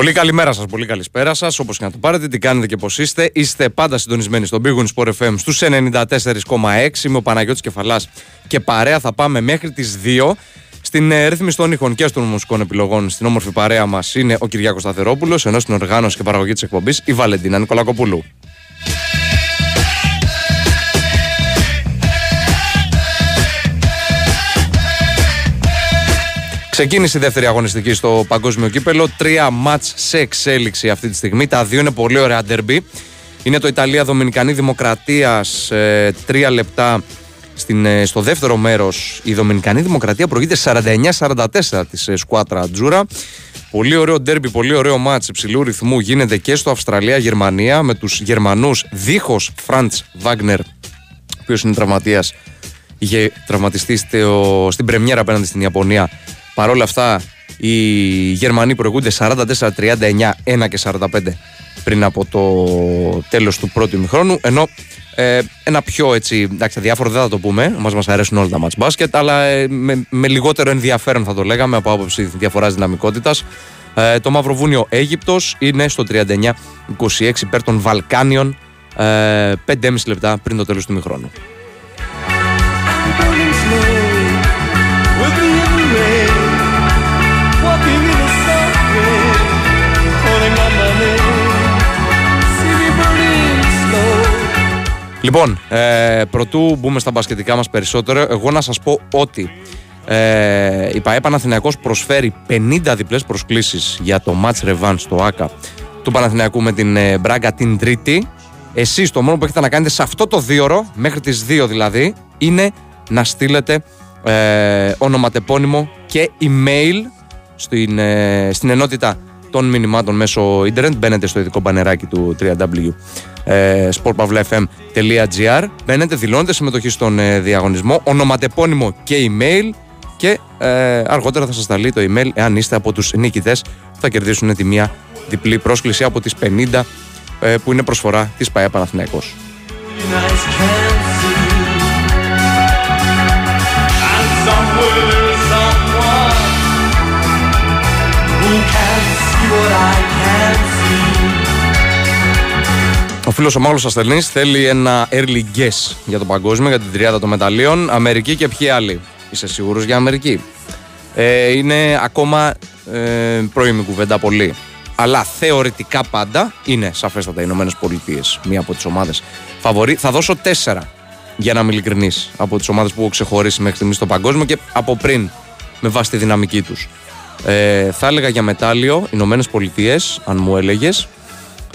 Πολύ καλημέρα σας, πολύ καλησπέρα σας. Όπως και να το πάρετε, τι κάνετε και πώς είστε. Είστε πάντα συντονισμένοι στον Big Sport FM στους 94,6. Είμαι ο Παναγιώτης Κεφαλάς και παρέα θα πάμε μέχρι τις 2. Στην ε, ρύθμιση των ήχων και των μουσικών επιλογών, στην όμορφη παρέα μας είναι ο Κυριάκος Σταθερόπουλος, ενώ στην οργάνωση και παραγωγή της εκπομπής η Βαλεντίνα Νικολακοπούλου. Ξεκίνησε η δεύτερη αγωνιστική στο παγκόσμιο κύπελο. Τρία μάτς σε εξέλιξη αυτή τη στιγμή. Τα δύο είναι πολύ ωραία ντερμπι. Είναι το Ιταλία Δομινικανή Δημοκρατίας. Ε, τρία λεπτά στην, ε, στο δεύτερο μέρος. Η Δομινικανή Δημοκρατία προηγείται 49-44 της ε, Σκουάτρα Τζούρα. Πολύ ωραίο ντέρμπι, πολύ ωραίο μάτς υψηλού ρυθμού γίνεται και στο Αυστραλία-Γερμανία με τους Γερμανούς δίχως Φραντς Βάγνερ, ο οποίος είναι τραυματίας, είχε τραυματιστεί στην πρεμιέρα απέναντι στην Ιαπωνία Παρ' όλα αυτά, οι Γερμανοί προηγούνται 44-39, 1 και 45 πριν από το τέλος του πρώτου ημιχρόνου, ενώ ε, ένα πιο έτσι, εντάξει, διάφορο δεν θα το πούμε, μας μας αρέσουν όλα τα μάτς μπάσκετ, αλλά ε, με, με, λιγότερο ενδιαφέρον θα το λέγαμε από άποψη διαφοράς δυναμικότητας. Ε, το Μαυροβούνιο Αίγυπτος είναι στο 39-26 υπέρ των Βαλκάνιων, ε, 5,5 λεπτά πριν το τέλος του ημιχρόνου. Λοιπόν, ε, πρωτού μπούμε στα μπασκετικά μας περισσότερο, εγώ να σας πω ότι ε, η ΠαΕ Παναθηναϊκός προσφέρει 50 διπλές προσκλήσεις για το match revenge στο ΆΚΑ του Παναθηναϊκού με την ε, Μπράγκα την Τρίτη. Εσείς το μόνο που έχετε να κάνετε σε αυτό το δίωρο, μέχρι τις 2 δηλαδή, είναι να στείλετε ε, ονοματεπώνυμο και email στην, ε, στην ενότητα των μηνυμάτων μέσω ίντερνετ. Μπαίνετε στο ειδικό μπανεράκι του www ε, sportpavlefm.gr. Μπαίνετε, δηλώνετε συμμετοχή στον ε, διαγωνισμό, ονοματεπώνυμο και email και ε, αργότερα θα σας σταλεί το email εάν είστε από τους νικητές που θα κερδίσουν τη μία διπλή πρόσκληση από τις 50 ε, που είναι προσφορά της ΠαΕ Παναθηναϊκός. Φίλος ο Μάγλο Ασθενής θέλει ένα early guess για το παγκόσμιο, για την τριάδα των μεταλλίων. Αμερική και ποιοι άλλοι; Είσαι σίγουρος για Αμερική; Ε, είναι ακόμα ε, πρώιμη κουβέντα πολύ. Αλλά θεωρητικά πάντα είναι σαφέστατα οι Ηνωμένες Πολιτείες μία από τις ομάδες φαβορή. Θα δώσω τέσσερα για να είμαι ειλικρινής από τις ομάδες που έχω ξεχωρίσει μέχρι στιγμής στο παγκόσμιο και από πριν με βάση τη δυναμική τους. Ε, θα έλεγα για μετάλλιο Ηνωμένες Πολιτείες, αν μου έλεγες.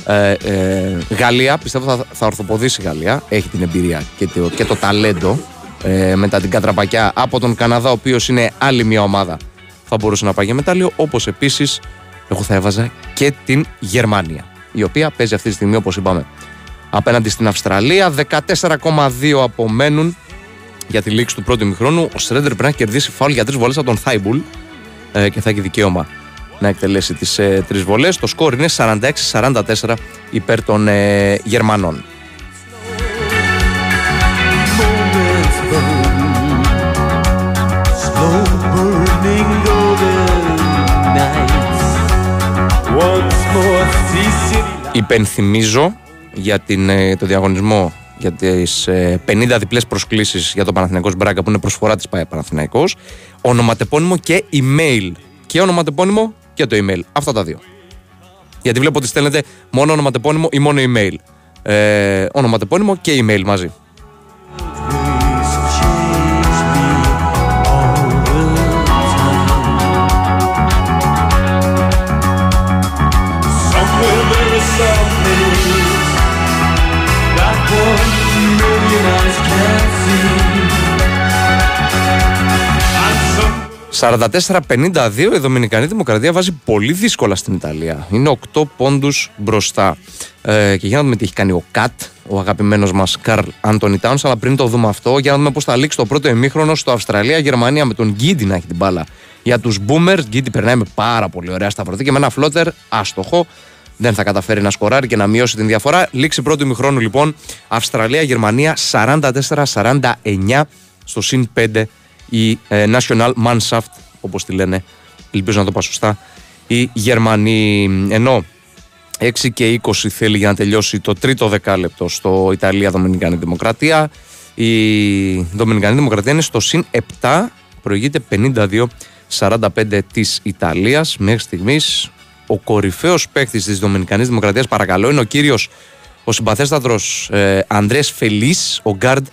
Ε, ε, Γαλλία, πιστεύω θα, θα ορθοποδήσει η Γαλλία. Έχει την εμπειρία και το, και το ταλέντο ε, μετά την κατραπακιά από τον Καναδά, ο οποίος είναι άλλη μια ομάδα. Θα μπορούσε να πάει για μετάλλιο. Όπως επίσης, εγώ θα έβαζα και την Γερμανία, η οποία παίζει αυτή τη στιγμή, όπως είπαμε, απέναντι στην Αυστραλία. 14,2 απομένουν για τη λήξη του πρώτου ημιχρόνου. Ο Σρέντερ πρέπει να κερδίσει φάουλ για τρεις βολές από τον Θάιμπουλ ε, και θα έχει δικαίωμα να εκτελέσει τις ε, τρεις βολές. Το σκορ είναι 46-44 υπέρ των ε, Γερμανών. Υπενθυμίζω για την, ε, το διαγωνισμό για τις 50 ε, διπλές προσκλήσεις για το Παναθηναϊκός Μπράγκα που είναι προσφορά της ΠΑΕ Παναθηναϊκός ονοματεπώνυμο και email και ονοματεπώνυμο και το email. Αυτά τα δύο. Γιατί βλέπω ότι στέλνετε μόνο ονοματεπώνυμο ή μόνο email. Ε, ονοματεπώνυμο και email μαζί. 44-52 η Δομινικανή Δημοκρατία βάζει πολύ δύσκολα στην Ιταλία. Είναι 8 πόντους μπροστά. Ε, και για να δούμε τι έχει κάνει ο Κατ, ο αγαπημένος μας Καρλ Άντωνι Τάουνς. Αλλά πριν το δούμε αυτό, για να δούμε πώς θα λήξει το πρώτο ημίχρονο στο Αυστραλία-Γερμανία με τον Γκίντι να έχει την μπάλα. Για τους Boomers, Γκίντι περνάει με πάρα πολύ ωραία σταυρωτή και με ένα φλότερ άστοχο. Δεν θα καταφέρει να σκοράρει και να μειώσει την διαφορά. Λήξη πρώτου ημιχρόνου λοιπόν Αυστραλία-Γερμανία 44-49 στο συν 5 η ε, National Mannschaft, όπως τη λένε, ελπίζω να το πάω σωστά, οι Γερμανοί. Ενώ 6 και 20 θέλει για να τελειώσει το τρίτο δεκάλεπτο στο Ιταλία-Δομινικανή Δημοκρατία. Η Δομινικανή Δημοκρατία είναι στο συν 7, προηγείται 52-45 της Ιταλίας. Μέχρι στιγμής ο κορυφαίος παίκτης της Δομινικανής Δημοκρατίας παρακαλώ είναι ο κύριος ο συμπαθέστατος ε, Ανδρέας Φελής, ο γκαρντ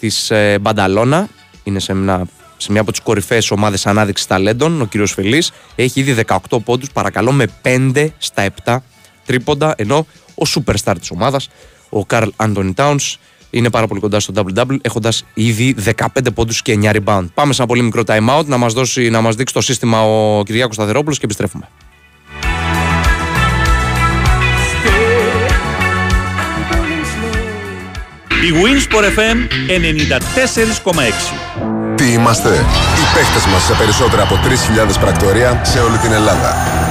της ε, Μπανταλώνα. Είναι σε μια, σε μια από τις κορυφαίες ομάδες ανάδειξης ταλέντων, ο κύριος Φελής. Έχει ήδη 18 πόντους, παρακαλώ με 5 στα 7 τρίποντα, ενώ ο superstar της ομάδας, ο Καρλ Άντωνι Towns, είναι πάρα πολύ κοντά στο double-double, έχοντας ήδη 15 πόντους και 9 rebound. Πάμε σε ένα πολύ μικρό time out να μας να μας δείξει το σύστημα ο Κυριάκος Σταθερόπουλος και επιστρέφουμε. Η Winsport FM 94,6 Τι είμαστε; Οι παίχτες μας σε περισσότερα από 3.000 πρακτορία σε όλη την Ελλάδα.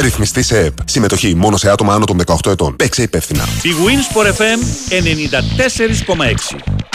Ρυθμιστή σε ΕΠ. Συμμετοχή μόνο σε άτομα άνω των 18 ετών. Παίξε υπεύθυνα. Η Winsport FM 94,6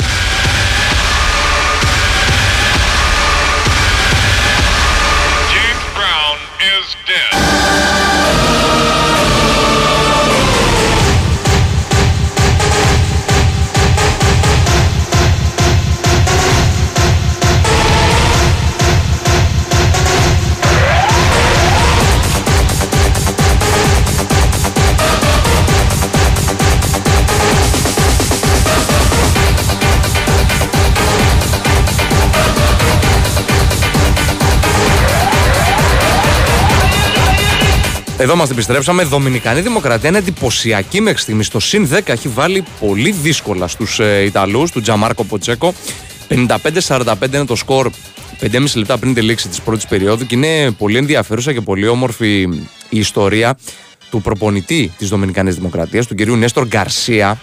Εδώ μας επιστρέψαμε. Δομινικανή Δημοκρατία είναι εντυπωσιακή μέχρι στιγμής. Στο συν 10 έχει βάλει πολύ δύσκολα στους ε, Ιταλούς, του Τζαμάρκο Ποτσέκο. 55-45 είναι το σκορ 5,5 λεπτά πριν τη λήξη της πρώτης περίοδου και είναι πολύ ενδιαφέρουσα και πολύ όμορφη η ιστορία του προπονητή της Δομινικανής Δημοκρατίας, του κυρίου Νέστορ Γκαρσία.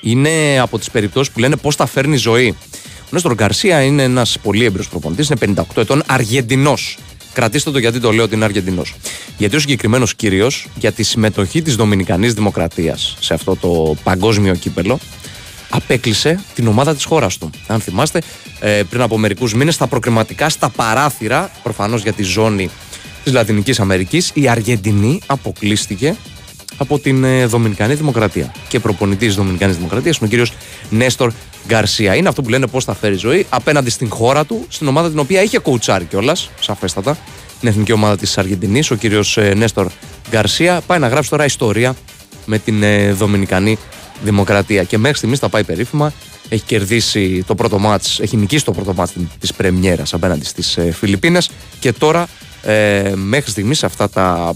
Είναι από τις περιπτώσεις που λένε πώς τα φέρνει η ζωή. Ο Νέστορ Γκαρσία είναι ένας πολύ έμπειρος προπονητής, είναι 58 ετών, Αργεντινός. Κρατήστε το γιατί το λέω ότι είναι Αργεντινός. Γιατί ο συγκεκριμένος κύριος για τη συμμετοχή της Δομινικανής Δημοκρατίας σε αυτό το παγκόσμιο κύπελο απέκλεισε την ομάδα της χώρας του. Αν θυμάστε, ε, πριν από μερικούς μήνες στα προκριματικά, στα παράθυρα, προφανώς για τη ζώνη της Λατινικής Αμερικής, η Αργεντινή αποκλείστηκε από την ε, Δομινικανή Δημοκρατία. Και προπονητής της Δομινικανής Δημοκρατίας είναι ο κύριος Νέστορ Γκαρσία. Είναι αυτό που λένε πώς θα φέρει ζωή απέναντι στην χώρα του, στην ομάδα την οποία είχε κοουτσάρει κιόλας, σαφέστατα. Την εθνική ομάδα της Αργεντινής, ο κύριος Νέστορ Γκαρσία. Πάει να γράψει τώρα ιστορία με την ε, Δομινικανή Δημοκρατία. Και μέχρι στιγμής τα πάει περίφημα. Έχει κερδίσει το πρώτο μάτς, έχει νικήσει το πρώτο μάτς της πρεμιέρας απέναντι στις ε, Φιλιππίνες και τώρα ε, μέχρι στιγμής σε αυτά τα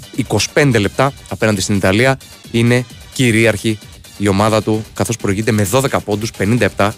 25 λεπτά απέναντι στην Ιταλία είναι κυρίαρχη η ομάδα του καθώς προηγείται με 12 πόντους 57-45.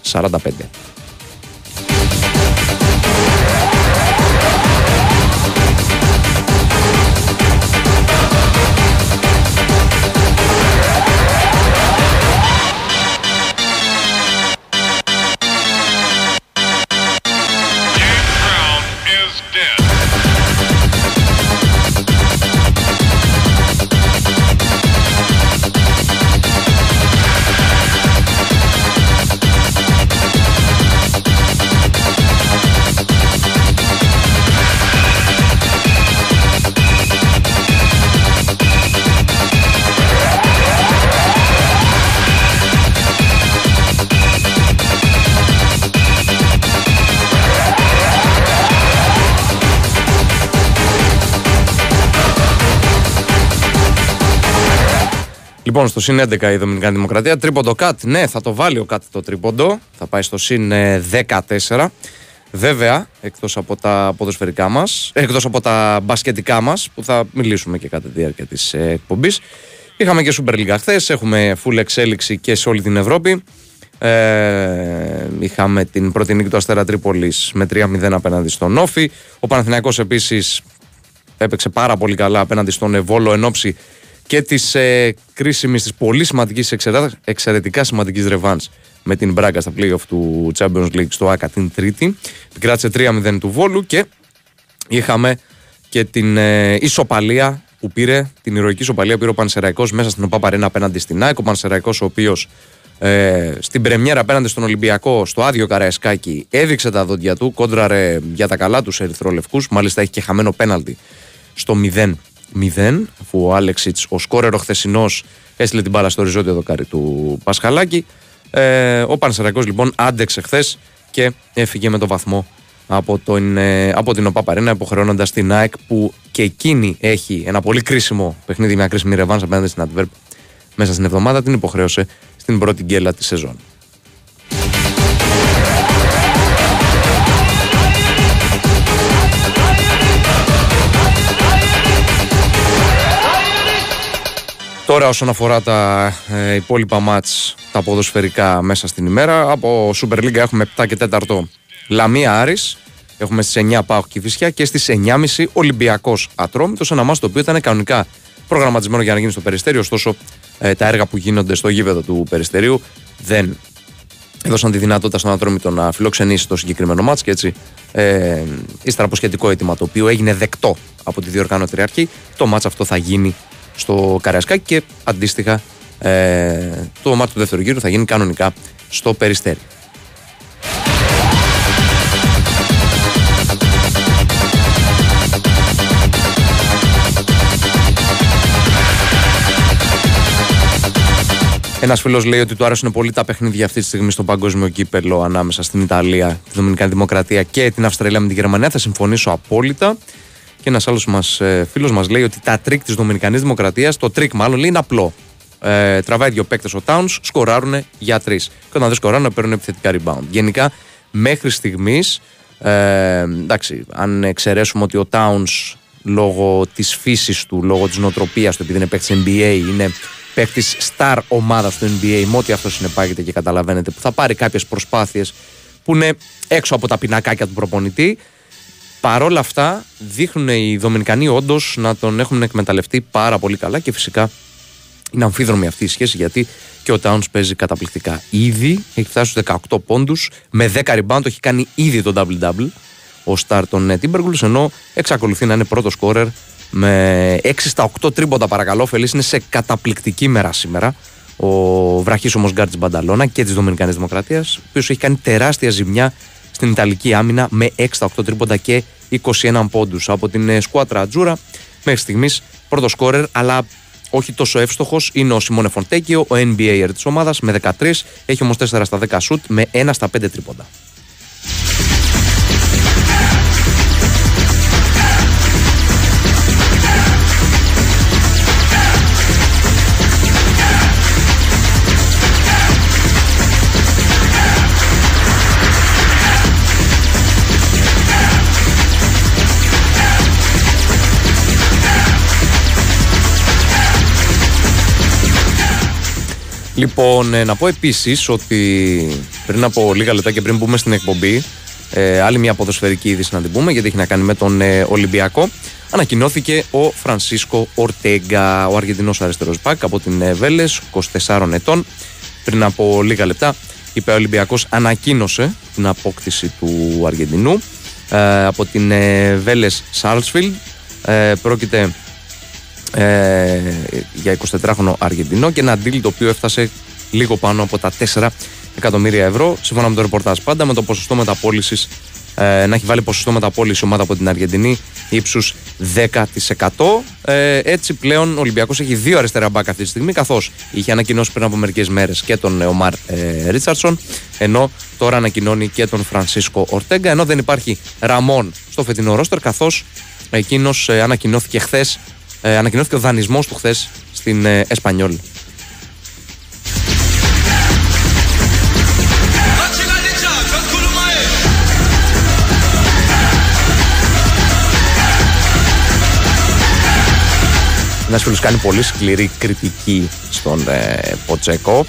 Λοιπόν, στο συν 11 η Δομινικανή Δημοκρατία. Τρίποντο κατ. Ναι, θα το βάλει ο κατ το τρίποντο. Θα πάει στο συν ε, 14. Βέβαια, εκτός από τα ποδοσφαιρικά μας, εκτός από τα μπασκετικά μας, που θα μιλήσουμε και κατά τη διάρκεια της εκπομπής. Είχαμε και Super League χθες. Έχουμε full εξέλιξη και σε όλη την Ευρώπη. Ε, είχαμε την πρώτη νίκη του Αστέρα Τρίπολης με 3-0 απέναντι στον Όφη. Ο Παναθηναϊκός επίσης έπαιξε πάρα πολύ καλά απέναντι στον ε, Βόλο εν ώψη και της ε, κρίσιμης, της πολύ σημαντικής, εξαιρετικά σημαντικής ρεβάνς με την Μπράγκα στα playoff του Champions League στο ΑΚΑ την Τρίτη. Κράτησε 3-0 του Βόλου και είχαμε και την ε, ισοπαλία που πήρε, την ηρωική ισοπαλία που πήρε ο Πανσεραϊκός μέσα στην ΟΠΑΠΑΡΕΝΑ απέναντι στην ΑΕΚ. Ο Πανσεραϊκός ο οποίος ε, στην πρεμιέρα απέναντι στον Ολυμπιακό, στο άδειο Καραϊσκάκι, έδειξε τα δόντια του, κόντραρε για τα καλά τους Ερυθρόλευκού. Μάλιστα έχει και χαμένο πέναλτι στο 0-0, αφού ο Άλεξιτς, ο σκόρερο χθεσινός, έστειλε την μπάλα στο οριζόντιο δοκάρι του Πασχαλάκη. Ε, ο Πανσεραϊκός λοιπόν άντεξε χθες και έφυγε με το βαθμό από, τον, ε, από την ΟΠΑ Παρένα υποχρεώνοντας την ΑΕΚ που και εκείνη έχει ένα πολύ κρίσιμο παιχνίδι, μια κρίσιμη ρεβάνσα απέναντι στην Adverb μέσα στην εβδομάδα, την υποχρέωσε στην πρώτη γκέλα της σεζόν. Τώρα όσον αφορά τα ε, υπόλοιπα μάτς τα ποδοσφαιρικά μέσα στην ημέρα από Super League έχουμε 7 και 4 Λαμία Άρης. Έχουμε στις 9 Πάοχ Κηφισιά και στις 9.30 Ολυμπιακός Ατρόμητος. Ένα μάτς το οποίο ήταν κανονικά προγραμματισμένο για να γίνει στο Περιστέριο ωστόσο ε, τα έργα που γίνονται στο γήπεδο του Περιστερίου δεν έδωσαν τη δυνατότητα στον Ατρόμητο να φιλοξενήσει το συγκεκριμένο μάτς και έτσι ε, ύστερα από σχετικό αίτημα το οποίο έγινε δεκτό από τη διοργανώτρια αρχή το μάτς αυτό θα γίνει στο Καραϊσκάκι και αντίστοιχα ε, το μάτι του δεύτερου γύρου θα γίνει κανονικά στο Περιστέρι. Ένας φίλος λέει ότι του άρεσαν πολύ τα παιχνίδια αυτή τη στιγμή στο παγκόσμιο κύπελο ανάμεσα στην Ιταλία, τη Δομινικανή Δημοκρατία και την Αυστραλία με τη Γερμανία. Θα συμφωνήσω απόλυτα. Και ένας άλλος μας, ε, φίλος μας λέει ότι τα τρικ της Δομινικανής Δημοκρατίας, το τρικ μάλλον λέει είναι απλό. Ε, τραβάει δύο παίκτες ο Towns, σκοράρουν για τρεις. Και όταν δεν σκοράρουν, παίρνουν επιθετικά rebound. Γενικά, μέχρι στιγμής, ε, εντάξει, αν εξαιρέσουμε ότι ο Towns λόγω της φύσης του, λόγω της νοοτροπίας του, επειδή είναι παίκτης NBA, είναι παίκτης star ομάδα του NBA, με ό,τι αυτό συνεπάγεται και καταλαβαίνετε, που θα πάρει κάποιες προσπάθειες που είναι έξω από τα πινακάκια του προπονητή. Παρόλα αυτά, δείχνουν οι Δομινικανοί όντως να τον έχουν εκμεταλλευτεί πάρα πολύ καλά και φυσικά είναι αμφίδρομη αυτή η σχέση γιατί και ο Towns παίζει καταπληκτικά. Ήδη έχει φτάσει στους 18 πόντους, με 10 rebound έχει κάνει ήδη το double-double ο Star των ε, Timberwolves ενώ εξακολουθεί να είναι πρώτος σκόρερ με 6 στα 8 τρίποντα παρακαλώ. Φελής είναι σε καταπληκτική μέρα σήμερα. Ο βραχής όμως Γκάρτς Μπανταλώνα και της Δομινικανής Δημοκρατίας, ο οποίος έχει κάνει τεράστια ζημιά στην Ιταλική άμυνα με 6 στα 8 τρίποντα και 21 πόντους. Από την ε, σκουάτρα Ατζούρα μέχρι στιγμής πρώτος σκόρερ, αλλά όχι τόσο εύστοχος είναι ο Σιμώνε Φοντέκιο, ο NBA της ομάδας με 13, έχει όμως 4 στα 10 σουτ με 1 στα 5 τρίποντα. Λοιπόν, ε, να πω επίσης ότι πριν από λίγα λεπτά και πριν μπούμε στην εκπομπή, ε, άλλη μια ποδοσφαιρική είδηση να την πούμε, γιατί έχει να κάνει με τον ε, Ολυμπιακό. Ανακοινώθηκε ο Φρανσίσκο Ορτέγκα, ο Αργεντινός αριστερός μπακ από την ε, Βέλες, 24 ετών. Πριν από λίγα λεπτά, είπε ο Ολυμπιακός, ανακοίνωσε την απόκτηση του Αργεντινού ε, από την ε, Βέλες Σάρλσφιλντ. Ε, πρόκειται ε, για 24χρονο Αργεντινό και ένα deal το οποίο έφτασε λίγο πάνω από τα 4 εκατομμύρια ευρώ σύμφωνα με το ρεπορτάζ πάντα με το ποσοστό μεταπόλησης ε, να έχει βάλει ποσοστό μεταπόληση ομάδα από την Αργεντινή ύψους 10%. Ε, έτσι πλέον ο Ολυμπιακός έχει δύο αριστερά μπακ αυτή τη στιγμή, καθώς είχε ανακοινώσει πριν από μερικές μέρες και τον Ομάρ ε, Ρίτσαρdsον, ενώ τώρα ανακοινώνει και τον Φρανσίσκο Ορτέγκα. Ενώ δεν υπάρχει Ραμόν στο φετινό ρόστερ, καθώς εκείνος ε, ανακοινώθηκε χθες ε, ανακοινώθηκε ο δανεισμός του χθες στην ε, Εσπανιόλ. Ένας φίλος κάνει πολύ σκληρή κριτική στον ε, Ποτσέκο.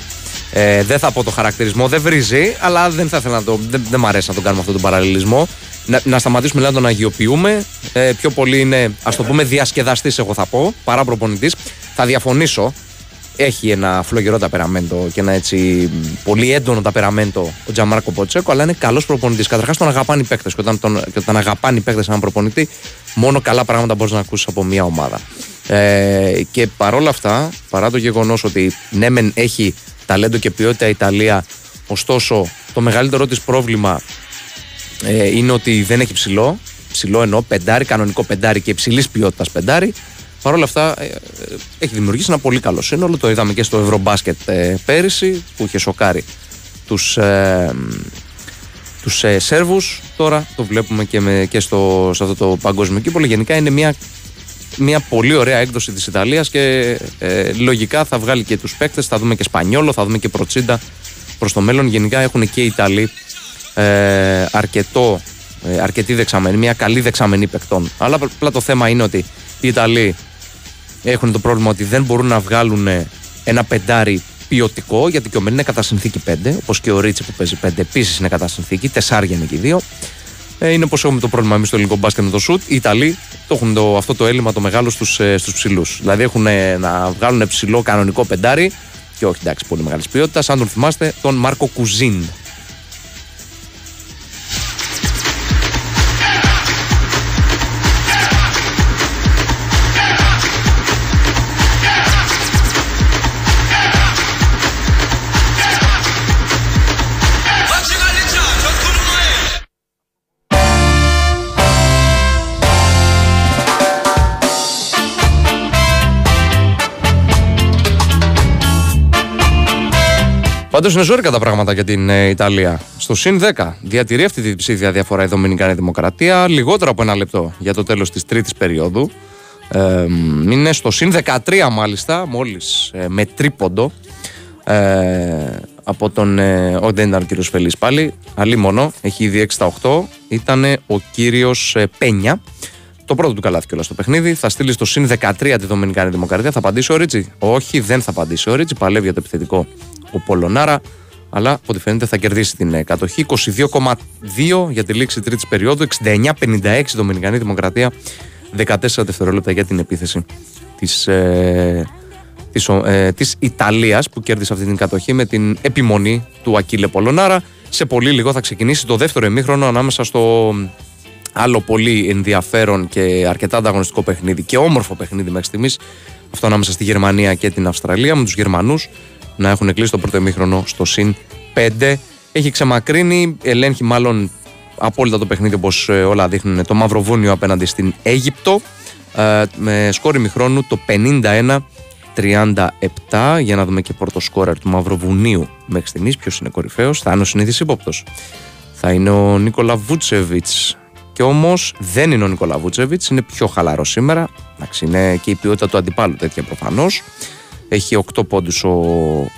Ε, δεν θα πω το χαρακτηρισμό, δεν βρίζει, αλλά δεν θα ήθελα να το. Δεν, δεν μ' αρέσει να τον κάνουμε αυτόν τον παραλληλισμό. Να, να σταματήσουμε δηλαδή, να τον αγιοποιούμε. Ε, πιο πολύ είναι, ας το πούμε, διασκεδαστής, εγώ θα πω, παρά προπονητής. Θα διαφωνήσω. Έχει ένα φλογερό ταπεραμέντο και ένα έτσι πολύ έντονο ταπεραμέντο ο Τζαμάρκο Ποτσέκο, αλλά είναι καλός προπονητής. Καταρχάς τον αγαπάνε οι παίκτες. Και όταν, τον, και όταν αγαπάνε οι παίκτες έναν προπονητή, μόνο καλά πράγματα μπορείς να ακούσεις από μια ομάδα. Ε, και παρόλα αυτά, παρά το γεγονός ότι ναι, μεν έχει ταλέντο και ποιότητα η Ιταλία, ωστόσο το μεγαλύτερο της πρόβλημα ε, είναι ότι δεν έχει ψηλό. Ψηλό εννοώ πεντάρι, κανονικό πεντάρι και υψηλής ποιότητας πεντάρι. Παρ' όλα αυτά ε, ε, έχει δημιουργήσει ένα πολύ καλό σύνολο. Το είδαμε και στο Ευρωμπάσκετ ε, πέρυσι που είχε σοκάρει τους, ε, τους ε, Σέρβους. Τώρα το βλέπουμε και, με, και στο, σε αυτό το παγκόσμιο κύπολο. Γενικά είναι μια, μια πολύ ωραία έκδοση της Ιταλίας και ε, λογικά θα βγάλει και τους παίκτες. Θα δούμε και Σπανιόλο, θα δούμε και Προτσίντα προς το μέλλον. Γενικά έχουν και οι Ιταλοί ε, αρκετό, ε, αρκετή δεξαμενή, μια καλή δεξαμενή παικτών. Αλλά απλά το θέμα είναι ότι οι Ιταλοί έχουν το πρόβλημα ότι δεν μπορούν να βγάλουν ένα πεντάρι ποιοτικό, γιατί και ο Μεν είναι κατά συνθήκη 5, όπως και ο Ρίτσι που παίζει 5 επίσης είναι κατά συνθήκη, τεσσάρια είναι και οι δύο. Ε, είναι όπως έχουμε το πρόβλημα εμείς στο ελληνικό μπάσκετ με το σουτ. Οι Ιταλοί το έχουν το, αυτό το έλλειμμα το μεγάλο στους ε, στους ψηλούς. Δηλαδή έχουν ε, να βγάλουν ψηλό κανονικό πεντάρι και όχι εντάξει πολύ μεγάλης ποιότητας. Αν τον θυμάστε, τον Μάρκο Κουζίν. Πάντως είναι ζώρικα τα πράγματα για την ε, Ιταλία. Στο συν 10 διατηρεί αυτή τη ψήφια διαφορά η Δομινικάνη Δημοκρατία. Λιγότερο από ένα λεπτό για το τέλος της τρίτης περίοδου. Ε, είναι στο συν 13 μάλιστα, μόλις ε, με τρίποντο. Ε, από τον. Ε, ο, δεν ήταν ο κύριος Φελής πάλι. Αλλή μόνο. Έχει ήδη 6 στα 8. Ήταν ο κύριος ε, Πένια. Το πρώτο του καλάθι κιόλας στο παιχνίδι. Θα στείλει στο συν 13 τη Δομινικάνη Δημοκρατία. Θα απαντήσει ο Ρίτσι; Όχι, δεν θα απαντήσει ο Ρίτσι. Παλεύει για το επιθετικό ο Πολωνάρα. Αλλά από ό,τι φαίνεται θα κερδίσει την ε, κατοχή. 22,2 για τη λήξη τρίτης περίοδου. 69,56 Δομινικανή Δημοκρατία. 14 δευτερόλεπτα για την επίθεση της, ε, της, ε, της Ιταλίας που κέρδισε αυτή την κατοχή με την επιμονή του Ακύλε Πολωνάρα. Σε πολύ λίγο θα ξεκινήσει το δεύτερο εμίχρονο ανάμεσα στο άλλο πολύ ενδιαφέρον και αρκετά ανταγωνιστικό παιχνίδι και όμορφο παιχνίδι μέχρι στιγμής αυτό ανάμεσα στη Γερμανία και την Αυστραλία με τους Γερμανούς να έχουν κλείσει το πρώτο εμίχρονο στο συν 5. Έχει ξεμακρύνει, ελέγχει μάλλον απόλυτα το παιχνίδι όπως όλα δείχνουν το Μαυροβούνιο απέναντι στην Αίγυπτο ε, με σκόρ ημιχρόνου το 51 37 για να δούμε και πρώτο σκόρερ του Μαυροβουνίου μέχρι στιγμής. Ποιος είναι κορυφαίος, θα είναι ο συνήθις ύποπτος. Θα είναι ο Νίκολα Βούτσεβιτς. Και όμως δεν είναι ο Νίκολα Βούτσεβιτς, είναι πιο χαλαρός σήμερα. Εντάξει, είναι και η ποιότητα του αντιπάλου τέτοια προφανώς. Έχει 8 πόντους ο,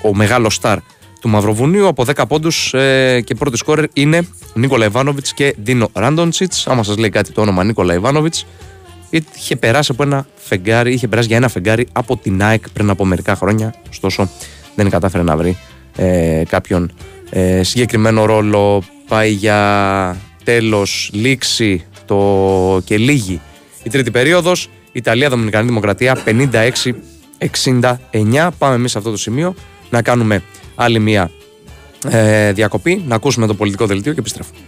ο μεγάλος στάρ του Μαυροβουνίου. Από 10 πόντους ε, και πρώτη σκόρερ είναι Νίκολα Ιβάνοβιτς και Ντίνο Ράντοντσιτς. Άμα σας λέει κάτι το όνομα Νίκολα Ιβάνοβιτς, είχε περάσει από ένα φεγγάρι, είχε περάσει για ένα φεγγάρι από την ΑΕΚ πριν από μερικά χρόνια. Ωστόσο, δεν κατάφερε να βρει ε, κάποιον ε, συγκεκριμένο ρόλο. Πάει για τέλος, λήξη το και λίγη η τρίτη περίοδος. Ιταλία, Δομινικανή Δημοκρατία 56 69. Πάμε εμείς σε αυτό το σημείο να κάνουμε άλλη μία ε, διακοπή, να ακούσουμε το πολιτικό δελτίο και επιστρέφουμε.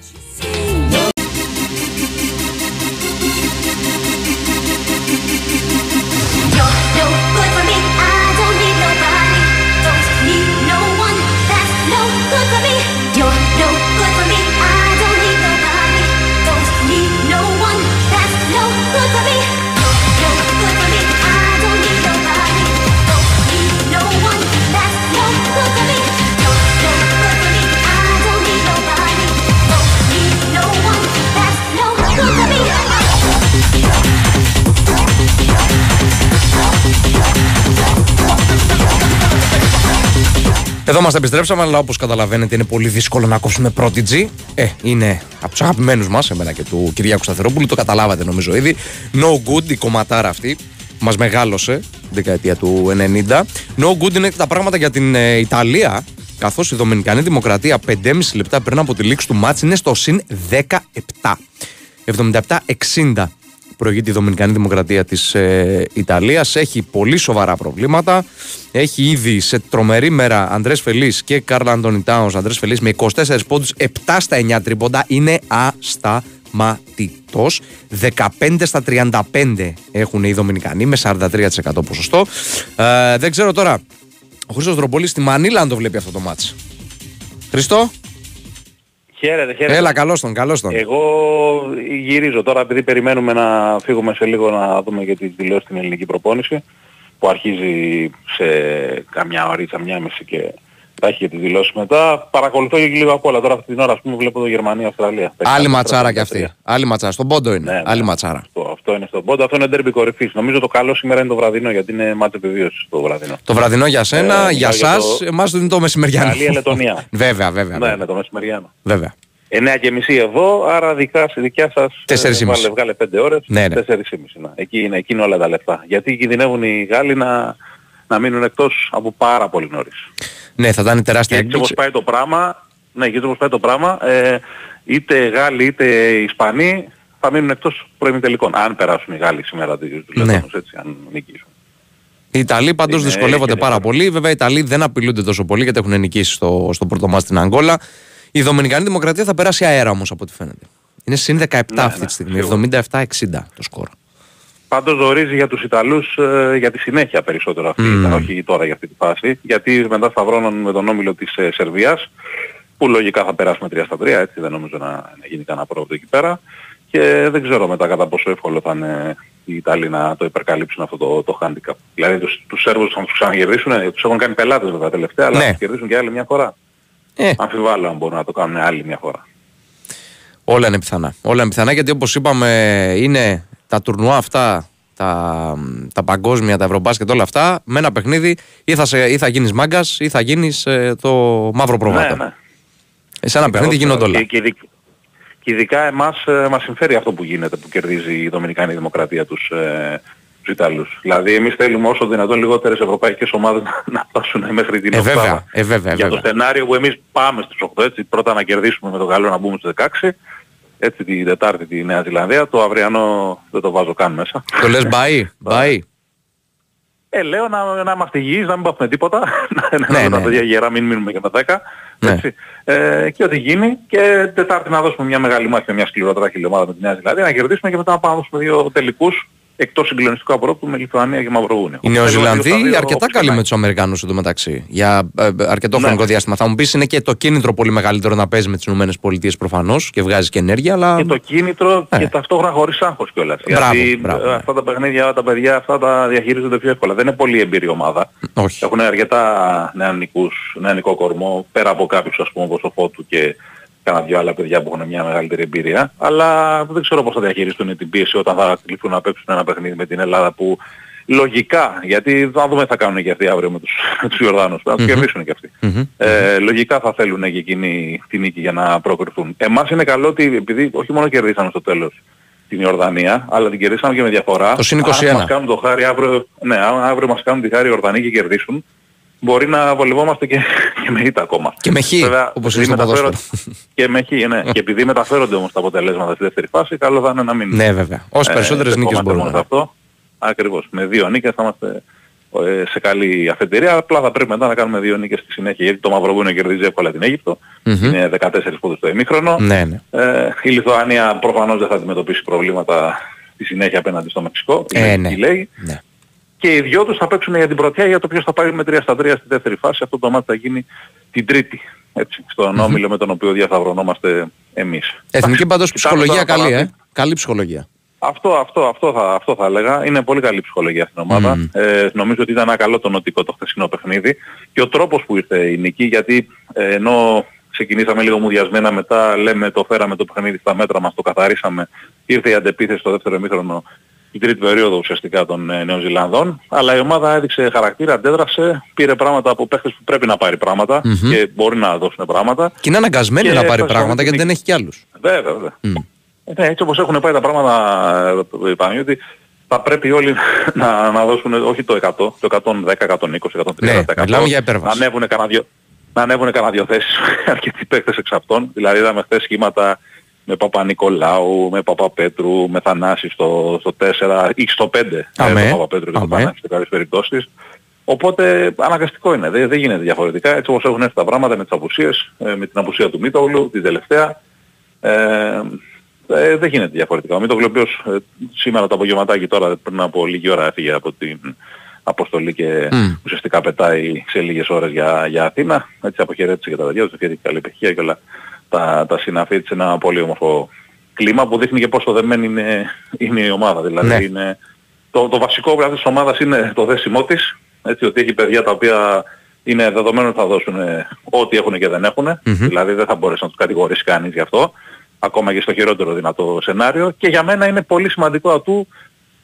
Εδώ μας επιστρέψαμε, αλλά όπως καταλαβαίνετε είναι πολύ δύσκολο να ακούσουμε πρώτη G. Ε, είναι από τους αγαπημένους μας, εμένα και του Κυριάκου Σταθερόπουλου, το καταλάβατε νομίζω ήδη. No good, η κομματάρα αυτή. Μας μεγάλωσε την δεκαετία του 90. No good είναι τα πράγματα για την ε, Ιταλία, καθώς η Δομινικανή Δημοκρατία 5,5 λεπτά πριν από τη λήξη του μάτς είναι στο συν 17. 77-60 προηγείται η Δομινικανή Δημοκρατία της ε, Ιταλίας. Έχει πολύ σοβαρά προβλήματα. Έχει ήδη σε τρομερή μέρα Αντρές Φελής και Κάρλα Αντώνη Τάουνς. Αντρές Φελής με 24 πόντους, 7 στα 9 τρίποντα. Είναι ασταματητός. 15 στα 35 έχουν οι Δομινικανοί με 43% ποσοστό. Ε, δεν ξέρω τώρα, ο Χρήστος Δρομπολής στη Μανίλα αν το βλέπει αυτό το μάτς. Χρήστο, Χαίρετε, χαίρετε. έλα καλώς τον, καλώς τον. Εγώ γυρίζω τώρα επειδή περιμένουμε να φύγουμε σε λίγο να δούμε και τις δηλώσεις στην ελληνική προπόνηση που αρχίζει σε καμιά ωρίτσα, μια μισή και θα έχει και τις δηλώσεις μετά. Παρακολουθώ και λίγο απ' όλα. Τώρα αυτή την ώρα ας πούμε βλέπω το Γερμανία-Αυστραλία. Άλλη ματσάρα κι αυτή. Άλλη ματσάρα. Στον πόντο είναι. Ναι, ναι. Άλλη ματσάρα. Αυτό, αυτό είναι στον πόντο. Αυτό είναι ντέρμπι κορυφής. Νομίζω το καλό σήμερα είναι το βραδινό γιατί είναι μάτσο επιβίωσης το βραδινό. Το βραδινό για σένα, Ε, για μιλάω για σας, το- εμάς είναι το μεσημεριανό. Γαλλία-Λετωνία. βέβαια, βέβαια. Ναι, βέβαια. ναι, το μεσημεριανό. βέβαια. 9 και μισή εδώ, άρα δικά, στη δικιά σας Τέσσερις ε, και μισή. βάλε, βγάλε 5 ώρες, Ναι, ναι. 4 και μισή. να. Εκεί είναι, εκεί είναι όλα τα λεφτά. Γιατί κινδυνεύουν οι Γάλλοι να, να μείνουν εκτός από πάρα πολύ νωρίς. Ναι, θα ήταν Και τεράστια έτσι όπως έκπληξη. πάει το πράγμα, ναι, και έτσι όπως πάει το πράγμα, ε, είτε Γάλλοι είτε Ισπανοί θα μείνουν εκτός προημιτελικών. Αν περάσουν οι Γάλλοι σήμερα τους Ναι. Λετώνους, έτσι, αν νικήσουν. Οι Ιταλοί πάντως Είναι- δυσκολεύονται είναι πάρα πάρα. πολύ. Βέβαια, οι Ιταλοί δεν απειλούνται τόσο πολύ γιατί έχουν νικήσει στο, στο πρώτο μάτι στην Αγγόλα. Η Δομινικανή Δημοκρατία θα περάσει αέρα όμως από ό,τι φαίνεται. Είναι συν 17 Ναι, αυτή ναι, τη στιγμή. σίγουρα. 77-60 το σκορ. Πάντως ζορίζει για τους Ιταλούς ε, για τη συνέχεια περισσότερο αυτή, Μμμ. ήταν, όχι τώρα για αυτή τη φάση. Γιατί μετά σταυρώνουν με τον όμιλο της ε, Σερβίας, που λογικά θα περάσουμε 3 στα 3, έτσι δεν νομίζω να, να γίνει κανένα πρόβλημα εκεί πέρα. Και δεν ξέρω μετά κατά πόσο εύκολο θα είναι οι Ιταλοί να το υπερκαλύψουν αυτό το, το handicap. Δηλαδή τους, τους Σέρβους θα τους ξανακερδίσουν, ε, τους έχουν κάνει πελάτες βέβαια τελευταία, αλλά Ναι. θα τους κερδίσουν και άλλη μια φορά. Ε, Αμφιβάλλω αν μπορούν να το κάνουν άλλη μια φορά. όλα είναι πιθανά. Όλα είναι πιθανά γιατί όπως είπαμε είναι τα τουρνουά αυτά, τα, τα παγκόσμια, τα ευρωμπάσκετ, όλα αυτά με ένα παιχνίδι ή θα, σε, ή θα γίνεις μάγκας ή θα γίνεις το μαύρο προβάτο. Ναι, ναι. Σε ένα παιχνίδι γίνονται όλα. Και, και, ειδικ- και ειδικά εμάς ε, μας συμφέρει αυτό που γίνεται, που κερδίζει η Δομινικανή Δημοκρατία τους, ε, τους Ιταλούς. Δηλαδή εμείς θέλουμε όσο δυνατόν λιγότερες ευρωπαϊκές ομάδες να, να φτάσουν μέχρι την Ε, οκτάδα. βέβαια, ε, βέβαια, Για βέβαια. το σενάριο που εμείς πάμε στους 8, έτσι, πρώτα να κερδίσουμε με το καλό να μπούμε στους 16, έτσι την Τετάρτη τη Νέα Ζηλανδία, το αυριανό δεν το βάζω καν μέσα. Το λες μπαΐ, μπαΐ. Ε, λέω να, να είμαστε υγιείς, να μην πάθουμε τίποτα. να Ναι, ναι, ναι. τα παιδιά γερά, μην μείνουμε και με 10. Ναι. Έτσι. Ε, και ό,τι γίνει και Τετάρτη να δώσουμε μια μεγάλη μάχη με μια σκληροτράχη ομάδα με τη Νέα Ζηλανδία, να κερδίσουμε και μετά να πάμε να δώσουμε δύο τελικούς εκτός συγκλονιστικού απορρόπτου με Λιθουανία και Μαυροβούνιο. Οι Θέλω Νεοζηλανδοί δύο στα δύο, αρκετά όπως καλοί και με να τους Αμερικανού εντωμεταξύ. Για ε, ε, αρκετό Ναι. χρονικό διάστημα. Θα μου πεις είναι και το κίνητρο πολύ μεγαλύτερο να παίζει με τις ΗΠΑ προφανώς και βγάζει και ενέργεια, αλλά. και το κίνητρο Ε. και ταυτόχρονα χωρίς άγχος κιόλας. Μπράβο, Γιατί μπράβο, ε, ναι. αυτά τα παιχνίδια, τα παιδιά αυτά τα διαχειρίζονται πιο εύκολα. Δεν είναι πολύ εμπειρή ομάδα. Όχι. Έχουν αρκετά νεανικούς, νεανικό κορμό, πέρα από κάποιους ας πούμε όπως ο Φώτου και κάνα δυο άλλα παιδιά που έχουν μια μεγαλύτερη εμπειρία. Αλλά δεν ξέρω πώς θα διαχειριστούν την πίεση όταν θα κληθούν να παίξουν ένα παιχνίδι με την Ελλάδα που λογικά, γιατί θα δούμε τι θα κάνουν και αυτοί αύριο με τους, με τους Ιορδάνους, θα τους κερδίσουν και αυτοι. Μμμ. Ε, λογικά θα θέλουν και εκείνοι τη νίκη για να προκριθούν. Εμάς είναι καλό ότι επειδή όχι μόνο κερδίσαμε στο τέλος την Ιορδανία, αλλά την κερδίσαμε και με διαφορά. Το συν Αν 21. μας κάνουν το χάρη αύριο, ναι, αν αύριο μας κάνουν τη χάρη οι Ιορδανοί και κερδίσουν, μπορεί να βολευόμαστε και, και με ήττα ακόμα. Και με χ, Βέβαια, όπως επειδή είναι στο μεταφέρονται- ποδόσφαιρο. Και με χ, ναι. και επειδή μεταφέρονται όμως τα αποτελέσματα στη δεύτερη φάση, καλό θα είναι να μην... Ναι, βέβαια. Όσε ε, περισσότερες νίκες στεκόμαστε μπορούν. μόνο σε αυτό. Ακριβώς. Με δύο νίκες θα είμαστε ε, σε καλή αφετηρία. Απλά θα πρέπει μετά να κάνουμε δύο νίκες στη συνέχεια. Γιατί το Μαυροβούνιο κερδίζει εύκολα την Αίγυπτο. Μμμ. Είναι 14 πόντους το ημίχρονο. Ναι, ναι. Ε, η Λιθουανία προφανώς δεν θα αντιμετωπίσει προβλήματα στη συνέχεια απέναντι στο Μεξικό. Ε, Είναι ναι. τι λέει. ναι. Και οι δυο τους θα παίξουν για την πρωτιά για το ποιος θα πάει με 3 στα 3 στη δεύτερη φάση. Αυτό το μάτι θα γίνει την τρίτη. Έτσι, στον όμιλο με τον οποίο διασταυρωνόμαστε εμείς. Εθνική πάντως Κοιτάμε ψυχολογία τώρα καλή, παρά- ε. Καλή ψυχολογία. Αυτό, αυτό, αυτό, θα, αυτό θα έλεγα. Είναι πολύ καλή ψυχολογία στην ομάδα. Μμμ. Ε, νομίζω ότι ήταν ένα καλό το νοτικό το χθεσινό παιχνίδι. Και ο τρόπος που ήρθε η νική, γιατί ε, ενώ ξεκινήσαμε λίγο μουδιασμένα μετά, λέμε το φέραμε το παιχνίδι στα μέτρα μας, το καθαρίσαμε, ήρθε η αντεπίθεση στο δεύτερο ημίχρονο την τρίτη περίοδο ουσιαστικά των ε, Νέων Ζηλανδών, αλλά η ομάδα έδειξε χαρακτήρα, αντέδρασε, πήρε πράγματα από παίχτες που πρέπει να πάρει πράγματα Μμμ. και μπορεί να δώσουν πράγματα. Και είναι αναγκασμένη Και να πάρει έφτασε πράγματα αυτή γιατί την δεν έχει κι άλλους. Βέβαια, βέβαια. Μμ. Ε, ναι, έτσι όπως έχουν πάει τα πράγματα, ε, Παναγιώτη, θα πρέπει όλοι να, να δώσουν όχι το 100, το 110, 120, 130%. Ναι, μιλάμε για υπέρβαση. Να ανέβουν κανένα δυο, να ανέβουν κανένα δυο θέσεις αρκετοί παίκτες εξ αυτών. Δηλαδή είδαμε χθες σχήματα με Παπα-Νικολάου, με Παπα-Πέτρου, με Θανάση στο, στο 4 ή στο 5. Αμέ. Με τον Παπα-Πέτρου και τον Αμέ. Θανάση σε κάποιες περιπτώσεις. Οπότε αναγκαστικό είναι, δεν, δεν γίνεται διαφορετικά. Έτσι όπως έχουν έρθει τα πράγματα με τις απουσίες, ε, με την απουσία του Μίτογλου, την τελευταία, ε, ε, δεν γίνεται διαφορετικά. Ο Μίτογλου ο οποίος ε, σήμερα το απογευματάκι τώρα πριν από λίγη ώρα έφυγε από την αποστολή και Μμ. ουσιαστικά πετάει σε λίγες ώρες για, για Αθήνα. Έτσι αποχαιρέτησε για τα παιδιά του, ευχαριστή καλή επιτυχία και όλα τα, τα συναφή της. Ένα πολύ όμορφο κλίμα που δείχνει και πόσο δεμένη είναι, είναι η ομάδα. Δηλαδή Ναι. είναι, το, το βασικό πράγμα της ομάδας είναι το δέσιμό της. Έτσι ότι έχει παιδιά τα οποία είναι δεδομένο ότι θα δώσουν ε, ό,τι έχουν και δεν έχουν. Δηλαδή δεν θα μπορέσει να τους κατηγορήσει κανείς γι' αυτό. Ακόμα και στο χειρότερο δυνατό σενάριο. Και για μένα είναι πολύ σημαντικό ατού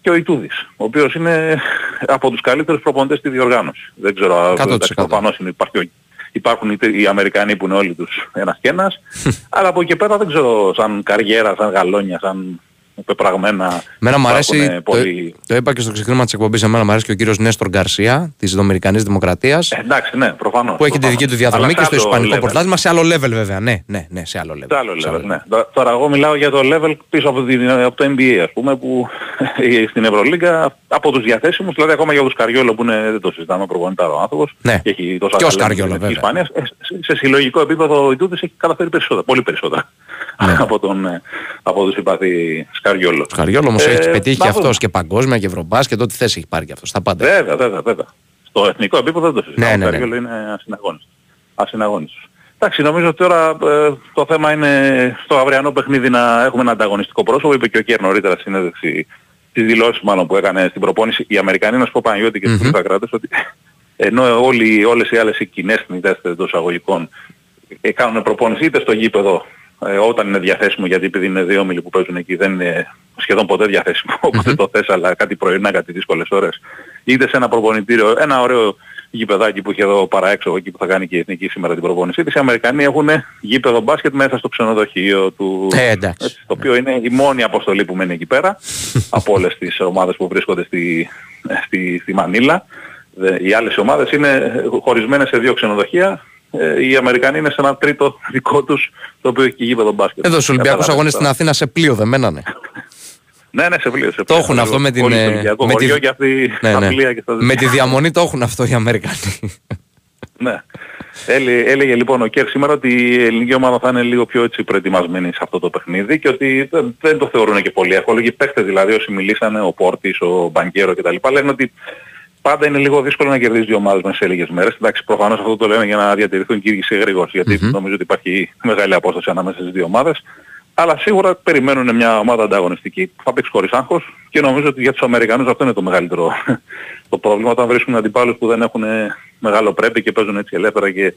και ο Ιτούδης, ο οποίος είναι από τους καλύτερους προπονητές στη διοργάνωση. Δεν ξέρω, 100%. εντάξει, προφανώς είναι, υπάρχει, ο- υπάρχουν οι, οι Αμερικανοί που είναι όλοι τους ένας και ένας, αλλά από εκεί πέρα δεν ξέρω σαν καριέρα, σαν γαλόνια, σαν πεπραγμένα. Μένα μου αρέσει, υπάρχουν το, πολύ- το είπα και στο ξεκίνημα της εκπομπής, εμένα μου αρέσει και ο κύριος Νέστορ Γκαρσία της Δομινικανή Δημοκρατίας. Ε, εντάξει, ναι, προφανώς. που έχει τη προφανώς. δική του διαδρομή Αλλά και στο σε άλλο Ισπανικό level. πρωτάθλημα σε άλλο level βέβαια. Ναι, ναι, ναι, σε άλλο level. Σε άλλο Σε level, ναι. Τω- Τώρα εγώ μιλάω για το level πίσω από, την, από το NBA ας πούμε που στην Ευρωλίγκα από τους διαθέσιμους, δηλαδή ακόμα για τον Σκαριόλο που είναι, δεν το συζητάμε, προπονητάρο ο άνθρωπος Ναι. και έχει τόσα Και ο ταλέντα Σκαριόλο, στην βέβαια. Ισπανίας, ε, σε, σε συλλογικό επίπεδο ο Ιτούδης έχει καταφέρει περισσότερα, πολύ περισσότερα Ναι. από τον, ε, από τον συμπαθή Σκαριόλο. Ο Σκαριόλο όμως Ε, έχεις πετύχει να και αυτός δούμε. και παγκόσμια και ευρωμπάσκετ, ό,τι θέση έχει πάρει και αυτός. Στα πάντα. Βέβαια, βέβαια, βέβαια. Στο εθνικό επίπεδο δεν το συζητάμε. Ναι, ναι, Ο ναι. Καριόλο είναι ασυναγώνιστος. ασυναγώνιστος. Εντάξει, νομίζω ότι τώρα ε, το θέμα είναι στο αυριανό παιχνίδι να έχουμε ένα ανταγωνιστικό πρόσωπο. Είπε και ο Κέρ νωρίτερα στη συνέντευξη τις δηλώσεις μάλλον που έκανε στην προπόνηση. Οι Αμερικανοί, να σου πω Παναγιώτη και στους Μμμ. mm ακράτες, ότι ενώ όλοι, όλες οι άλλες οι κοινές θνητές των εισαγωγικών ε, κάνουν προπόνηση είτε στο γήπεδο ε, όταν είναι διαθέσιμο γιατί επειδή είναι δύο όμιλοι που παίζουν εκεί δεν είναι σχεδόν ποτέ διαθέσιμο όποτε το θες αλλά κάτι πρωινά, κάτι δύσκολες ώρες είτε σε ένα προπονητήριο, ένα ωραίο γήπεδάκι που είχε εδώ παρά έξω εκεί που θα κάνει και η Εθνική σήμερα την προπόνησή της οι Αμερικανοί έχουν γήπεδο μπάσκετ μέσα στο ξενοδοχείο του Ε, εντάξει. έτσι, το οποίο είναι η μόνη αποστολή που μένει εκεί πέρα από όλες τις ομάδες που βρίσκονται στη, στη, στη Μανίλα. Δε- Οι άλλες ομάδες είναι χωρισμένες σε δύο ξενοδοχεία. Ε, Οι Αμερικανοί είναι σε ένα τρίτο δικό τους το οποίο έχει και γήπεδο μπάσκετ. Εδώ στους Ολυμπιακούς Καταλάβες Αγώνες τώρα. στην Αθήνα σε πλοίο δεν μένανε. Ναι, ναι, σε πλοίο. Σε Το πλοίο. έχουν αυτό με την, Όλοι στο ε, Ολυμπιακό με τη- χωριό και αυτή Ναι, τα ναι. πλοία και στα Με τη διαμονή το έχουν αυτό οι Αμερικανοί. Ναι. Έλε- Έλεγε λοιπόν ο Κέρ σήμερα ότι η ελληνική ομάδα θα είναι λίγο πιο έτσι προετοιμασμένη σε αυτό το παιχνίδι και ότι δεν, δεν το θεωρούν και πολύ εύκολο. Και οι παίχτες δηλαδή όσοι μιλήσανε, ο Πόρτης, ο Μπανκέρο κτλ. λένε ότι πάντα είναι λίγο δύσκολο να κερδίσει δύο ομάδες μέσα σε λίγες μέρες. Εντάξει, προφανώς αυτό το λένε για να διατηρηθούν και οι ίδιοι σε γρήγορες, γιατί νομίζω ότι υπάρχει μεγάλη απόσταση ανάμεσα στις δύο ομάδες. Αλλά σίγουρα περιμένουν μια ομάδα ανταγωνιστική που θα παίξει χωρίς άγχος και νομίζω ότι για τους Αμερικανούς αυτό είναι το μεγαλύτερο το πρόβλημα όταν βρίσκουν αντιπάλους που δεν έχουν μεγάλο πρέπει και παίζουν έτσι ελεύθερα και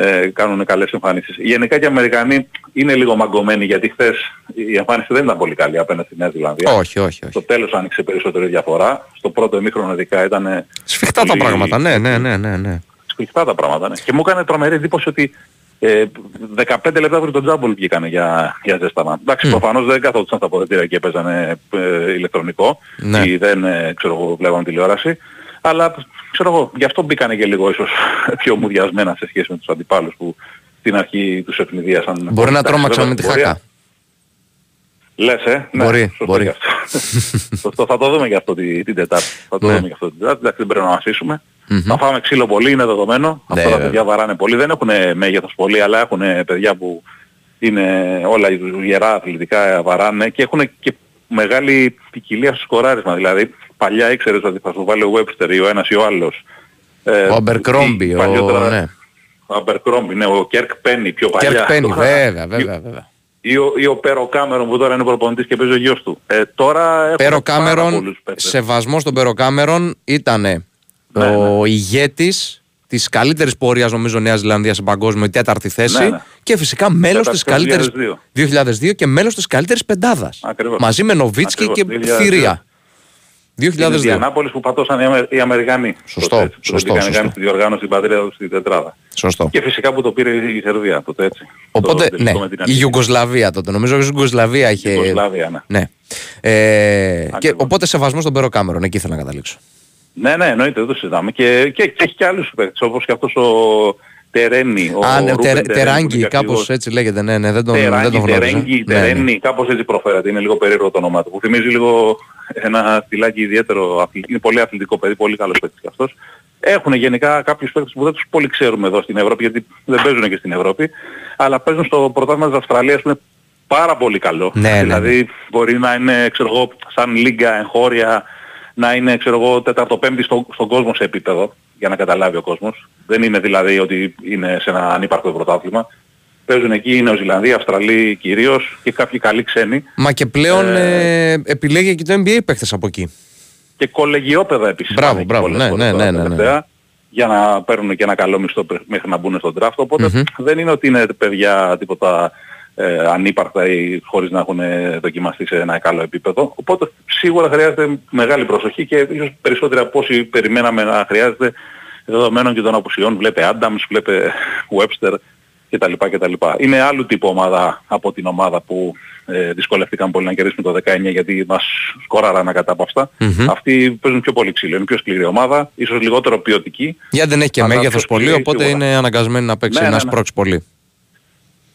ε, κάνουν καλές εμφανίσεις. Γενικά και οι Αμερικανοί είναι λίγο μαγκωμένοι γιατί χθες η εμφάνιση δεν ήταν πολύ καλή απέναντι στη Νέα Ζηλανδία. όχι, όχι, όχι. Στο τέλος άνοιξε περισσότερη διαφορά. Στο πρώτο εμίχρονο ειδικά ήταν Σφιχτά τα πολύ- πράγματα, ναι, ναι, ναι, ναι. ναι. σφιχτά τα πράγματα. Ναι. Και μου έκανε τρομερή εντύπωση ότι ε, 15 λεπτά πριν τον Τζάμπολ βγήκανε για, για ζέσταμα. Εντάξει, προφανώς δεν καθόντουσαν στα αποδετήρια και παίζανε ε, ηλεκτρονικό Ναι. ή δεν ε, ξέρω εγώ, βλέπαν τηλεόραση. Αλλά ξέρω εγώ, γι' αυτό μπήκανε και λίγο ίσως πιο μουδιασμένα σε σχέση με τους αντιπάλους που στην αρχή τους ευνηδίασαν. Μπορεί να Εντάξει, τρόμαξαν βέβαια, με τη μπορεί- χάκα. Λες, ε. Μπορεί, σωστό μπορεί. και αυτό. Σωστό, θα το δούμε και αυτό την, την Τετάρτη. Θα το Ναι. δούμε και αυτό την Τετάρτη. Εντάξει, δεν πρέπει να μασίσουμε. Μμμ. Να φάμε ξύλο πολύ, είναι δεδομένο. Ναι, Αυτά τα βέβαια. παιδιά βαράνε πολύ. Δεν έχουν μέγεθος πολύ, αλλά έχουν παιδιά που είναι όλα γερά αθλητικά, βαράνε και έχουν και μεγάλη ποικιλία στο σκοράρισμα. Δηλαδή, παλιά ήξερες ότι θα σου βάλει ο Webster ή ο ένας ή ο άλλος. Ε, Ο Αμπερκρόμπι, ή ο. παλιότερα- Ναι. Ο Αμπερκρόμπι, ναι, ο Κέρκ Πένι πιο παλιά. Κέρκ Πένι, Τώρα- βέβαια, βέβαια, βέβαια. ή ο, ή ο Πέρο Κάμερον που τώρα είναι προπονητής και παίζει ο γιος του. Ε, τώρα έχουμε Πέρο πάρα Κάμερον, πολλούς παίκτες. σεβασμός στον Πέρο Κάμερον, ήταν Ναι, ο ηγέτης της καλύτερης πορείας νομίζω Νέας Ζηλανδίας σε παγκόσμιο, η τέταρτη θέση Ναι, ναι. και φυσικά μέλος της Τέταρτη, καλύτερης 2002. 2002 και μέλος της καλύτερης πεντάδας. Ακριβώς. Μαζί με Νοβίτσκι και Ακριβώς, 2002. Θηρία. Στην 2002. Ιντιανάπολης που πατώσαν οι, Αμε- οι Αμερικανοί. Σωστό, Τότε, έτσι, που σωστό, δεν είχαν σωστό. κάνει τη διοργάνωση στην πατρίδα τους στην τετράδα. Σωστό. Και φυσικά που το πήρε η Σερβία τότε έτσι. Οπότε, το, ναι, τελικό με την η Αρχική. Ιουγκοσλαβία τότε. Νομίζω ότι η Ιουγκοσλαβία είχε. Ιουγκοσλαβία, ναι. ναι. Ε, και Ακριβώς. οπότε σεβασμός στον Πέρο Κάμερον, εκεί ήθελα να καταλήξω. Ναι, ναι, εννοείται, δεν το συζητάμε. Και, και, και έχει και άλλους παίκτες, όπως και αυτός ο Τερένι. Ο Α, ναι, Ρούμπεν τερ, Τερένι, που τεράγκη, είναι κάπως αρχηγός. έτσι λέγεται. Ναι, ναι, δεν τον, δεν Τεράγκη, τον γνώριζα. Τερέγγι, Ναι, ναι. Τερένι, κάπως έτσι προφέρεται. Είναι λίγο περίεργο το όνομά του. Που θυμίζει λίγο ένα στυλάκι ιδιαίτερο. αθλη- Είναι πολύ αθλητικό παιδί, πολύ καλός παίκτης και αυτός. Έχουν γενικά κάποιους παίκτες που δεν τους πολύ ξέρουμε εδώ στην Ευρώπη, γιατί δεν παίζουν και στην Ευρώπη, αλλά παίζουν στο πρωτάθλημα της Αυστραλίας που είναι πάρα πολύ καλό. Ναι, ναι, ναι. δηλαδή μπορεί να είναι, ξέρω εγώ, σαν λίγκα εγχώρια, να είναι, ξέρω εγώ, τέταρτο-πέμπτη στο, στον κόσμο σε επίπεδο, για να καταλάβει ο κόσμος. Δεν είναι δηλαδή ότι είναι σε ένα ανύπαρκτο πρωτάθλημα. Παίζουν εκεί οι Νεοζηλανδοί, Αυστραλοί κυρίως και κάποιοι καλοί ξένοι. Μα και πλέον ε, επιλέγει και το NBA παίχτες από εκεί. Και κολεγιόπαιδα επίσης. Μπράβο, πάνε εκεί μπράβο, πολλές ναι, φορές ναι, τώρα ναι, ναι, ναι. τελευταία, Για να παίρνουν και ένα καλό μισθό πρε- μέχρι να μπουν στον draft. οποτε δεν είναι ότι είναι παιδιά τίποτα ε, ανύπαρκτα ή χωρίς να έχουν ε, δοκιμαστεί σε ένα καλό επίπεδο. Οπότε σίγουρα χρειάζεται μεγάλη προσοχή και ίσως περισσότεροι από όσοι περιμέναμε να χρειάζεται δεδομένων και των απουσιών. Βλέπε Adams, βλέπε Webster κτλ. κτλ. Είναι άλλου τύπου ομάδα από την ομάδα που ε, δυσκολεύτηκαν πολύ να κερδίσουν το 19 γιατί μας σκοράραν ακατάπαυστα. Αυτοί παίζουν πιο πολύ ξύλο, είναι πιο σκληρή ομάδα, ίσως λιγότερο ποιοτική. Γιατί δεν έχει και Αλλά μέγεθος πιο πολύ, σκληρή, οπότε σίγουρα. είναι αναγκασμένη να παίξει Ναι, να ναι, ναι. σπρώξει πολύ.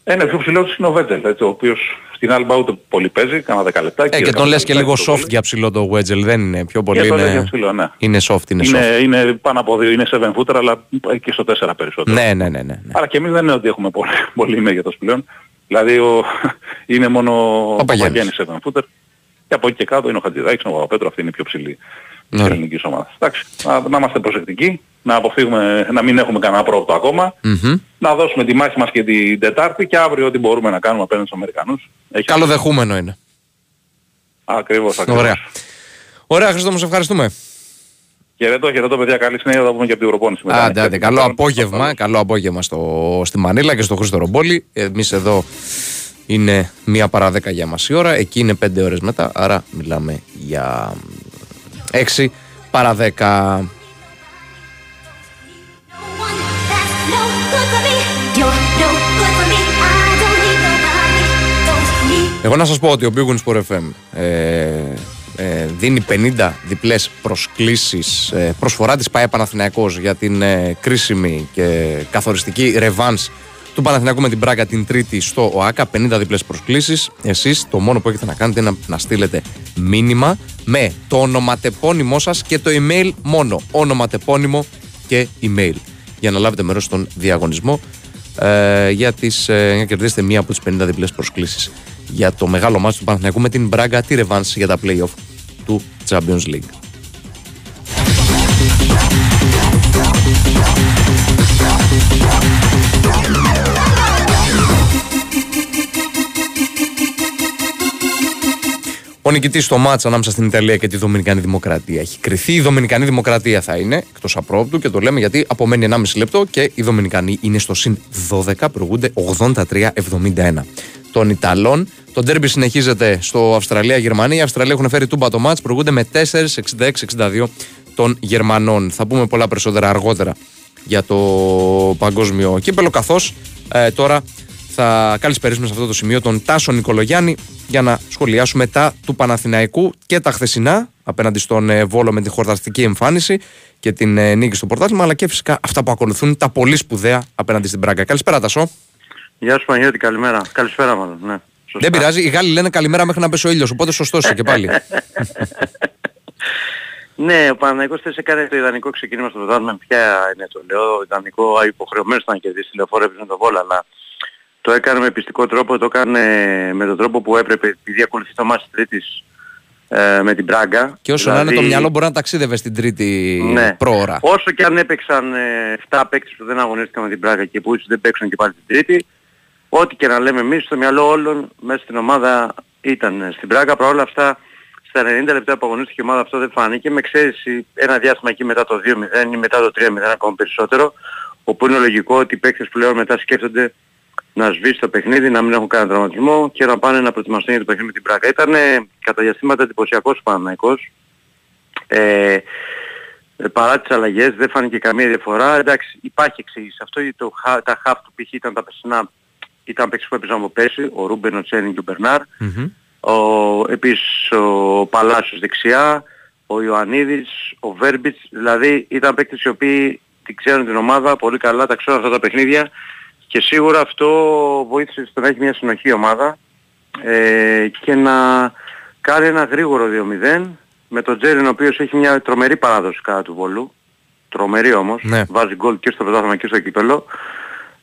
Ένα πιο ψηλό είναι ο Βέτζελ, έτσι, ο οποίος στην Alba ούτε πολύ παίζει, κάνα 10 λεπτά. Ε, και τον λες και λίγο soft για ψηλό το Wedgel, δεν είναι πιο πολύ. Και τον λες Είναι, για ψηλό, ναι. είναι soft, είναι, Είναι, soft. είναι πάνω από δύο, είναι 7 footer, αλλά και στο 4 περισσότερο. Ναι, ναι, ναι, ναι. ναι. Αλλά και εμείς δεν είναι ότι έχουμε πολύ, πολύ μέγεθος πλέον. Δηλαδή ο, είναι μόνο ο Παπαγιάννης. Παπαγιάννης 7 footer και από εκεί και κάτω είναι ο Χατζηδάκης, ο Παπαπέτρου, αυτή είναι η πιο ψηλή της Ωραία. ελληνικής ομάδας. Εντάξει, να, να είμαστε προσεκτικοί, να αποφύγουμε, να μην έχουμε κανένα πρόοπτο ακόμα, Μμμ. να δώσουμε τη μάχη μας και την Τετάρτη και αύριο ό,τι μπορούμε να κάνουμε απέναντι στους Αμερικανούς. Έχει... Καλοδεχούμενο είναι. Ακριβώς, ακριβώς. Ωραία. Ωραία, Χρήστο μου, σε ευχαριστούμε. Χαιρετώ, χαιρετώ παιδιά, καλή συνέχεια, θα πούμε και από την προπόνηση μετά. Άντε, άντε, καλό Λοιπόν, απόγευμα, ασφαλώς. καλό απόγευμα στο, στη Μανίλα και στο Χρήστο Ρομπόλη. Εμείς εδώ είναι μία παρά δέκα για μας η ώρα, εκεί είναι πέντε ώρες μετά, άρα μιλάμε για έξι παρά δέκα. No one that's no good for me. You're no good for me. I don't need nobody. Don't need Εγώ να σας πω ότι ο Big Win Sport FM ε, ε, δίνει 50 διπλές προσκλήσεις ε, προσφορά της ΠαΕ Παναθηναϊκός για την ε, κρίσιμη και καθοριστική ρεβάνς του Παναθηναϊκού με την Μπράγκα την Τρίτη στο ΟΑΚΑ. 50 διπλές προσκλήσεις. Εσείς το μόνο που έχετε να κάνετε είναι να, να στείλετε μήνυμα με το ονοματεπώνυμό σας και το email μόνο. Ονοματεπώνυμο και email για να λάβετε μέρος στον διαγωνισμό ε, για, τις, ε, για να κερδίσετε μία από τις 50 διπλές προσκλήσεις για το μεγάλο μάτι του Παναθηναϊκού με την Μπράγκα τη ρεβάνση για τα play-off του Champions League. Ο νικητής στο μάτς ανάμεσα στην Ιταλία και τη Δομινικανή Δημοκρατία έχει κρυθεί. Η Δομινικανή Δημοκρατία θα είναι εκτός απρόπτου και το λέμε γιατί απομένει 1,5 λεπτό και οι Δομινικανοί είναι στο συν 12, προηγούνται 83-71 των Ιταλών. Το ντέρμπι συνεχίζεται στο Αυστραλία-Γερμανία. Οι Αυστραλοί έχουν φέρει τούμπα το μάτς, προηγούνται με 4-66-62 των Γερμανών. Θα πούμε πολλά περισσότερα αργότερα για το παγκόσμιο κύπελο, καθώς ε, τώρα θα καλησπερίσουμε σε αυτό το σημείο τον Τάσο Νικολογιάννη για να σχολιάσουμε τα του Παναθηναϊκού και τα χθεσινά απέναντι στον ε, Βόλο με την χορταστική εμφάνιση και την ε, νίκη στο πρωτάθλημα, αλλά και φυσικά αυτά που ακολουθούν τα πολύ σπουδαία απέναντι στην Πράγκα. Καλησπέρα, Τάσο. Γεια σου Παναγιώτη, καλημέρα. Καλησπέρα μάλλον, ναι. Σωστά. Δεν πειράζει, οι Γάλλοι λένε καλημέρα μέχρι να πέσει ο ήλιος, οπότε σωστός είσαι και πάλι. Ναι, ο Παναγικός θες έκανε το ιδανικό ξεκίνημα στο πρωτάθλημα. Ποια είναι το λέω, ιδανικό α, υποχρεωμένος ήταν να κερδίσει τη λεωφόρο έπαιζε με τον Βόλα, αλλά το έκανε με πιστικό τρόπο, το έκανε με τον τρόπο που έπρεπε, επειδή ακολουθεί το μάτι της Τρίτης ε, με την Πράγκα. και όσο να είναι το μυαλό μπορεί να ταξίδευε στην Τρίτη ναι. πρόωρα. Όσο και αν έπαιξαν ε, 7 παίκτες που δεν αγωνίστηκαν με την Πράγα και που ίσως δεν παίξουν και πάλι την Τρίτη, ό,τι και να λέμε εμείς, το μυαλό όλων μέσα στην ομάδα ήταν ε, στην Πράγα. Παρ' όλα αυτά, στα 90 λεπτά που αγωνίστηκε η ομάδα αυτό δεν φάνηκε, με εξαίρεση ένα διάστημα εκεί μετά το 2-0 ή μετά το 3-0 ακόμα περισσότερο, όπου είναι λογικό ότι οι παίκτες πλέον μετά σκέφτονται να σβήσει το παιχνίδι, να μην έχουν κανένα τραυματισμό και να πάνε να προετοιμαστούν για το παιχνίδι με την Πράγα. Ήταν κατά διαστήματα εντυπωσιακός ο Παναθηναϊκός. Ε, ε, παρά τις αλλαγές δεν φάνηκε καμία διαφορά. Εντάξει, υπάρχει εξήγηση. Αυτό γιατί το, χα- τα χαφ του π.χ. ήταν τα περσινά, ήταν παίκτες που έπαιζαν από πέρσι, ο Ρούμπεν, ο Τσένιν και ο Μπερνάρ. Μμμ. Ο, επίσης ο Παλάσιος δεξιά, ο Ιωαννίδης, ο Βέρμπιτς, δηλαδή ήταν παίκτες οι οποίοι την ξέρουν την ομάδα πολύ καλά, τα ξέρουν αυτά τα παιχνίδια και σίγουρα αυτό βοήθησε στο να έχει μια συνοχή η ομάδα ε, και να κάνει ένα γρήγορο 2-0 με τον Τζέριν ο οποίος έχει μια τρομερή παράδοση κατά του Βολού τρομερή όμως, Ναι. βάζει γκολ και στο πρωτάθλημα και στο κύπελο.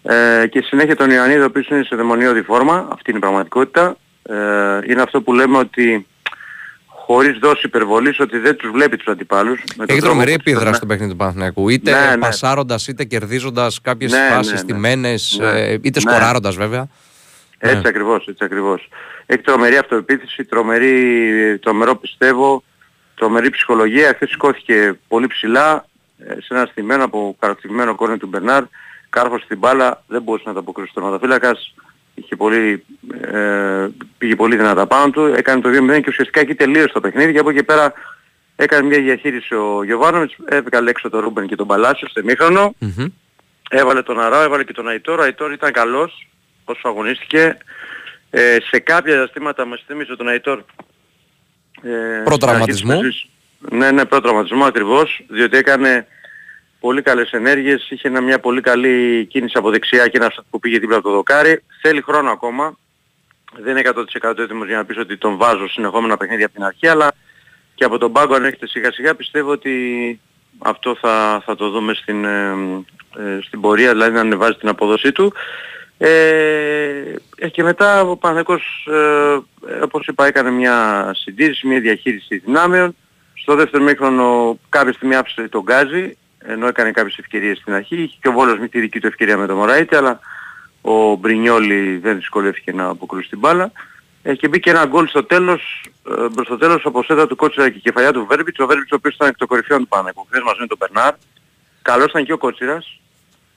Ε, και συνέχεια τον Ιωαννίδη ο οποίος είναι σε δαιμονιώδη φόρμα, αυτή είναι η πραγματικότητα. Ε, είναι αυτό που λέμε ότι χωρίς δόση υπερβολής ότι δεν τους βλέπει τους αντιπάλους με τον Έχει τρόπο τρομερή που τους επίδραση περνά. στο παιχνίδι του Παναθηναϊκού. Είτε Ναι, ναι. πασάροντας, είτε κερδίζοντας κάποιες Ναι, φάσεις ναι, ναι. τιμένε, Ναι. είτε Ναι. σκοράροντας βέβαια. Έτσι Ναι. ακριβώς, έτσι ακριβώς. Έχει τρομερή αυτοεπίθεση, τρομερή, τρομερό πιστεύω, τρομερή ψυχολογία. Χθες σηκώθηκε πολύ ψηλά, ε, σε ένα στημένο από καραστηγμένο κόρνο του Μπερνάρ, κάρφωσε την μπάλα, δεν μπορούσε να τα αποκρούσει τον ματαφύλακας, είχε πολύ, ε, πήγε πολύ δυνατά πάνω του, έκανε το 2-0 και ουσιαστικά εκεί τελείωσε το παιχνίδι και από εκεί και πέρα έκανε μια διαχείριση ο Γιωβάνοβιτς, έβγαλε έξω τον Ρούμπεν και τον Παλάσιο στο ημίχρονο, Μμμ. Έβαλε τον Αράο, έβαλε και τον Αϊτόρ. Ο Αϊτόρ ήταν καλός όσο αγωνίστηκε. Ε, σε κάποια διαστήματα μας θύμισε τον Αϊτόρ. Ε, Προτραυματισμό. στην αρχή της παίξης. Ναι, ναι, προτραυματισμό ακριβώς. Διότι έκανε πολύ καλές ενέργειες. Είχε ένα- μια πολύ καλή κίνηση από δεξιά και ένα σουτ που πήγε δίπλα από το δοκάρι. Θέλει χρόνο ακόμα. Δεν είναι 100% έτοιμος για να πεις ότι τον βάζω συνεχόμενα παιχνίδια από την αρχή, αλλά και από τον πάγκο αν έρχεται σιγά σιγά πιστεύω ότι αυτό θα, θα το δούμε στην, ε, ε, στην πορεία, δηλαδή να ανεβάζει την απόδοσή του. Ε, ε, και μετά ο Παναθηναϊκός, ε, ε, όπως είπα, έκανε μια συντήρηση, μια διαχείριση δυνάμεων. Στο δεύτερο μήχρονο κάποια στιγμή άφησε τον Γκάζι, ενώ έκανε κάποιες ευκαιρίες στην αρχή. Είχε και ο Βόλος με τη δική του ευκαιρία με τον Μωράιτη, αλλά ο Μπρινιόλι δεν δυσκολεύτηκε να αποκρούσει την μπάλα. Ε, και μπήκε ένα γκολ στο τέλος, ε, προς το τέλος από σέτα του Κότσιρα και κεφαλιά του Βέρμπιτς. Ο Βέρμπιτς ο οποίος ήταν εκ των κορυφαίων του Παναθηναϊκού χθες μαζί με τον Μπερνάρ. Καλός ήταν και ο Κότσιρας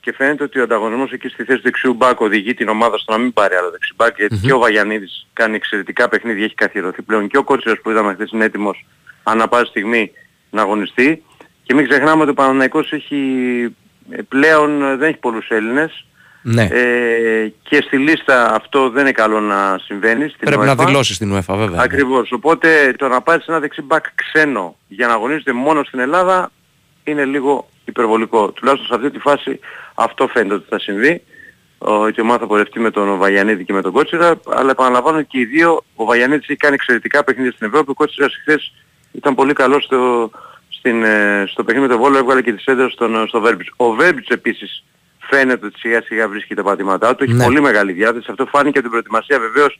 και φαίνεται ότι ο ανταγωνισμός εκεί στη θέση του δεξιού μπακ οδηγεί την ομάδα στο να μην πάρει άλλο δεξί μπακ γιατί και ο Βαγιανίδης κάνει εξαιρετικά παιχνίδια, έχει καθιερωθεί πλέον και ο Κότσιρας που είδαμε χθες είναι έτοιμος ανά πάση στιγμή να αγωνιστεί και μην ξεχνάμε ότι ο Παναθηναϊκός έχει ε, πλέον ε, δεν έχει πολλούς Έλληνες Ναι. ε, και στη λίστα αυτό δεν είναι καλό να συμβαίνει. Στην Πρέπει να UEFA. δηλώσεις στην UEFA βέβαια. Ακριβώς. Οπότε το να πάρεις ένα δεξί μπακ ξένο για να αγωνίζεται μόνο στην Ελλάδα είναι λίγο υπερβολικό. Τουλάχιστον σε αυτή τη φάση αυτό φαίνεται ότι θα συμβεί. Ο, η ομάδα θα πορευτεί με τον Βαγιανίδη και με τον Κότσιρα, αλλά επαναλαμβάνω και οι δύο, ο Βαγιανίδης έχει κάνει εξαιρετικά παιχνίδια στην Ευρώπη, ο Κότσιρας χθες ήταν πολύ καλός στο, στην, ε, στο παιχνίδι με τον Βόλο, έβγαλε και τις έντρες στον, στο Βέρμπιτς. Ο Βέρμπιτς επίσης φαίνεται ότι σιγά σιγά βρίσκει τα πατήματά του, έχει Ναι. πολύ μεγάλη διάθεση, αυτό φάνηκε από την προετοιμασία βεβαίως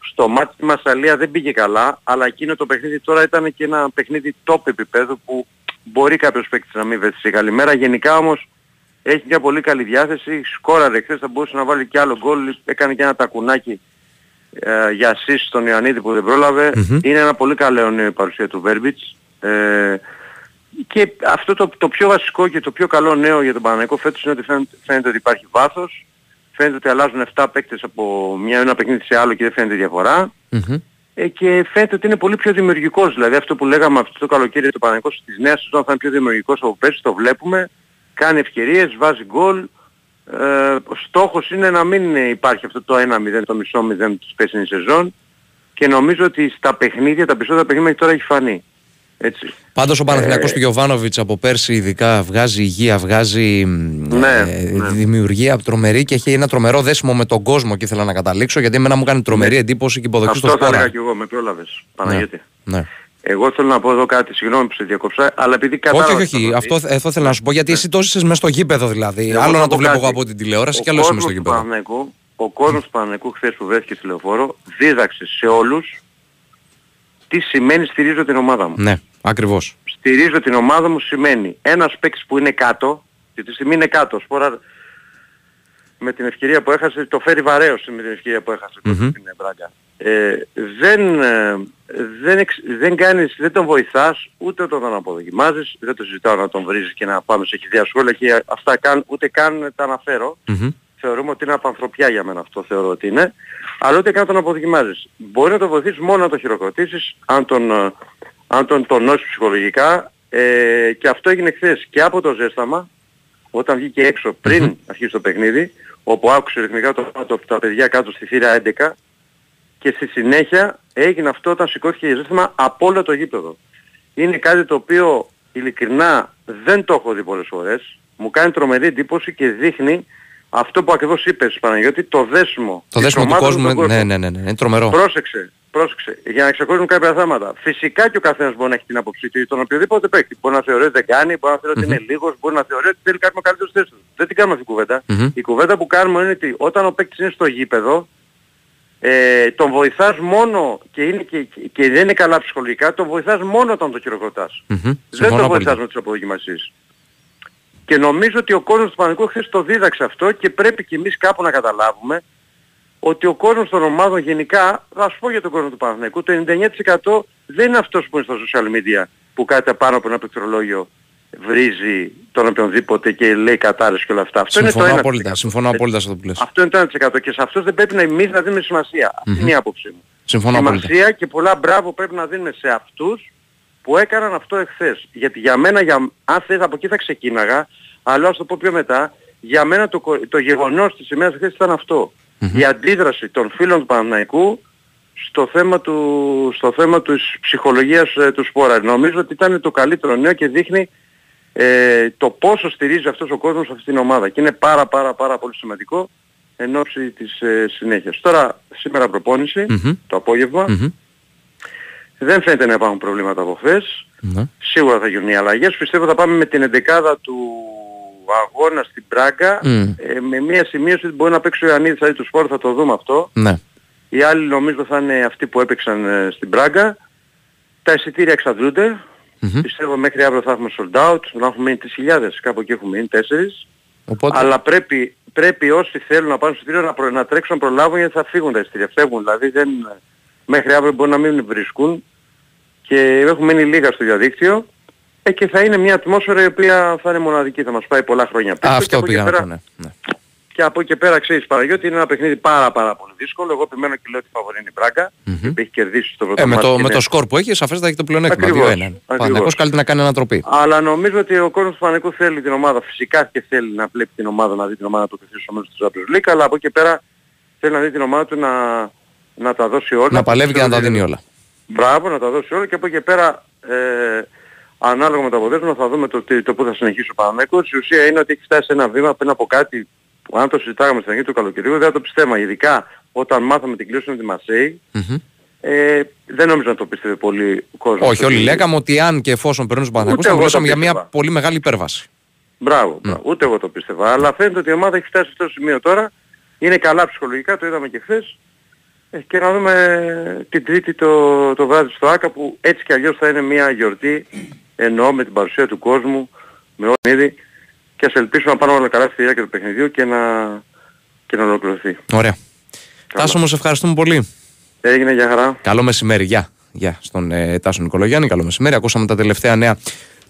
στο μάτι της Μασαλία δεν πήγε καλά, αλλά εκείνο το παιχνίδι τώρα ήταν και ένα παιχνίδι top επίπεδου που μπορεί κάποιος παίκτης να μην βρεθεί σε καλή μέρα. Γενικά όμως έχει μια πολύ καλή διάθεση, σκόραρε χθες, θα μπορούσε να βάλει και άλλο γκολ, έκανε και ένα τακουνάκι ε, για assist στον Ιωαννίδη που δεν πρόλαβε. Μμμ. Είναι ένα πολύ καλό νέο η παρουσία του Βέρμπιτς. Ε, και αυτό το, το πιο βασικό και το πιο καλό νέο για τον Παναγενικό φέτος είναι ότι φαίνεται, φαίνεται ότι υπάρχει βάθος. Φαίνεται ότι αλλάζουν 7 παίκτες από μια, ένα παιχνίδι σε άλλο και δεν φαίνεται διαφορά. Μμμ. Ε, και φαίνεται ότι είναι πολύ πιο δημιουργικός. Δηλαδή αυτό που λέγαμε αυτό το καλοκαίρι το Παναγενικό της νέας σεζόν θα είναι πιο δημιουργικός από πέρσι, το βλέπουμε. Κάνει ευκαιρίες, βάζει γκολ. Ε, ο στόχος είναι να μην ε, υπάρχει αυτό το 1-0, το μισό 0 της πέσινης σεζόν. Και νομίζω ότι στα παιχνίδια, τα περισσότερα παιχνίδια μέχρι τώρα έχει φανεί. Έτσι. Πάντως ο Παναθηναϊκός Ε, του Γιωβάνοβιτς από πέρσι ειδικά βγάζει υγεία, βγάζει μ, Ναι, ε, ναι. δημιουργία τρομερή και έχει ένα τρομερό δέσιμο με τον κόσμο και ήθελα να καταλήξω γιατί εμένα μου κάνει τρομερή εντύπωση και η υποδοχή στο Ναι. Αυτό θα έλεγα σπόρα. και εγώ, με πρόλαβες. Παναγιώτη. Ναι. Εγώ θέλω να πω εδώ κάτι, συγγνώμη που σε διακόψα, αλλά επειδή Όχι, κατάλαβα... όχι, τι όχι. θα Αυτό, πεις. αυτό θέλω να σου πω γιατί εσύ το ζήσεις μέσα στο γήπεδο δηλαδή. Εγώ άλλο θα να πω το βλέπω κάτι. εγώ από την τηλεόραση Ο και άλλο εσύ μέσα κόσμος στο του γήπεδο. Παναθηναϊκού- Ο κόσμος του Παναγενικού χθες που βρέθηκε στη λεωφόρο δίδαξε σε όλους τι σημαίνει στηρίζω την ομάδα μου. Ναι, ακριβώς. Στηρίζω την ομάδα μου σημαίνει ένας παίκτης που είναι κάτω, και τη στιγμή είναι κάτω, σπόρα με την ευκαιρία που έχασε, το φέρει βαρέως με την ευκαιρία που έχασε Μμμ. στην Μπράγκα. Ε, δεν, ε, δεν, εξ- δεν, κάνεις, δεν τον βοηθάς ούτε όταν τον αποδοκιμάζεις, δεν το συζητάω να τον βρίζεις και να πάμε σε χιδιά σχόλια και αυτά καν, ούτε καν τα αναφέρω. Θεωρούμε ότι είναι απανθρωπιά για μένα αυτό θεωρώ ότι είναι. Αλλά ούτε καν να τον αποδοκιμάζεις. Μπορεί να τον βοηθήσεις μόνο να τον χειροκροτήσεις, αν τον, ε, αν τον τονώσεις ψυχολογικά. Ε, και αυτό έγινε χθες και από το ζέσταμα, όταν βγήκε έξω πριν αρχίσει το παιχνίδι, όπου άκουσε ρυθμικά το, το, τα παιδιά κάτω στη θύρα 11 και στη συνέχεια έγινε αυτό όταν σηκώθηκε για ζέσταμα από όλο το γήπεδο. Είναι κάτι το οποίο ειλικρινά δεν το έχω δει πολλές φορές. μου κάνει τρομερή εντύπωση και δείχνει αυτό που ακριβώς είπες Παναγιώτη, το δέσμο. Το της δέσμο του ομάδας με κόσμου, τον ναι, ναι, ναι, ναι, είναι τρομερό. Πρόσεξε, πρόσεξε. Για να ξεκολλήσουν κάποια θέματα. Φυσικά και ο καθένας μπορεί να έχει την άποψή του για τον οποιοδήποτε παίκτη. Μπορεί να θεωρεί ότι δεν κάνει, μπορεί να θεωρεί ότι είναι λίγος, μπορεί να θεωρεί ότι θέλει κάτι με καλύτερο θέση του. Δεν την κάνουμε αυτή την κουβέντα. Μμμ. Η κουβέντα που κάνουμε είναι ότι όταν ο παίκτης είναι στο γήπεδο, ε, τον βοηθάς μόνο και, είναι και, και δεν είναι καλά ψυχολογικά, τον βοηθάς μόνο όταν το χειροκροτάς. Μμμ. Δεν Συμφωνώ τον βοηθάς απόλυτα. με τις αποδοκιμασίες. Και νομίζω ότι ο κόσμος του Πανικού χθες το δίδαξε αυτό και πρέπει και εμείς κάπου να καταλάβουμε ότι ο κόσμος των ομάδων γενικά, θα σου πω για τον κόσμο του Παναθηναϊκού, το 99% δεν είναι αυτός που είναι στα social media που κάθεται πάνω από ένα πληκτρολόγιο βρίζει τον οποιονδήποτε και λέει κατάρρες και όλα αυτά. Αυτό Συμφωνώ είναι το 1%. απόλυτα. Συμφωνώ απόλυτα σε αυτό που λες. Αυτό είναι το 1% και σε αυτός δεν πρέπει να εμείς να δίνουμε σημασία. Αυτή είναι η άποψή μου. Συμφωνώ απόλυτα. Σημασία και πολλά μπράβο πρέπει να δίνουμε σε αυτούς που έκαναν αυτό εχθές. Γιατί για μένα, για, αν θες από εκεί θα ξεκίναγα, αλλά ας το πω πιο μετά, για μένα το, κο- το γεγονός της ημέρας εχθές ήταν αυτό. Η αντίδραση των φίλων του Παναναϊκού στο θέμα, του, στο θέμα της ψυχολογίας ε, του σπόρα. Νομίζω ότι ήταν το καλύτερο νέο και δείχνει ε, το πόσο στηρίζει αυτός ο κόσμος αυτή την ομάδα. Και είναι πάρα πάρα πάρα πολύ σημαντικό εν ώψη της ε, συνέχειας. Τώρα σήμερα προπόνηση, Μμμ. το απόγευμα. Μμμ. Δεν φαίνεται να υπάρχουν προβλήματα από χθες. Ναι. Σίγουρα θα γίνουν οι αλλαγές. Πιστεύω θα πάμε με την 11 του αγώνα στην Πράγκα Μμ. ε, με μια σημείωση ότι μπορεί να παίξει ο Ιωαννίδης δηλαδή του σπόρ, θα το δούμε αυτό. Ναι. Οι άλλοι νομίζω θα είναι αυτοί που έπαιξαν ε, στην Πράγκα. Τα εισιτήρια εξαντλούνται. Μμμ. Πιστεύω μέχρι αύριο θα έχουμε sold out, να έχουμε μείνει 3.000, κάπου εκεί έχουμε μείνει 4. Οπότε, Αλλά πρέπει, πρέπει όσοι θέλουν να πάνε στο εισιτήριο να, προ, να τρέξουν να προλάβουν γιατί θα φύγουν τα εισιτήρια. Φεύγουν δηλαδή δεν, μέχρι αύριο μπορεί να μην βρίσκουν και έχουν μείνει λίγα στο διαδίκτυο ε, και θα είναι μια ατμόσφαιρα η οποία θα είναι μοναδική, θα μας πάει πολλά χρόνια πίσω. Α, και αυτό από εκεί πήγα να πέρα- πω, ναι. ναι. και από εκεί και πέρα ξέρεις Παναγιώτη είναι ένα παιχνίδι πάρα πάρα πολύ δύσκολο. Εγώ επιμένω και λέω ότι φαβορεί είναι η Μπράγκα. Μμμ. Έχει κερδίσει στο Ε, πρώτο με, μάτι το, και με είναι- το σκορ που έχεις, σαφέστατα έχει το πλεονέκτημα. Ακριβώς, 2-1. ακριβώς. Παναγιακός καλείται να κάνει ανατροπή. Αλλά νομίζω ότι ο κόσμος του Παναγικού θέλει την ομάδα. Φυσικά και θέλει να βλέπει την ομάδα, να δει την ομάδα του και στο μέλος του Champions League, αλλά από εκεί και πέρα θέλει να δει την ομάδα του να, να τα δώσει όλα. Να παλεύει και να τα Πιστεύω δίνει ότι- όλα. Μπράβο, να τα δώσει όλα και από εκεί και πέρα ε, ανάλογα με το αποτέλεσμα θα δούμε το, τι- το που θα συνεχίσει ο Παναγικός. Η ουσία είναι ότι έχει φτάσει σε ένα βήμα πριν από κάτι που αν το συζητάγαμε στην αρχή του καλοκαιριού δεν θα το πιστεύαμε. Ειδικά όταν μάθαμε την κλήρωση με τη Μασέη, Μμμ. ε, δεν νομίζω να το πίστευε πολύ ο κόσμος. Όχι, όλοι Ότι- λέγαμε ότι αν και εφόσον περνούσε ο Παναγιακός Ούτε θα εγώ το μιλούσαμε για μια πίστευα. πολύ μεγάλη υπέρβαση. Μπράβο, μπράβο. Ούτε εγώ το πίστευα. Αλλά φαίνεται ότι η ομάδα έχει φτάσει σε αυτό το σημείο τώρα. Είναι καλά ψυχολογικά, το είδαμε και χθες. Ε, και να δούμε την Τρίτη το, το βράδυ στο ΆΚΑ που έτσι κι αλλιώς θα είναι μια γιορτή εννοώ με την παρουσία του κόσμου, με όλα είδη και ας ελπίσουμε να πάνε όλα καλά στη διάρκεια του παιχνιδιού και να, και να ολοκληρωθεί. Ωραία. Τάσο μου, σε ευχαριστούμε πολύ. Έγινε για χαρά. Καλό μεσημέρι. Γεια. Γεια στον ε, Τάσο Νικολογιάννη. Καλό μεσημέρι. Ακούσαμε τα τελευταία νέα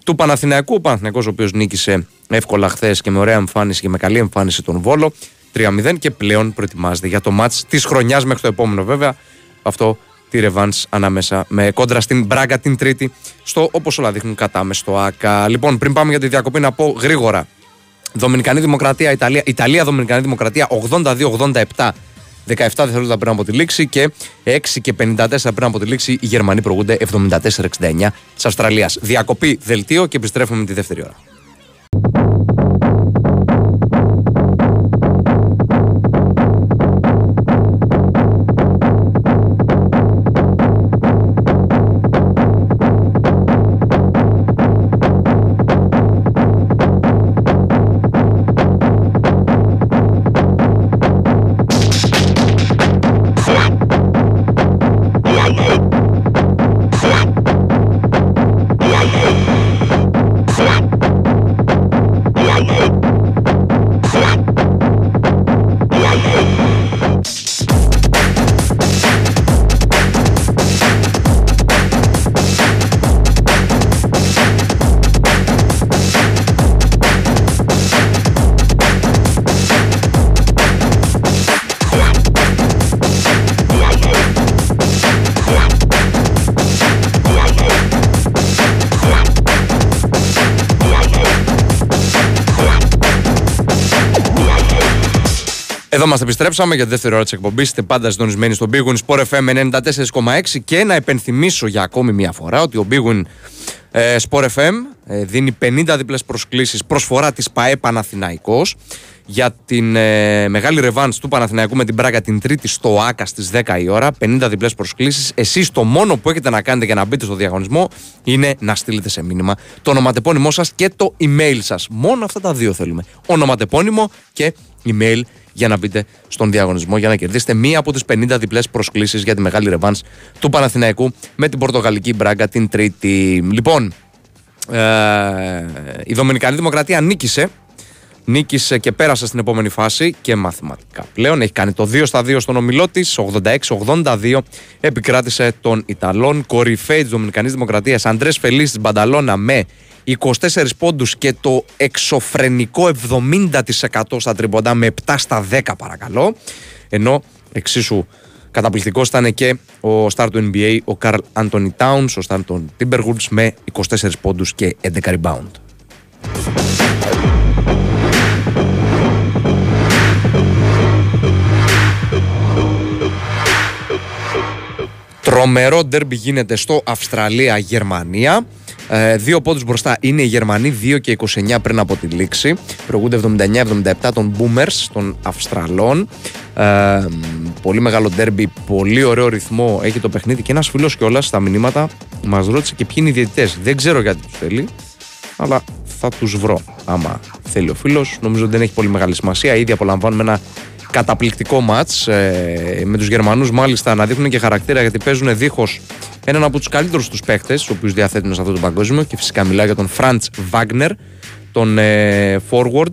του Παναθηναϊκού. Ο Παναθηναϊκός ο οποίος νίκησε εύκολα χθες και με ωραία εμφάνιση και με καλή εμφάνιση τον Βόλο. 3-0 και πλέον προετοιμάζεται για το μάτς της χρονιάς μέχρι το επόμενο βέβαια. Αυτό τη ρεβάνς ανάμεσα με κόντρα στην Μπράγκα την Τρίτη στο όπως όλα δείχνουν κατάμεστο ΑΚΑ. Λοιπόν, πριν πάμε για τη διακοπή να πω γρήγορα Δομινικανή Δημοκρατία, Ιταλία, Ιταλία Δομινικανή Δημοκρατία 82-87. 17 δευτερόλεπτα πριν από τη λήξη και 6 και 54 πριν από τη λήξη οι Γερμανοί προηγούνται 74-69 της Αυστραλίας. Διακοπή δελτίο και επιστρέφουμε με τη δεύτερη ώρα. Εδώ μας επιστρέψαμε για τη δεύτερη ώρα της εκπομπής. Είστε πάντα συντονισμένοι στον Big Win Sport FM 94,6 και να επενθυμίσω για ακόμη μια φορά ότι ο Big Win ε, Sport FM ε, δίνει 50 διπλές προσκλήσεις προσφορά της ΠαΕ Παναθηναϊκός για την ε, μεγάλη ρεβάνς του Παναθηναϊκού με την Μπράγκα την Τρίτη στο ΆΚΑ στις 10 η ώρα. 50 διπλές προσκλήσεις. Εσείς το μόνο που έχετε να κάνετε για να μπείτε στο διαγωνισμό είναι να στείλετε σε μήνυμα το ονοματεπώνυμό σας και το email σας. Μόνο αυτά τα δύο θέλουμε. Ονοματεπώνυμο και email για να μπείτε στον διαγωνισμό για να κερδίσετε μία από τις 50 διπλές προσκλήσεις για τη μεγάλη ρεβάνς του Παναθηναϊκού με την Πορτογαλική Μπράγκα την Τρίτη. Λοιπόν, ε, η Δομινικανή Δημοκρατία νίκησε νίκησε και πέρασε στην επόμενη φάση και μαθηματικά. Πλέον έχει κάνει το 2 στα 2 στον ομιλό της, 86-82 επικράτησε των Ιταλών. Κορυφαίη της Δομινικανής Δημοκρατίας, Αντρέ Φελή τη Μπανταλώνα με 24 πόντους και το εξωφρενικό 70% στα τριμποντά με 7 στα 10 παρακαλώ. Ενώ εξίσου καταπληκτικός ήταν και ο star του NBA, ο Καρλ Άντωνι Towns, ο star των Timberwolves με 24 πόντους και 11 rebound. Τρομερό ντέρμπι γίνεται στο Αυστραλία-Γερμανία. Ε, δύο πόντους μπροστά είναι οι Γερμανοί, 2 και 29 πριν από τη λήξη. Προηγούνται 79-77 των Boomers, των Αυστραλών. Ε, πολύ μεγάλο ντέρμπι, πολύ ωραίο ρυθμό έχει το παιχνίδι και ένας φίλος κιόλας στα μηνύματα μας ρώτησε και ποιοι είναι οι διαιτητές. Δεν ξέρω γιατί τους θέλει, αλλά θα τους βρω άμα θέλει ο φίλος. Νομίζω ότι δεν έχει πολύ μεγάλη σημασία. Ήδη απολαμβάνουμε ένα καταπληκτικό μάτς ε, με τους Γερμανούς μάλιστα να δείχνουν και χαρακτήρα γιατί παίζουν δίχως έναν από τους καλύτερους τους παίχτες τους οποίους διαθέτουν σε αυτό το παγκόσμιο και φυσικά μιλάω για τον Φραντς Βάγνερ τον ε, forward.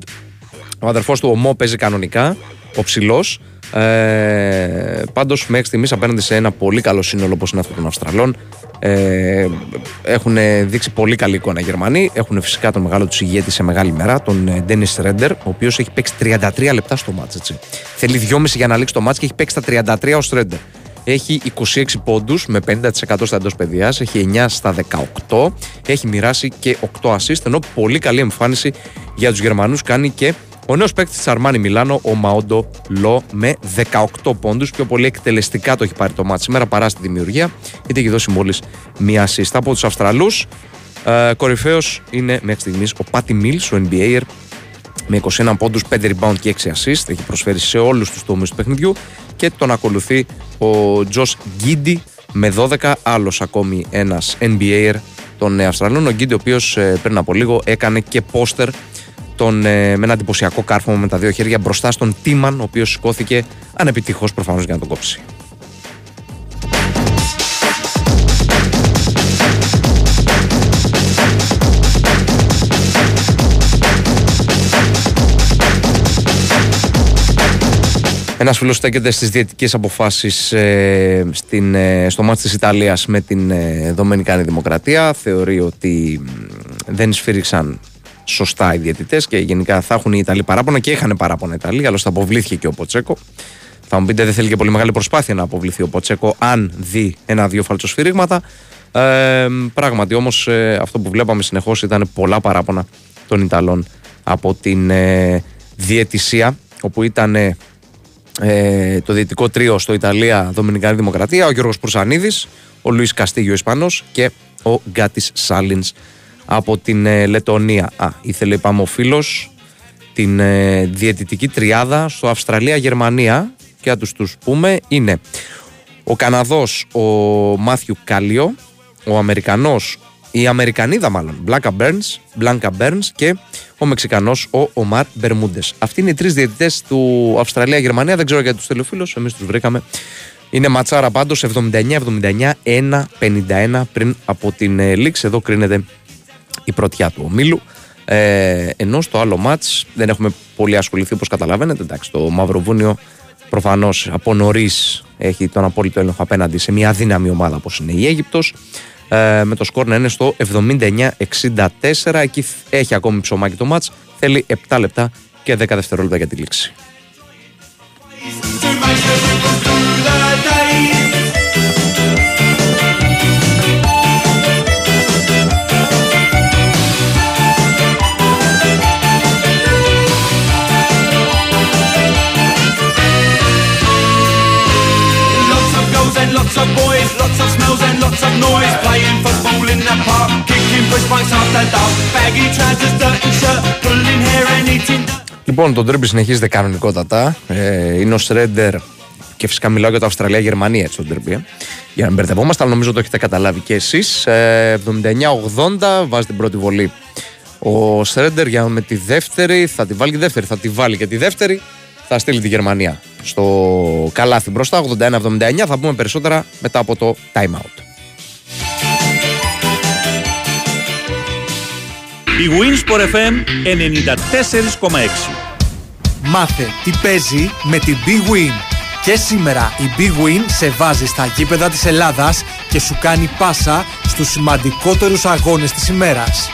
Ο αδερφός του Ομό παίζει κανονικά ο ψηλός. Ε, πάντως μέχρι στιγμής απέναντι σε ένα πολύ καλό σύνολο όπως είναι αυτό των Αυστραλών ε, έχουν δείξει πολύ καλή εικόνα οι Γερμανοί. Έχουν φυσικά τον μεγάλο τους ηγέτη σε μεγάλη μέρα, τον Ντένι Ρέντερ, ο οποίος έχει παίξει 33 λεπτά στο μάτς. Έτσι. Θέλει 2,5 για να λήξει το μάτς και έχει παίξει τα 33 ως Ρέντερ. Έχει 26 πόντους με 50% στα εντός παιδιάς, έχει 9 στα 18, έχει μοιράσει και 8 assist, ενώ πολύ καλή εμφάνιση για τους Γερμανούς κάνει και ο νέος παίκτης της Αρμάνι Μιλάνο, ο Μαόντο Λο, με 18 πόντους. Πιο πολύ εκτελεστικά το έχει πάρει το μάτι σήμερα παρά στη δημιουργία, γιατί έχει δώσει μόλις μία assist από τους Αυστραλούς. Ε, Κορυφαίος είναι μέχρι στιγμής ο Πάτι Μίλς, ο NBA με 21 πόντους, 5 rebound και 6 assist. Έχει προσφέρει σε όλους τους τομείς του παιχνιδιού. Και τον ακολουθεί ο Τζος Γκίντι με 12, άλλος ακόμη ένας NBA των Αυστραλών. Ο Γκίντι, ο οποίος πριν από λίγο έκανε και πόστερ τον, ε, με ένα εντυπωσιακό κάρφωμα με τα δύο χέρια μπροστά στον Τίμαν, ο οποίος σηκώθηκε ανεπιτυχώς προφανώς για να τον κόψει. Ένας φίλος στέκεται στις διαιτικές αποφάσεις ε, στην, ε, στο μάτι της Ιταλίας με την ε, Δομενικάνη Δημοκρατία. Θεωρεί ότι μ, δεν σφύριξαν σωστά οι διαιτητές και γενικά θα έχουν οι Ιταλοί παράπονα και είχαν παράπονα οι Ιταλοί. Άλλωστε αποβλήθηκε και ο Ποτσέκο. Θα μου πείτε, δεν θέλει και πολύ μεγάλη προσπάθεια να αποβληθεί ο Ποτσέκο αν δει ένα-δύο φαλτσοσφυρίγματα. Ε, πράγματι όμως αυτό που βλέπαμε συνεχώς ήταν πολλά παράπονα των Ιταλών από την ε, διαιτησία όπου ήταν ε, το διαιτητικό τρίο στο Ιταλία Δομινικανή Δημοκρατία ο Γιώργος Προυσανίδης, ο Λουίς Καστίγιο Ισπανός και ο Γκάτης Σάλινς από την ε, Λετωνία. Α, ήθελε είπαμε ο φίλος την ε, διαιτητική τριάδα στο Αυστραλία-Γερμανία και να τους τους πούμε είναι ο Καναδός ο Μάθιου Κάλιο, ο Αμερικανός η Αμερικανίδα μάλλον, Μπλάνκα Μπέρνς, Μπλάνκα Μπέρνς και ο Μεξικανός ο Ομάρ Μπερμούντες. Αυτοί είναι οι τρεις διαιτητές του Αυστραλία-Γερμανία, δεν ξέρω γιατί τους τελειοφίλους, εμείς τους βρήκαμε. Είναι ματσάρα πάντως 79-79, 1-51 πριν από την ε, λήξη. Εδώ κρίνεται η πρωτιά του ομίλου. Ε, ενώ στο άλλο μάτς δεν έχουμε πολύ ασχοληθεί όπως καταλαβαίνετε. Εντάξει, το Μαυροβούνιο προφανώς από νωρίς έχει τον απόλυτο έλεγχο απέναντι σε μια αδύναμη ομάδα όπως είναι η Αίγυπτος. Ε, με το σκορ να είναι στο 79-64. Εκεί έχει ακόμη ψωμάκι το μάτς. Θέλει 7 λεπτά και 10 δευτερόλεπτα για τη λήξη. Lots of smells and lots of noise. Playing football in the park, kicking push bikes after dark. baggy trousers, dirty shirt, pulling hair and eating. Λοιπόν, το τρίμπι συνεχίζεται κανονικότατα. Ε, είναι ο Σρέντερ και φυσικά μιλάω για το Αυστραλία-Γερμανία έτσι το τρίμπι. ε. Για να μην μπερδευόμαστε, αλλά νομίζω το έχετε καταλάβει και εσείς. Ε, 79-80 βάζει την πρώτη βολή. Ο Σρέντερ για με τη δεύτερη θα τη βάλει και τη δεύτερη. Θα τη βάλει και τη δεύτερη. Θα στείλει τη Γερμανία στο καλάθι μπροστά. 81-79. Θα πούμε περισσότερα μετά από το time out. Η Winsport FM 94,6. Μάθε τι παίζει με την Big Win. Και σήμερα η Big Win σε βάζει στα γήπεδα της Ελλάδας και σου κάνει πάσα στους σημαντικότερους αγώνες της ημέρας.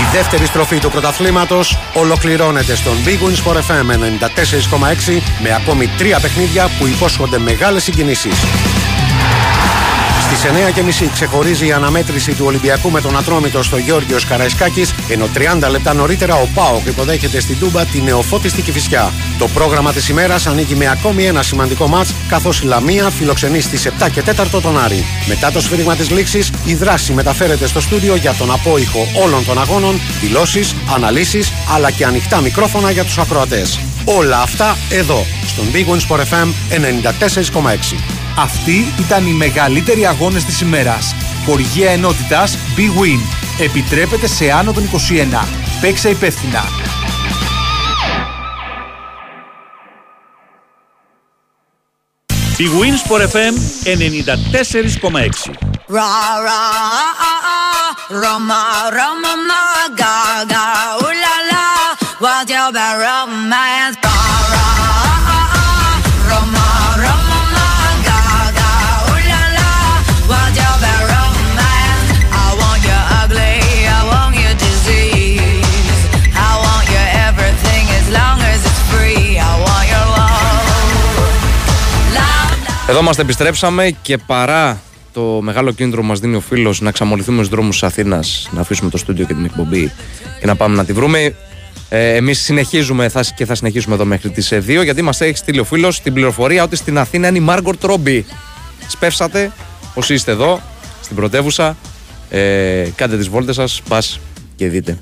Η δεύτερη στροφή του πρωταθλήματος ολοκληρώνεται στον Big Win Sport FM 94,6 με ακόμη τρία παιχνίδια που υπόσχονται μεγάλες συγκινήσεις. Στις 9.30 ξεχωρίζει η αναμέτρηση του Ολυμπιακού με τον Ατρόμητο στο Γιώργιος Καραϊσκάκης, ενώ 30 λεπτά νωρίτερα ο ΠΑΟΚ υποδέχεται στην Τούμπα τη νεοφώτιστη Κηφισιά. Το πρόγραμμα της ημέρας ανοίγει με ακόμη ένα σημαντικό μάτς, καθώς η Λαμία φιλοξενεί στις 7 και 4 τον Άρη. Μετά το σφύριγμα της λήξης, η δράση μεταφέρεται στο στούντιο για τον απόϊχο όλων των αγώνων, δηλώσεις, αναλύσεις, αλλά και ανοιχτά μικρόφωνα για τους ακροατές. Όλα αυτά εδώ, στον Big Win Sport FM 94,6. Αυτοί ήταν οι μεγαλύτεροι αγώνες της ημέρας. Χορηγία ενότητας Big Win. Επιτρέπεται σε άνω των 21. Παίξε υπεύθυνα. Η Winsport FM 94,6. Ra ra ah ah ah, Roma Roma ma ga ga Εδώ είμαστε, επιστρέψαμε και παρά το μεγάλο κίνητρο που μας δίνει ο φίλος να ξαμολυθούμε στους δρόμους της Αθήνας, να αφήσουμε το στούντιο και την εκπομπή και να πάμε να τη βρούμε. Ε, Εμείς συνεχίζουμε θα, και θα συνεχίσουμε εδώ μέχρι τις 2 γιατί μας έχει στείλει ο φίλος την πληροφορία ότι στην Αθήνα είναι η Μάργκορ Τρόμπι. Σπεύσατε όσοι είστε εδώ στην πρωτεύουσα. Ε, κάντε τις βόλτες σας, πας και δείτε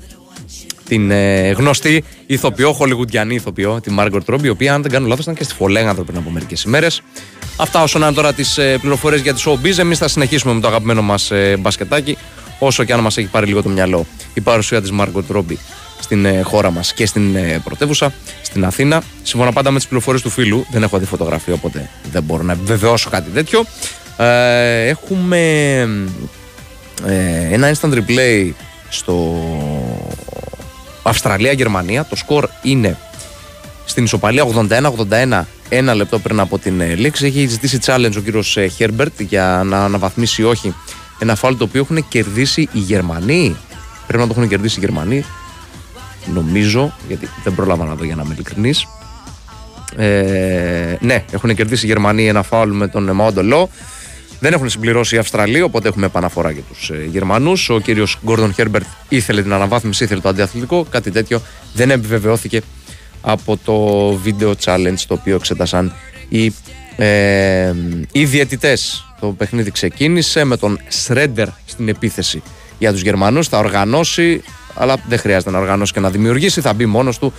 την ε, γνωστή ηθοποιό, χολιγουντιανή ηθοποιό, τη Μάργκορ Τρόμπι, η οποία, αν δεν κάνω λάθος, ήταν και στη Φολέγανδρο πριν από μερικές ημέρες. Αυτά όσον είναι τώρα τις ε, πληροφορίες για τη showbiz. Εμείς θα συνεχίσουμε με το αγαπημένο μας ε, μπασκετάκι, όσο και αν μας έχει πάρει λίγο το μυαλό η παρουσία της Μάργκορ Τρόμπι στην ε, χώρα μας και στην ε, πρωτεύουσα, στην Αθήνα. Σύμφωνα πάντα με τις πληροφορίες του φίλου, δεν έχω δει φωτογραφία, οπότε δεν μπορώ να επιβεβαιώσω κάτι τέτοιο. Ε, έχουμε ε, ένα instant replay στο Αυστραλία-Γερμανία. Το σκορ είναι στην ισοπαλία 81-81, ένα λεπτό πριν από την ε, λήξη. Έχει ζητήσει challenge ο κύριος Χέρμπερτ για να αναβαθμίσει ή όχι ένα φάουλ το οποίο έχουν κερδίσει οι Γερμανοί. Πρέπει να το έχουν κερδίσει οι Γερμανοί. Νομίζω, γιατί δεν πρόλαβα να δω για να είμαι ειλικρινής. Ε, ναι, έχουν κερδίσει οι Γερμανοί ένα φάουλ με τον Μαόντολο. Δεν έχουν συμπληρώσει οι Αυστραλοί, οπότε έχουμε επαναφορά για τους ε, Γερμανούς. Ο κύριος Γκόρντον Χέρμπερτ ήθελε την αναβάθμιση, ήθελε το αντιαθλητικό. Κάτι τέτοιο δεν επιβεβαιώθηκε από το βίντεο challenge το οποίο εξέτασαν οι, ε, οι διαιτητές. Το παιχνίδι ξεκίνησε με τον Σρέντερ στην επίθεση για τους Γερμανούς. Θα οργανώσει, αλλά δεν χρειάζεται να οργανώσει και να δημιουργήσει. Θα μπει μόνος του.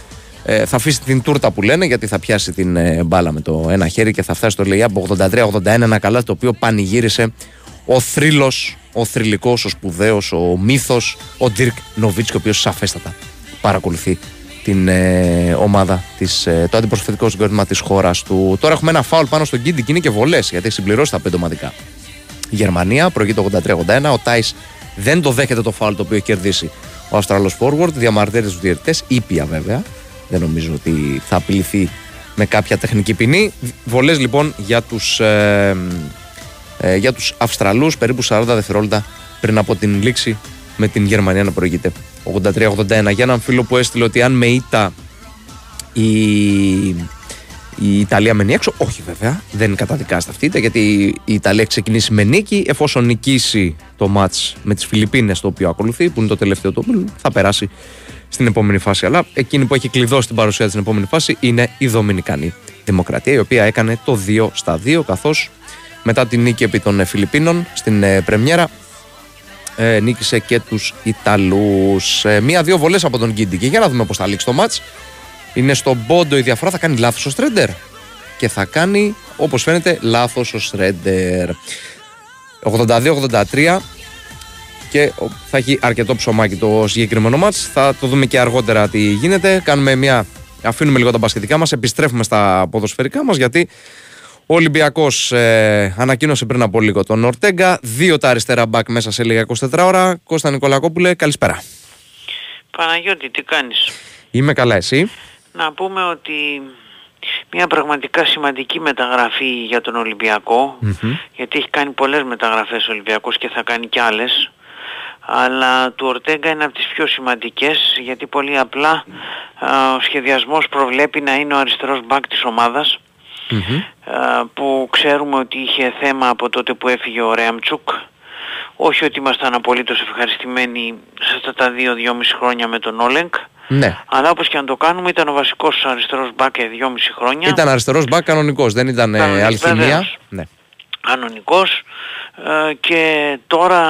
Ε, θα αφήσει την τούρτα που λένε γιατί θα πιάσει την ε, μπάλα με το ένα χέρι και θα φτάσει στο Λεϊά από 83-81 ένα καλά το οποίο πανηγύρισε ο θρύλος, ο θρηλυκός, ο σπουδαίος, ο μύθος, ο Ντυρκ Νοβίτσκι ο οποίος σαφέστατα παρακολουθεί την ε, ομάδα, της, ε, το αντιπροσωπευτικό συγκρότημα της χώρας του. Τώρα έχουμε ένα φάουλ πάνω στον Κίντι και είναι και βολές γιατί έχει συμπληρώσει τα πέντε ομαδικά. Η Γερμανία προηγεί το 83-81. Ο Τάις δεν το δέχεται το φάουλ το οποίο έχει κερδίσει ο Αυστραλό Forward. Διαμαρτύρεται του διαιτητές, ήπια βέβαια. Δεν νομίζω ότι θα απειληθεί με κάποια τεχνική ποινή. Βολές λοιπόν για τους ε, ε, για τους Αυστραλούς περίπου 40 δευτερόλεπτα πριν από την λήξη με την Γερμανία να προηγείται. 83-81 για έναν φίλο που έστειλε ότι αν με ήττα η, η Ιταλία μένει έξω όχι βέβαια δεν καταδικάζεται αυτή ήττα, γιατί η Ιταλία έχει ξεκινήσει με νίκη εφόσον νικήσει το μάτς με τις Φιλιππίνες το οποίο ακολουθεί που είναι το τελευταίο το οποίο θα περάσει στην επόμενη φάση. Αλλά εκείνη που έχει κλειδώσει την παρουσία της στην επόμενη φάση είναι η Δομινικανή Δημοκρατία η οποία έκανε το 2 στα 2 καθώς μετά την νίκη επί των ε, Φιλιππίνων στην ε, Πρεμιέρα ε, νίκησε και τους Ιταλούς. Ε, Μία-δύο βολές από τον Γκίντι. Και για να δούμε πώς θα λήξει το μάτς. Είναι στον πόντο η διαφορά. Θα κάνει λάθος ο Στρέντερ. Και θα κάνει, όπως φαίνεται, λάθος ο Στρέντερ. 82-83 και ο- θα έχει αρκετό ψωμάκι το συγκεκριμένο μάτς. Θα το δούμε και αργότερα τι γίνεται. Κάνουμε μια... Αφήνουμε λίγο τα μπασκετικά μας, επιστρέφουμε στα ποδοσφαιρικά μας γιατί ο Ολυμπιακός ε, ανακοίνωσε πριν από λίγο τον Ορτέγκα. Δύο τα αριστερά μπακ μέσα σε λίγα 24 ώρα. Κώστα Νικολακόπουλε, καλησπέρα. Παναγιώτη, τι κάνεις; Είμαι καλά εσύ; Να πούμε ότι μια πραγματικά σημαντική μεταγραφή για τον Ολυμπιακό, γιατί έχει κάνει πολλές μεταγραφές ο Ολυμπιακός και θα κάνει κι άλλες, αλλά του Ορτέγκα είναι από τις πιο σημαντικές, γιατί πολύ απλά α, ο σχεδιασμός προβλέπει να είναι ο αριστερός μπακ της ομάδας, α, που ξέρουμε ότι είχε θέμα από τότε που έφυγε ο Ρέαμτσουκ. Όχι ότι ήμασταν απολύτως ευχαριστημένοι σε αυτά τα δύο-δυόμιση χρόνια με τον Όλεγκ, Ναι. αλλά όπως και αν το κάνουμε ήταν ο βασικός αριστερός μπακ για δυόμιση χρόνια. Ήταν αριστερός μπακ κανονικός, δεν ήταν ε, Κανονικός, αλχημία. βεβαίως. Ναι. κανονικός ε, και τώρα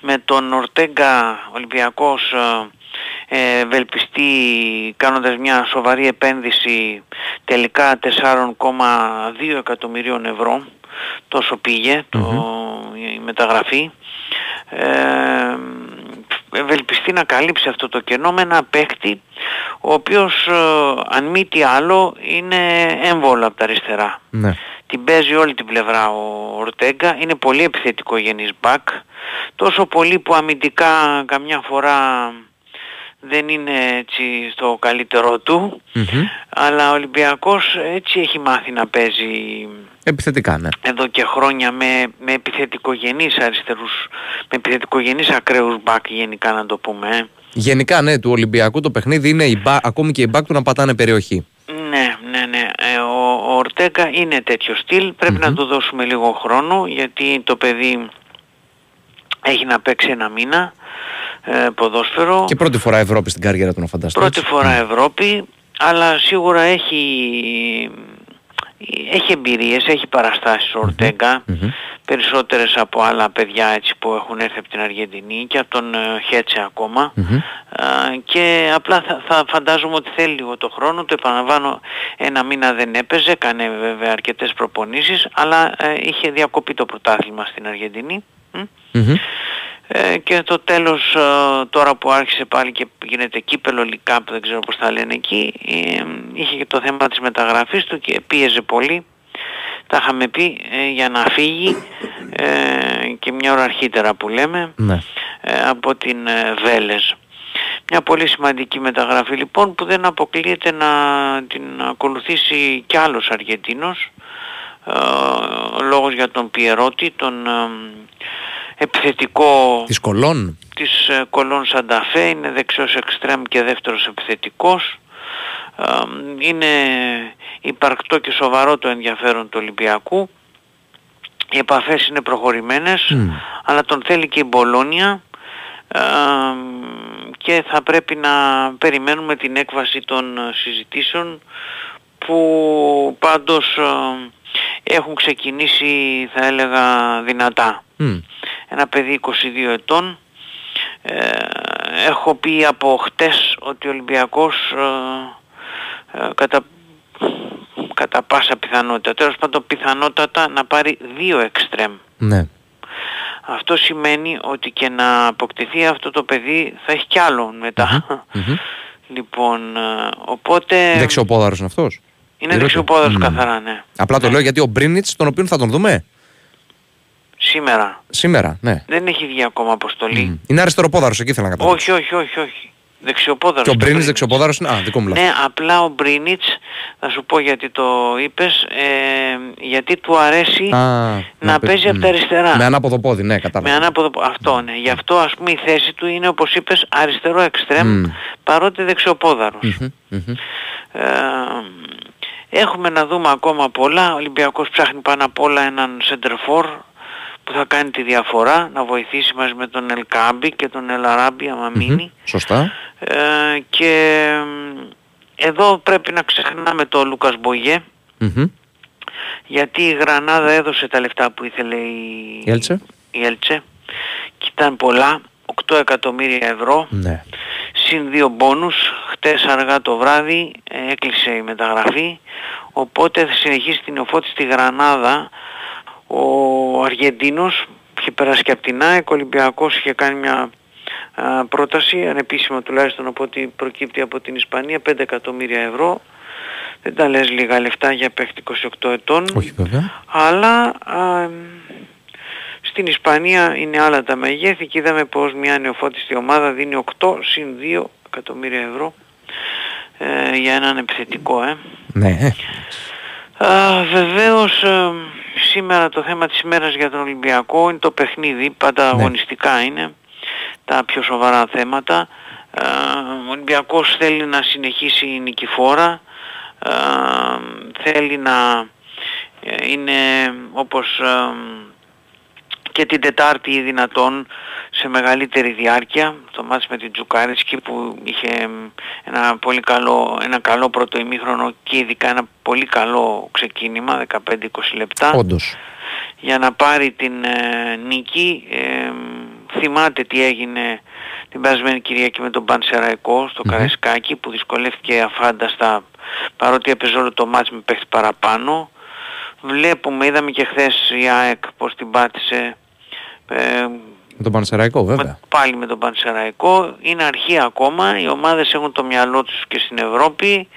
με τον Ορτέγκα Ολυμπιακός ε, ε, ευελπιστεί κάνοντας μια σοβαρή επένδυση τελικά 4,2 εκατομμυρίων ευρώ τόσο πήγε το, η μεταγραφή ε, ευελπιστεί να καλύψει αυτό το κενό με ένα παίχτη ο οποίος ε, αν μη τι άλλο είναι έμβολο από τα αριστερά ναι. την παίζει όλη την πλευρά ο Ορτέγκα, είναι πολύ επιθετικό γενής μπακ, τόσο πολύ που αμυντικά καμιά φορά δεν είναι έτσι στο καλύτερό του, αλλά ο Ολυμπιακός έτσι έχει μάθει να παίζει Επιθετικά, ναι. εδώ και χρόνια με, με επιθετικογενείς αριστερούς, με επιθετικογενείς ακραίους μπακ γενικά να το πούμε. ε. Γενικά, ναι, του Ολυμπιακού το παιχνίδι είναι η μπα- ακόμη και οι μπακ του να πατάνε περιοχή. Ναι, ναι, ναι. Ε, ο, ο Ορτέγκα είναι τέτοιο στυλ. Πρεπει να του δώσουμε λίγο χρόνο γιατί το παιδί έχει να παίξει ένα μήνα ε, ποδόσφαιρο. Και πρώτη φορά Ευρώπη στην καριέρα του να φανταστώ. Πρώτη έτσι. φορά Ευρώπη, αλλά σίγουρα έχει, έχει εμπειρίες, έχει παραστάσεις ο Ορτέγκα, περισσότερες από άλλα παιδιά έτσι που έχουν έρθει από την Αργεντινή και από τον ε, Χέτσε ακόμα. Α, και απλά θα, θα φαντάζομαι ότι θέλει λίγο το χρόνο, το επαναλαμβάνω ένα μήνα δεν έπαιζε, έκανε βέβαια αρκετές προπονήσεις, αλλά ε, είχε διακοπεί το πρωτάθλημα στην Αργεντινή. Μ. Μμμ. Ε, και το τέλος ε, τώρα που άρχισε πάλι και γίνεται κύπελο League Cup, δεν ξέρω πώς τα λένε εκεί, ε, είχε και το θέμα της μεταγραφής του και πίεζε πολύ. Τα είχαμε πει ε, για να φύγει ε, και μια ώρα αρχίτερα που λέμε Ναι. ε, από την ε, Βέλες. Μια πολύ σημαντική μεταγραφή λοιπόν που δεν αποκλείεται να την ακολουθήσει κι άλλος Αργεντίνος ε, ο λόγος για τον Πιερότη, τον ε, επιθετικό Της Κολόν. της ε, Κολόν Σανταφέ, είναι δεξιός εξτρέμ και δεύτερος επιθετικός. Ε, Είναι υπαρκτό και σοβαρό το ενδιαφέρον του Ολυμπιακού. Οι επαφές είναι προχωρημένες, αλλά τον θέλει και η Μπολόνια ε, και θα πρέπει να περιμένουμε την έκβαση των ε, συζητήσεων που πάντως ε, έχουν ξεκινήσει θα έλεγα δυνατά. Μμ. Ένα παιδί 22 ετών. Ε, έχω πει από χτες ότι ο Ολυμπιακός ε, ε, κατά, κατά πάσα πιθανότητα, τέλος πάντων πιθανότατα να πάρει δύο εξτρέμ. Ναι. Αυτό σημαίνει ότι και να αποκτηθεί αυτό το παιδί θα έχει κι άλλο μετά. Μμμ. Λοιπόν, ε, οπότε Δεξιοπόδαρος είναι αυτός. είναι δεξιοπόδαρος καθαρά, ναι. Απλά το λέω γιατί ο Μπρίνιτς, τον οποίο θα τον δούμε Σήμερα. σήμερα. Ναι. Δεν έχει βγει ακόμα αποστολή. Είναι αριστεροπόδαρος, εκεί ήθελα να καταλάβω. Όχι, όχι, όχι, όχι. Δεξιοπόδαρος. Και ο το Μπρίνιτς Μπρίνιτς. δεξιοπόδαρος; Είναι. Α, δικό μου λάθος. Ναι, απλά ο Μπρίνιτς, θα σου πω γιατί το είπες, ε, γιατί του αρέσει να παίζει από τα αριστερά. Με ανάποδο πόδι, ναι, κατάλαβα. Με ανάποδο, αυτό ναι. Γι' αυτό ας πούμε η θέση του είναι όπως είπες αριστερό εξτρέμ Μμ. παρότι δεξιοπόδαρος. Μμμ, μμμ. Ε, έχουμε να δούμε ακόμα πολλά. Ο Ολυμπιακός ψάχνει πάνω απ' όλα έναν σεντερφόρ που θα κάνει τη διαφορά, να βοηθήσει μαζί με τον Ελκάμπη και τον Ελαράμπη άμα μείνει. Σωστά. Ε, και μ, εδώ πρέπει να ξεχνάμε το Λούκας Μπογιέ Μμμ. γιατί η Γρανάδα έδωσε τα λεφτά που ήθελε η, Η Έλτσε. η Έλτσε και ήταν πολλά, 8 εκατομμύρια ευρώ, Ναι. συν δύο μπόνους, χτες αργά το βράδυ ε, έκλεισε η μεταγραφή, οπότε θα συνεχίσει την οφώτη στη Γρανάδα ο Αργεντίνος, είχε περάσει και από την ΑΕΚ, ο Ολυμπιακός είχε κάνει μια α, πρόταση, ανεπίσημα τουλάχιστον από ό,τι προκύπτει από την Ισπανία, 5 εκατομμύρια ευρώ. Δεν τα λες λίγα λεφτά για παίχτη 28 ετών. Όχι βέβαια. Αλλά α, στην Ισπανία είναι άλλα τα μεγέθη και είδαμε πως μια νεοφώτιστη ομάδα δίνει 8 συν 2 εκατομμύρια ευρώ ε, για έναν επιθετικό. Ε. Ναι. Ε. Α, βεβαίως ε, σήμερα το θέμα της ημέρας για τον Ολυμπιακό είναι το παιχνίδι, πάντα αγωνιστικά είναι τα πιο σοβαρά θέματα. Ε, ο Ολυμπιακός θέλει να συνεχίσει νικηφόρα, ε, θέλει να ε, είναι όπως ε, και την Τετάρτη ή δυνατόν σε μεγαλύτερη διάρκεια. Το μάτς με την Τζουκάρισκη που είχε ένα πολύ καλό, ένα καλό πρώτο ημίχρονο και ειδικά ένα πολύ καλό ξεκίνημα 15-20 λεπτά. Όντως. για να πάρει την ε, νίκη ε, θυμάται τι έγινε την περασμένη Κυριακή με τον Πανσεραϊκό στο Καραϊσκάκι που δυσκολεύτηκε αφάνταστα παρότι έπαιζε όλο το μάτς με παίχτη παραπάνω. Βλέπουμε, είδαμε και χθες η ΑΕΚ πως την πάτησε ε, Με τον Πανσεραϊκό βέβαια. πάλι με τον Πανσεραϊκό. Είναι αρχή ακόμα, οι ομάδες έχουν το μυαλό τους και στην Ευρώπη,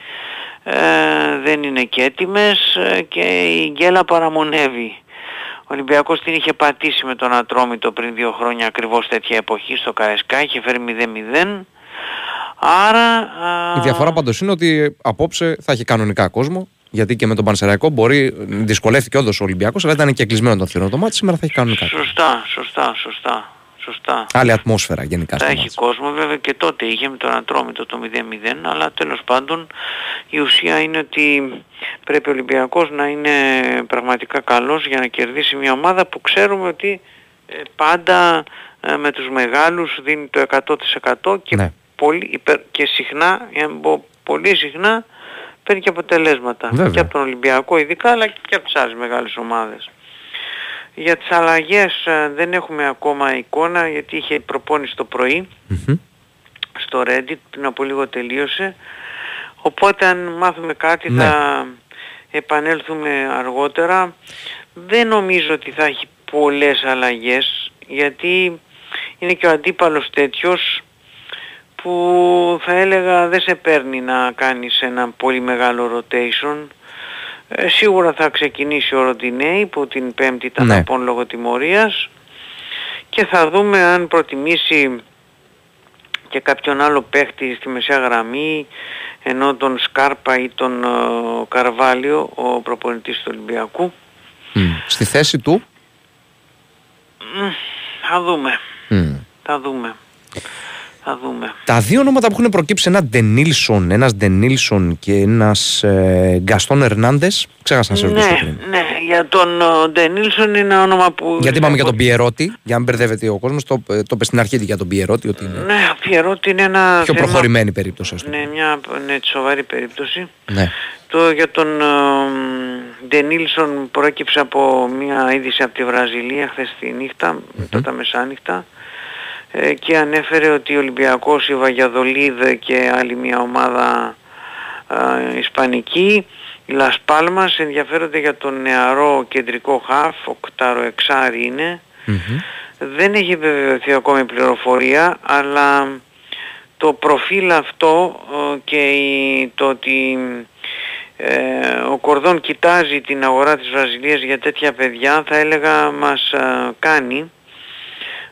ε, δεν είναι και έτοιμες ε, και η γκέλα παραμονεύει. Ο Ολυμπιακός την είχε πατήσει με τον Ατρόμητο πριν δύο χρόνια ακριβώς τέτοια εποχή στο Καρεσκά, είχε φέρει 0-0. Άρα... α, Η διαφορά πάντως είναι ότι απόψε θα έχει κανονικά κόσμο. Γιατί και με τον Πανσεραϊκό μπορεί, δυσκολεύτηκε όντως ο Ολυμπιακός, αλλά ήταν και κλεισμένο το θηρόν το μάτι. Σήμερα θα έχει κανονικά. Σωστά, σωστά, σωστά. σωστά. Άλλη ατμόσφαιρα γενικά Θα στο έχει μάτς. κόσμο βέβαια και τότε είχε με τον Ατρόμητο το 0-0 αλλά τέλος πάντων η ουσία είναι ότι πρέπει ο Ολυμπιακός να είναι πραγματικά καλός για να κερδίσει μια ομάδα που ξέρουμε ότι ε, πάντα ε, με τους μεγάλους δίνει το 100% και, Ναι. πολύ, υπερ- και συχνά, για να μην πω πολύ συχνά, παίρνει και αποτελέσματα. Βέβαια. Και από τον Ολυμπιακό ειδικά αλλά και από τις άλλες μεγάλες ομάδες. Για τις αλλαγές ε, δεν έχουμε ακόμα εικόνα γιατί είχε προπόνηση το πρωί Μμμ. στο Reddit πριν από λίγο τελείωσε. Οπότε αν μάθουμε κάτι Ναι. θα επανέλθουμε αργότερα. Δεν νομίζω ότι θα έχει πολλές αλλαγές γιατί είναι και ο αντίπαλος τέτοιος που θα έλεγα δεν σε παίρνει να κάνεις ένα πολύ μεγάλο rotation. Ε, σίγουρα θα ξεκινήσει ο Ροντινέη που την πέμπτη ήταν Ναι. απόν λόγω τιμωρίας και θα δούμε αν προτιμήσει και κάποιον άλλο παίχτη στη μεσαία γραμμή ενώ τον Σκάρπα ή τον ε, Καρβάλιο ο προπονητής του Ολυμπιακού. Μμ. Στη θέση του; Μμ, Θα δούμε, μμ. θα δούμε, θα δούμε. Τα δύο ονόματα που έχουν προκύψει, ένα Ντενίλσον, ένας Ντενίλσον και ένας ε, Γκαστόν Ερνάντες. Ξέχασα να σε ρωτήσω Ναι, πριν. ναι, για τον ε, Ντενίλσον είναι ένα όνομα που... Γιατί είπαμε για τον Πιερότη, για να μην μπερδεύεται ο κόσμος, το, ε, το είπε στην αρχή για τον Πιερότη, ότι είναι Ναι, ο Πιερότη είναι ένα πιο θέμα- προχωρημένη περίπτωση. ας το Ναι, μια ναι, σοβαρή περίπτωση. πούμε. Ναι. Το για τον Ντενίλσον πρόκειψε από μια είδηση από τη Βραζιλία χθες τη νύχτα, μετά τα μεσάνυχτα ε, και ανέφερε ότι ο Ολυμπιακός, η Βαγιαδολίδ και άλλη μια ομάδα ε, ισπανική, η Λας Πάλμας ενδιαφέρονται για τον νεαρό κεντρικό χαφ, οκτάρο εξάρι είναι. Μμμ. Δεν έχει βεβαιωθεί ακόμη η πληροφορία, αλλά το προφίλ αυτό ε, και η- το ότι ε, ο Κορδόν κοιτάζει την αγορά της Βραζιλίας για τέτοια παιδιά θα έλεγα μας ε, κάνει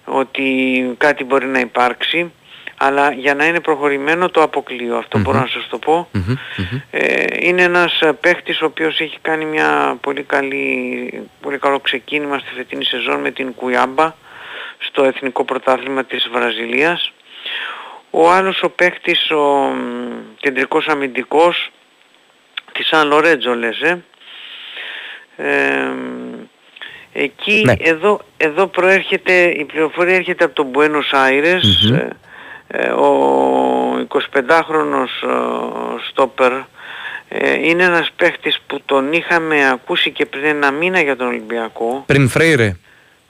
ότι κάτι μπορεί να υπάρξει αλλά για να είναι προχωρημένο το αποκλείω αυτό μπορώ να σας το πω Μμμ. Μμμ. ε, είναι ένας ε, παίχτης ο οποίος έχει κάνει μια πολύ, καλή, πολύ καλό ξεκίνημα στη φετινή σεζόν με την Κουιάμπα στο Εθνικό Πρωτάθλημα της Βραζιλίας. Ο άλλος ο παίχτης, ο μ, κεντρικός αμυντικός της Σαν Λορέτζο λες, ε. Ε, εκεί, Ναι. εδώ, εδώ προέρχεται, η πληροφορία έρχεται από τον Buenos Aires, Μμμ. ε, ε, ο 25χρονος στόπερ ε, είναι ένας παίχτης που τον είχαμε ακούσει και πριν ένα μήνα για τον Ολυμπιακό. Πριν Φρέιρε.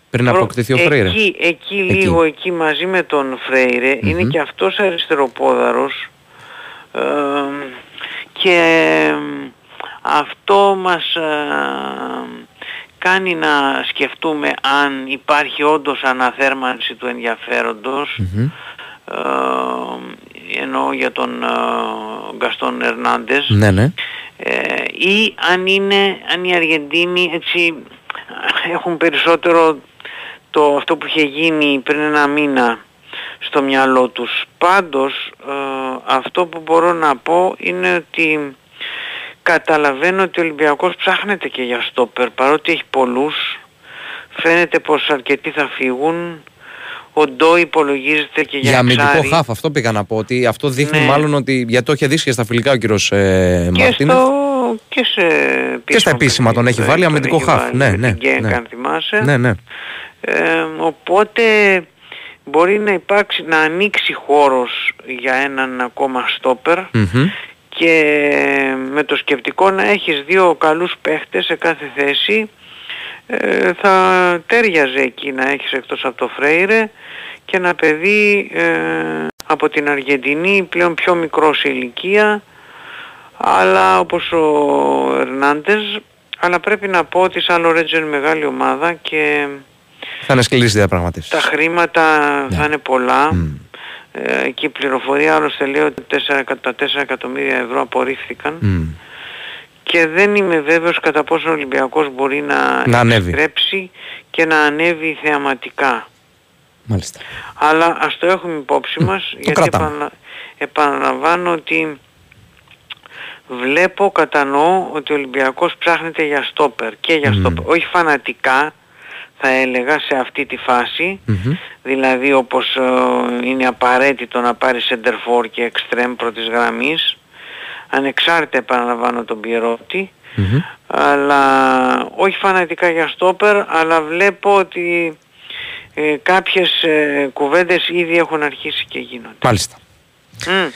Πριν Προ- αποκτηθεί ο Φρέιρε. Εκεί, εκεί, λίγο εκεί μαζί με τον φρειρε είναι και αυτός αριστεροπόδαρος ε, και ε, αυτό μας ε, κάνει να σκεφτούμε αν υπάρχει όντως αναθέρμανση του ενδιαφέροντος ε, εννοώ για τον ε, Γκαστόν Ερνάντες Ναι, ναι. ε, ή αν είναι, αν οι Αργεντίνοι έτσι έχουν περισσότερο το, αυτό που είχε γίνει πριν ένα μήνα στο μυαλό τους. Πάντως ε, αυτό που μπορώ να πω είναι ότι καταλαβαίνω ότι ο Ολυμπιακός ψάχνεται και για στόπερ παρότι έχει πολλούς φαίνεται πως αρκετοί θα φύγουν ο Ντό υπολογίζεται και για, Για αμυντικό εξάρι. χάφ, αυτό πήγα να πω. Ότι αυτό δείχνει Ναι. μάλλον ότι. Γιατί το είχε δείξει και στα φιλικά ο κύριος ε, και, Μαρτίνez. στο, και, σε Και στα επίσημα τον έχει παιχνίδι, βάλει τον αμυντικό έχει χάφ. βάλει Ναι, με ναι. την Γκένκ, ναι. αν θυμάσαι. Ναι, ναι. Ε, οπότε μπορεί να υπάρξει, να ανοίξει χώρος για έναν ακόμα στόπερ Μμμ. Και με το σκεπτικό να έχεις δύο καλούς παίχτες σε κάθε θέση ε, θα τέριαζε εκεί να έχεις εκτός από το Φρέιρε και ένα παιδί ε, από την Αργεντινή πλέον πιο μικρός σε ηλικία αλλά όπως ο Ερνάντες αλλά πρέπει να πω ότι σαν Λορέτζο είναι μεγάλη ομάδα και Θα είναι σκληρή διαπραγματεύση. τα χρήματα θα είναι πολλά. Ε, και η πληροφορία άλλωστε λέει ότι 4, εκα- τα 4 εκατομμύρια ευρώ απορρίφθηκαν και δεν είμαι βέβαιος κατά πόσο ο Ολυμπιακός μπορεί να, Να ανέβει. επιστρέψει και να ανέβει θεαματικά. Μάλιστα. Αλλά ας το έχουμε υπόψη μας γιατί κρατάμε. επανα- επαναλαμβάνω ότι βλέπω, κατανοώ ότι ο Ολυμπιακός ψάχνεται για στόπερ και για στόπερ. Όχι φανατικά θα έλεγα σε αυτή τη φάση δηλαδή όπως ε, είναι απαραίτητο να πάρει center for και extreme πρώτης γραμμής ανεξάρτητα επαναλαμβάνω τον Πιερότη αλλά όχι φανατικά για στόπερ αλλά βλέπω ότι ε, κάποιες ε, κουβέντες ήδη έχουν αρχίσει και γίνονται. Μάλιστα. Μμ.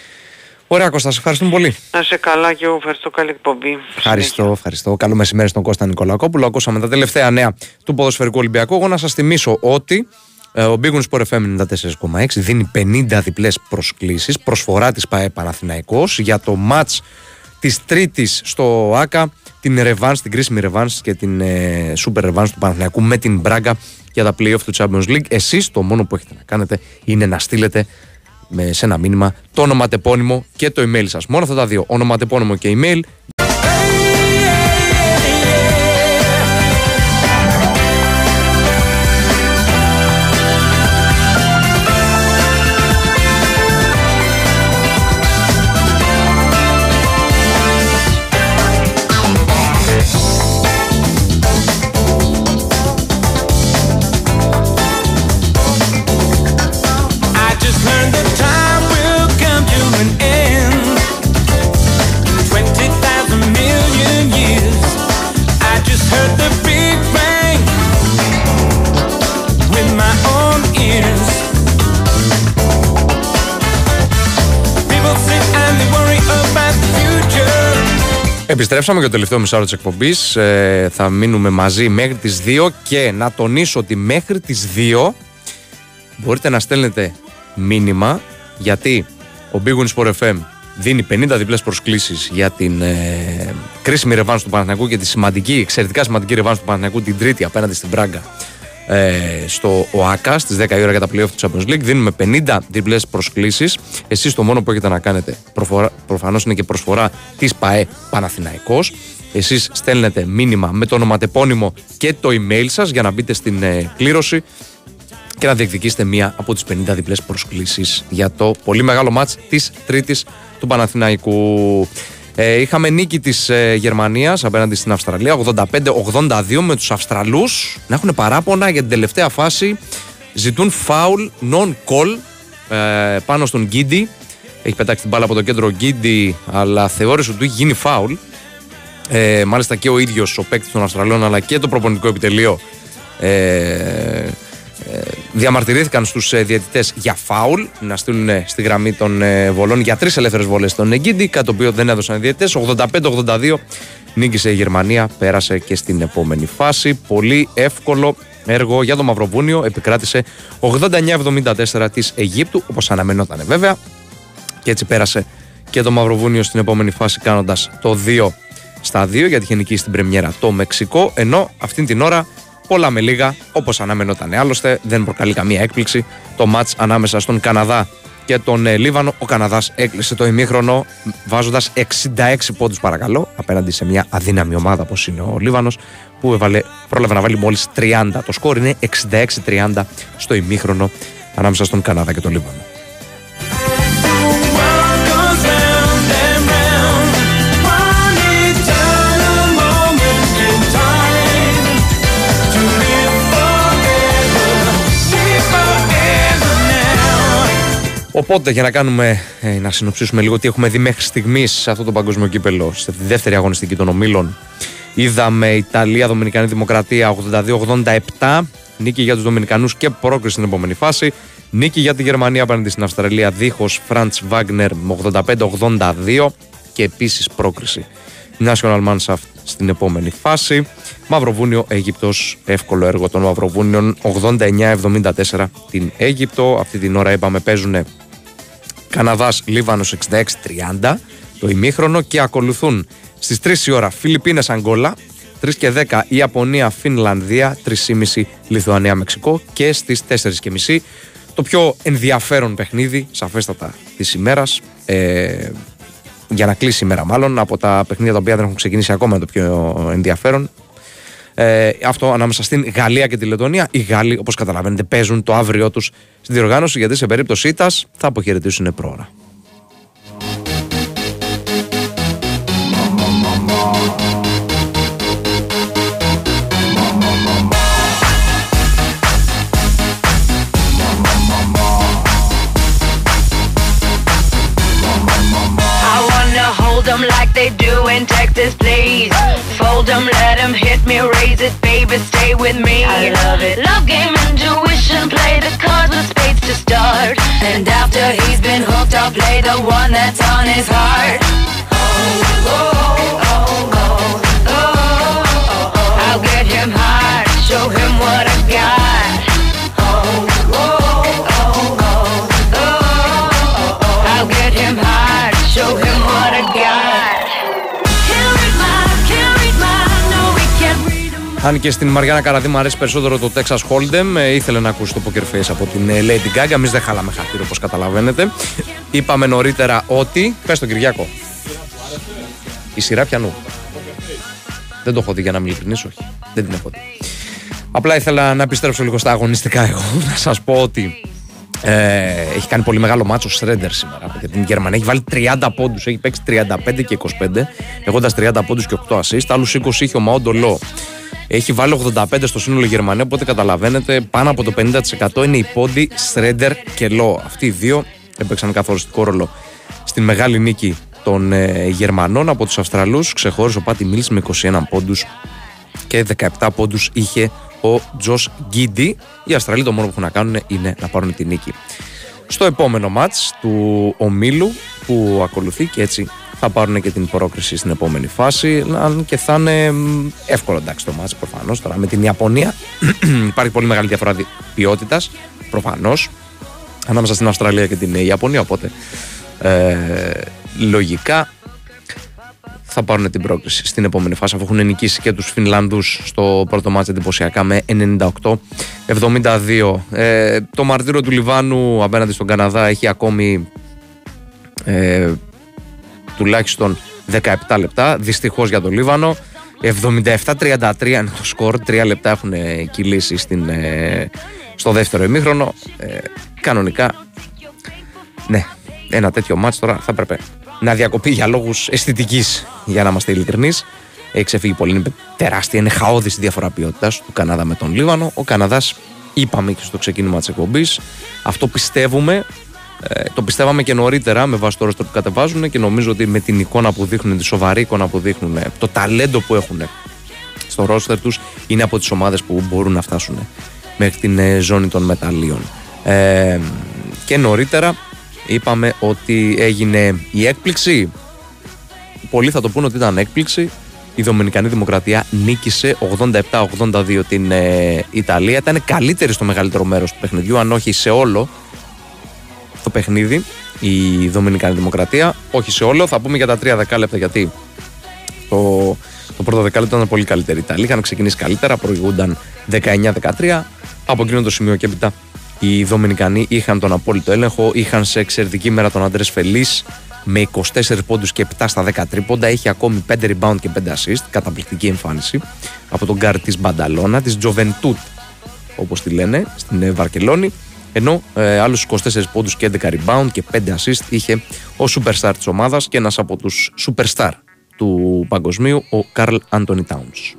Ωραία, Κώστα, σε ευχαριστούμε πολύ. Να σε καλά και εγώ ευχαριστώ καλή εκπομπή. Ευχαριστώ, ευχαριστώ. Καλό μεσημέρι στον Κώστα Νικολακόπουλο. Ακούσαμε τα τελευταία νέα του ποδοσφαιρικού Ολυμπιακού. Εγώ να σας θυμίσω ότι ε, ο Big Wings Sport FM 94,6 δίνει 50 διπλές προσκλήσεις. Προσφορά της ΠαΕ Παναθηναϊκός για το match της Τρίτης στο ΑΚΑ. Την Revans, την κρίσιμη Revans και την ε, Super Revans του Παναθηναϊκού με την Μπράγκα για τα playoff του Champions League. Εσείς το μόνο που έχετε να κάνετε είναι να στείλετε με, σε ένα μήνυμα το ονοματεπώνυμο και το email σας. Μόνο αυτά τα δύο, ονοματεπώνυμο και email Επιστρέψαμε για το τελευταίο μισάωρο της εκπομπής. θα μείνουμε μαζί μέχρι τις 2 και να τονίσω ότι μέχρι τις 2 μπορείτε να στέλνετε μήνυμα γιατί ο Big Win Sport FM δίνει 50 διπλές προσκλήσεις για την ε, κρίσιμη ρεβάνς του Παναθηναϊκού και τη σημαντική, εξαιρετικά σημαντική ρεβάνς του Παναθηναϊκού την Τρίτη απέναντι στην Μπράγκα ε, στο ΟΑΚΑ στις 10 η ώρα για τα playoff του Champions League. Δίνουμε 50 διπλές προσκλήσεις. Εσείς το μόνο που έχετε να κάνετε προφορά, προφανώς είναι και προσφορά της ΠαΕ Παναθηναϊκός. Εσείς στέλνετε μήνυμα με το ονοματεπώνυμο και το email σας για να μπείτε στην ε, κλήρωση και να διεκδικήσετε μία από τις 50 διπλές προσκλήσεις για το πολύ μεγάλο μάτς της Τρίτης του Παναθηναϊκού. Ε, είχαμε νίκη της ε, Γερμανίας απέναντι στην Αυστραλία 85-82 με τους Αυστραλούς. Να έχουν παράπονα για την τελευταία φάση. Ζητούν φάουλ non-call ε, πάνω στον Γκίντι. Έχει πετάξει την μπάλα από το κέντρο Γκίντι αλλά θεώρησε ότι του έχει γίνει φάουλ. Ε, μάλιστα και ο ίδιος ο παίκτης των Αυστραλών αλλά και το προπονητικό επιτελείο ε, ε, διαμαρτυρήθηκαν στους ε, διαιτητές για φάουλ να στείλουν ε, στη γραμμή των ε, βολών για τρεις ελεύθερες βολές στον Εγκίντι κάτι το οποίο δεν έδωσαν οι διαιτητές 85-82 νίκησε η Γερμανία πέρασε και στην επόμενη φάση πολύ εύκολο έργο για το Μαυροβούνιο επικράτησε 89-74 της Αιγύπτου, όπως αναμενόταν βέβαια. Και έτσι πέρασε και το Μαυροβούνιο στην επόμενη φάση κάνοντας το 2 στα 2 γιατί είχε νικήσει στην πρεμιέρα το Μεξικό, ενώ αυτήν την ώρα πολλά με λίγα, όπως αναμενόταν άλλωστε, δεν προκαλεί καμία έκπληξη το μάτς ανάμεσα στον Καναδά και τον ε, Λίβανο. Ο Καναδάς έκλεισε το ημίχρονο βάζοντας 66 πόντους παρακαλώ απέναντι σε μια αδύναμη ομάδα όπως είναι ο Λίβανος που έβαλε, πρόλαβε να βάλει μόλις 30. Το σκορ είναι 66-30 στο ημίχρονο ανάμεσα στον Καναδά και τον Λίβανο. Οπότε για να κάνουμε, ε, να συνοψίσουμε λίγο τι έχουμε δει μέχρι στιγμής σε αυτό το παγκόσμιο κύπελο, στη δεύτερη αγωνιστική των ομίλων. Είδαμε Ιταλία-Δομινικανή Δημοκρατία 82-87. Νίκη για τους Δομινικανούς και πρόκριση στην επόμενη φάση. Νίκη για τη Γερμανία απέναντι στην Αυστραλία δίχως Φραντ Βάγνερ με 85-82 και επίσης πρόκριση. National Manshaft στην επόμενη φάση. Μαυροβούνιο Αίγυπτος, εύκολο έργο των Μαυροβούνιων 89-74 την Αίγυπτο. Αυτή την ώρα είπαμε παίζουν Καναδάς Λίβανος 66-30 το ημίχρονο και ακολουθούν στις 3 η ώρα Φιλιππίνες Αγγόλα 3 και 10 Ιαπωνία Φινλανδία 3,5 Λιθουανία Μεξικό και στις 4,5 το πιο ενδιαφέρον παιχνίδι σαφέστατα της ημέρας ε, για να κλείσει η μέρα μάλλον από τα παιχνίδια τα οποία δεν έχουν ξεκινήσει ακόμα το πιο ενδιαφέρον ε, αυτό ανάμεσα στην Γαλλία και τη Λετωνία. Οι Γάλλοι, όπως καταλαβαίνετε, παίζουν το αύριό τους στην διοργάνωση γιατί σε περίπτωση ήττας θα αποχαιρετήσουν πρόωρα. In Texas, please. Fold them, let them hit me, raise it, baby, stay with me. I love it. Love game, intuition, play the cards with spades to start. And after he's been hooked, I'll play the one that's on his heart. Oh, oh, oh, oh, oh, oh. oh. I'll get him hard, show him what I got. Αν και στην Μαριάννα Καραδί μου αρέσει περισσότερο το Texas Hold'em, ε, ήθελε να ακούσει το Poker Face από την ε, Lady Gaga. Εμείς δεν χάλαμε χαρτίρο όπως καταλαβαίνετε. Είπαμε νωρίτερα ότι. Πες τον Κυριακό. Η σειρά πιανού. Δεν το έχω δει για να μην ειλικρινής, όχι. Δεν την έχω δει. Απλά ήθελα να επιστρέψω λίγο στα αγωνιστικά εγώ. Να σας πω ότι ε, έχει κάνει πολύ μεγάλο μάτσο ο Σρέντερ σήμερα για την Γερμανία. Έχει βάλει 30 πόντους, έχει παίξει 35 και 25, έχοντας 30 πόντους και 8 assist. Άλλους 20 είχε ο Μαόντο Λό. Έχει βάλει 85 στο σύνολο Γερμανία, οπότε καταλαβαίνετε πάνω από το 50% είναι οι πόντοι Σρέντερ και Λό. Αυτοί οι δύο έπαιξαν καθοριστικό ρόλο στην μεγάλη νίκη των ε, Γερμανών από τους Αυστραλούς. Ξεχώρισε ο Πάτι Μίλς με 21 πόντους και 17 πόντους είχε ο Τζος Γκίντι. Οι Αυστραλοί το μόνο που έχουν να κάνουν είναι να πάρουν τη νίκη. Στο επόμενο μάτς του ομίλου που ακολουθεί και έτσι θα πάρουν και την πρόκριση στην επόμενη φάση. Αν και θα είναι μ, εύκολο εντάξει το μάτς προφανώς. Τώρα με την Ιαπωνία υπάρχει πολύ μεγάλη διαφορά δι- ποιότητας προφανώς ανάμεσα στην Αυστραλία και την ε, Ιαπωνία οπότε ε, λογικά θα πάρουν την πρόκληση στην επόμενη φάση αφού έχουν νικήσει και τους Φινλανδούς στο πρώτο μάτς εντυπωσιακά με 98-72 ε, το μαρτύριο του Λιβάνου απέναντι στον Καναδά έχει ακόμη ε, τουλάχιστον 17 λεπτά δυστυχώς για το Λίβανο 77-33 είναι το σκορ 3 λεπτά έχουν ε, κυλήσει στην, ε, στο δεύτερο ημίχρονο ε, κανονικά ναι, ένα τέτοιο μάτς τώρα θα έπρεπε να διακοπεί για λόγους αισθητικής για να είμαστε ειλικρινείς. Έχει ξεφύγει πολύ, είναι τεράστια, είναι χαόδης η διαφορά ποιότητας του Καναδά με τον Λίβανο. Ο Καναδάς, είπαμε και στο ξεκίνημα της εκπομπής, αυτό πιστεύουμε, ε, το πιστεύαμε και νωρίτερα με βάση το ρόστο που κατεβάζουν και νομίζω ότι με την εικόνα που δείχνουν, τη σοβαρή εικόνα που δείχνουν, το ταλέντο που έχουν στο ρόστερ τους, είναι από τις ομάδες που μπορούν να φτάσουν μέχρι την ε, ζώνη των μεταλλίων. Ε, και νωρίτερα είπαμε ότι έγινε η έκπληξη. Πολλοί θα το πούνε ότι ήταν έκπληξη. η Δομινικανή Δημοκρατία νίκησε 87-82 την ε, Ιταλία. Ήταν καλύτερη στο μεγαλύτερο μέρος του παιχνιδιού, αν όχι σε όλο το παιχνίδι η Δομινικανή Δημοκρατία. Όχι σε όλο, θα πούμε για τα τρία δεκάλεπτα γιατί το, το πρώτο δεκάλεπτο ήταν πολύ καλύτερη. Οι Ιταλοί είχαν ξεκινήσει καλύτερα, προηγούνταν 19-13. Από εκείνο το σημείο και έπειτα οι Δομινικανοί είχαν τον απόλυτο έλεγχο, είχαν σε εξαιρετική μέρα τον Αντρέ Φελής με 24 πόντους και 7 στα 10 τρίποντα. Έχει ακόμη 5 rebound και 5 assist. Καταπληκτική εμφάνιση από τον γκαρντ της Μπανταλώνα, της Τζοβεντούτ όπως τη λένε, στην ε, Βαρκελόνη. Ενώ ε, άλλους 24 πόντους και 11 rebound και 5 assist είχε ο superstar της ομάδας και ένας από τους superstar του παγκοσμίου, ο Καρλ Άντωνι Τάουνς.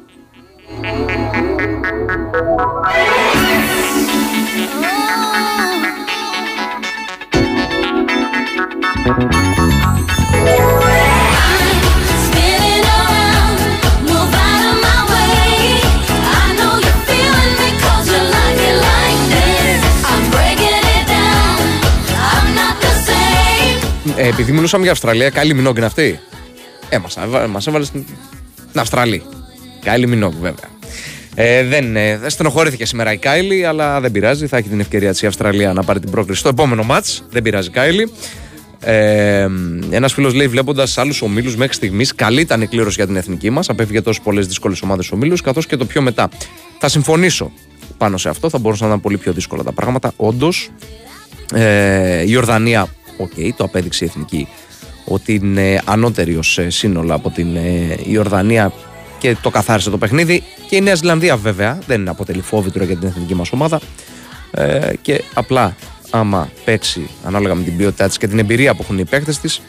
Spinning Ε, επειδή μιλούσαμε για Αυστραλία, Κάιλι Μινόγκ είναι αυτή. Ε, μας, έβα- μας έβαλε στην, στην Αυστραλία. Κάιλι Μινόγκ, βέβαια. Ε, δεν, ε, δεν στενοχωρήθηκε σήμερα η Κάιλι, αλλά δεν πειράζει. Θα έχει την ευκαιρία της η Αυστραλία να πάρει την πρόκριση στο επόμενο ματς. Δεν πειράζει Κάιλι. Ε, Ένας φίλος λέει: Βλέποντας άλλους ομίλους μέχρι στιγμής, καλή ήταν η κλήρωση για την εθνική μας. Απέφυγε τόσο πολλές δύσκολες ομάδες ομίλους, καθώς και το πιο μετά. Θα συμφωνήσω πάνω σε αυτό. Θα μπορούσαν να ήταν πολύ πιο δύσκολα τα πράγματα. Όντως, ε, η Ορδανία, οκ, το απέδειξε η εθνική ότι είναι ανώτερη ως ε, σύνολο από την ε, Ιορδανία και το καθάρισε το παιχνίδι. Και η Νέα Ζηλανδία βέβαια δεν αποτελεί φόβητρο για την εθνική μας ομάδα. Ε, και απλά άμα παίξει ανάλογα με την ποιότητά της και την εμπειρία που έχουν οι παίκτες της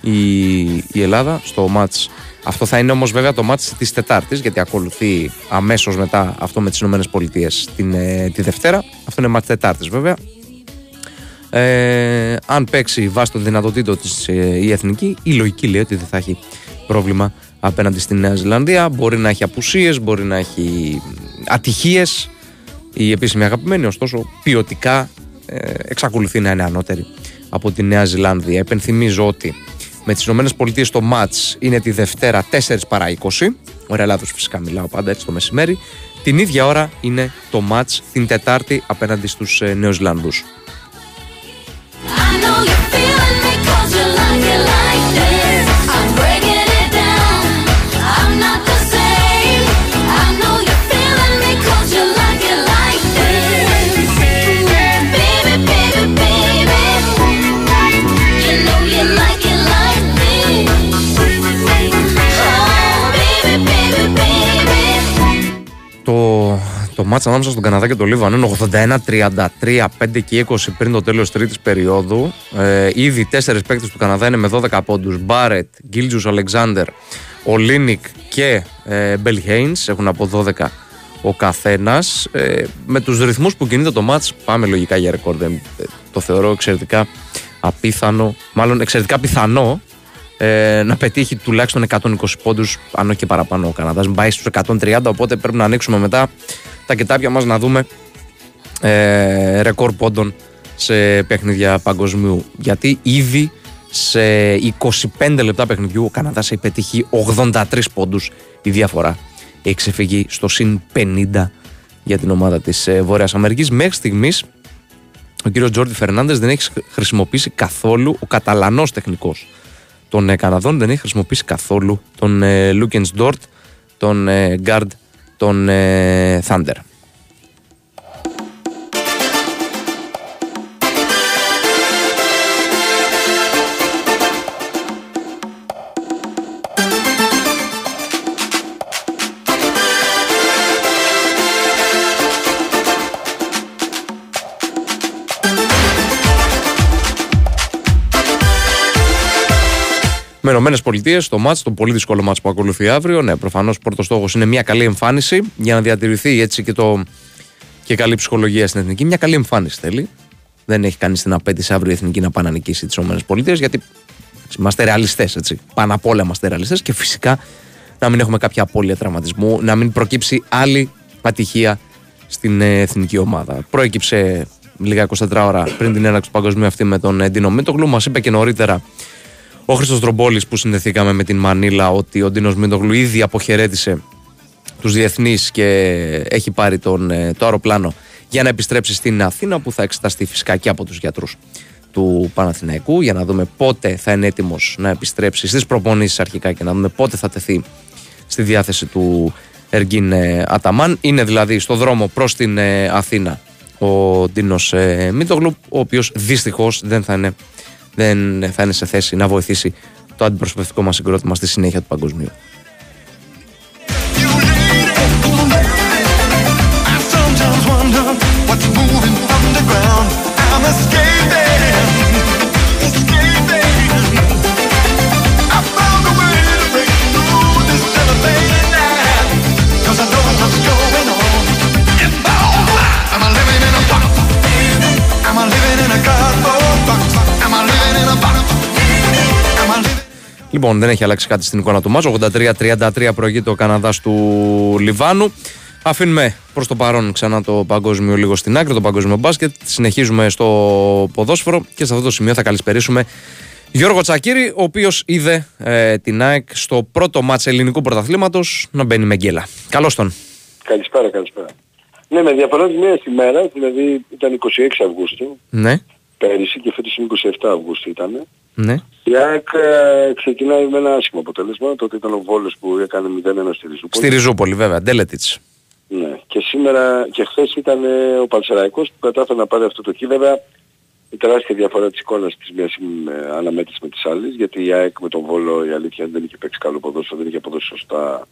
η, η Ελλάδα στο ματς αυτό θα είναι όμως βέβαια το ματς της Τετάρτης γιατί ακολουθεί αμέσως μετά αυτό με τις Ηνωμένες Πολιτείες την, ε, τη Δευτέρα αυτό είναι ματς Τετάρτης βέβαια ε, αν παίξει βάσει των δυνατοτήτων της ε, η εθνική, η λογική λέει ότι δεν θα έχει πρόβλημα απέναντι στη Νέα Ζηλανδία. Μπορεί να έχει απουσίες, μπορεί να έχει ατυχίες. Η επίσημη αγαπημένη, ωστόσο, ποιοτικά ε, εξακολουθεί να είναι ανώτερη από τη Νέα Ζηλανδία. Επενθυμίζω ότι με τις ΗΠΑ το μάτς είναι τη Δευτέρα 4 παρά 20. Ωραία λάθος φυσικά μιλάω πάντα έτσι το μεσημέρι. Την ίδια ώρα είναι το μάτς την Τετάρτη απέναντι στους ε, Νεοζηλανδούς. I know you feel Το, το μάτς ανάμεσα στον Καναδά και το Λίβανο είναι 81-33, 5 και 20 πριν το τέλος τρίτης περίοδου. Ε, ήδη τέσσερις παίκτες του Καναδά είναι με 12 πόντους. Μπάρετ, Γκίλτζους Αλεξάνδερ, Ολίνικ και ε, Μπελ Χέινς έχουν από 12 ο καθένας. Ε, με τους ρυθμούς που κινείται το μάτς πάμε λογικά για ρεκόρ. Δεν, ε, το θεωρώ εξαιρετικά απίθανο, μάλλον εξαιρετικά πιθανό ε, να πετύχει τουλάχιστον 120 πόντους αν όχι και παραπάνω ο Καναδάς πάει στους 130 οπότε πρέπει να ανοίξουμε μετά τα κετάπια μας να δούμε ε, ρεκόρ πόντων σε παιχνίδια παγκοσμίου. Γιατί ήδη σε 25 λεπτά παιχνιδιού ο Καναδάς έχει πετύχει 83 πόντους. Η διαφορά έχει ξεφύγει στο συν 50 για την ομάδα της ε, Βόρειας Αμερικής. Μέχρι στιγμής ο κύριος Τζόρντι Φερνάντες δεν έχει χρησιμοποιήσει καθόλου ο καταλανός τεχνικός των ε, Καναδών δεν έχει χρησιμοποιήσει καθόλου τον ε, Λούκενς Ντόρτ, τον ε, Γκάρντ, τον ε, Thunder. Με Ηνωμένες Πολιτείες, το μάτς, το πολύ δύσκολο μάτς που ακολουθεί αύριο. Ναι, προφανώς πρώτο στόχο είναι μια καλή εμφάνιση για να διατηρηθεί έτσι και, το, και καλή ψυχολογία στην εθνική. Μια καλή εμφάνιση θέλει. Δεν έχει κανείς την απέτηση αύριο η εθνική να πάει να νικήσει τις ΗΠΑ γιατί έτσι, είμαστε ρεαλιστές. Πάνω απ' όλα είμαστε ρεαλιστές και φυσικά να μην έχουμε κάποια απώλεια τραυματισμού, να μην προκύψει άλλη ατυχία στην ε, εθνική ομάδα. Προέκυψε λίγα 24 ώρα πριν την έναρξη του παγκοσμίου αυτή με τον Ντίνο Μίτογλου. Μας είπε και νωρίτερα ο Χρήστος Δρομπόλης που συνδεθήκαμε με την Μανίλα ότι ο Ντίνος Μίντογλου ήδη αποχαιρέτησε τους διεθνείς και έχει πάρει τον, ε, το αεροπλάνο για να επιστρέψει στην Αθήνα που θα εξεταστεί φυσικά και από τους γιατρούς του Παναθηναϊκού για να δούμε πότε θα είναι έτοιμος να επιστρέψει στις προπονήσεις αρχικά και να δούμε πότε θα τεθεί στη διάθεση του Εργίν ε, Αταμάν. Είναι δηλαδή στο δρόμο προς την ε, Αθήνα ο Ντίνος ε, Μίτογλου ο οποίος δυστυχώς δεν θα είναι, δεν θα είναι σε θέση να βοηθήσει το αντιπροσωπευτικό μας συγκρότημα στη συνέχεια του παγκοσμίου. Λοιπόν, δεν έχει αλλάξει κάτι στην εικόνα του μάτς. 83-33 προηγείται ο Καναδάς του Λιβάνου. Αφήνουμε προς το παρόν ξανά το παγκόσμιο λίγο στην άκρη, το παγκόσμιο μπάσκετ. Συνεχίζουμε στο ποδόσφαιρο και σε αυτό το σημείο θα καλησπερίσουμε Γιώργο Τσακύρη, ο οποίος είδε ε, την ΑΕΚ στο πρώτο μάτς ελληνικού πρωταθλήματος να μπαίνει με γκέλα. Καλώς τον. Καλησπέρα, καλησπέρα. Ναι, με διαφορά της μίας ημέρα, δηλαδή ήταν 26 Αυγούστου, Ναι, πέρυσι και φέτος είναι 27 Αυγούστου ήταν. ναι. Η ΑΕΚ ε, ξεκινάει με ένα άσχημο αποτέλεσμα, τότε ήταν ο Βόλος που έκανε 0-1 στη Ριζούπολη. Στη Ριζούπολη βέβαια, Ντέλετιτς. Ναι. Και σήμερα και χθες ήταν ε, ο Παλσεραϊκός που κατάφερε να πάρει αυτό το χ. Βέβαια η τεράστια διαφορά της εικόνας της μιας ε, αναμέτρησης με τις άλλες, γιατί η ΑΕΚ με τον Βόλο η αλήθεια δεν είχε παίξει καλό ποδόσφαιρο, δεν είχε αποδώσει σωστά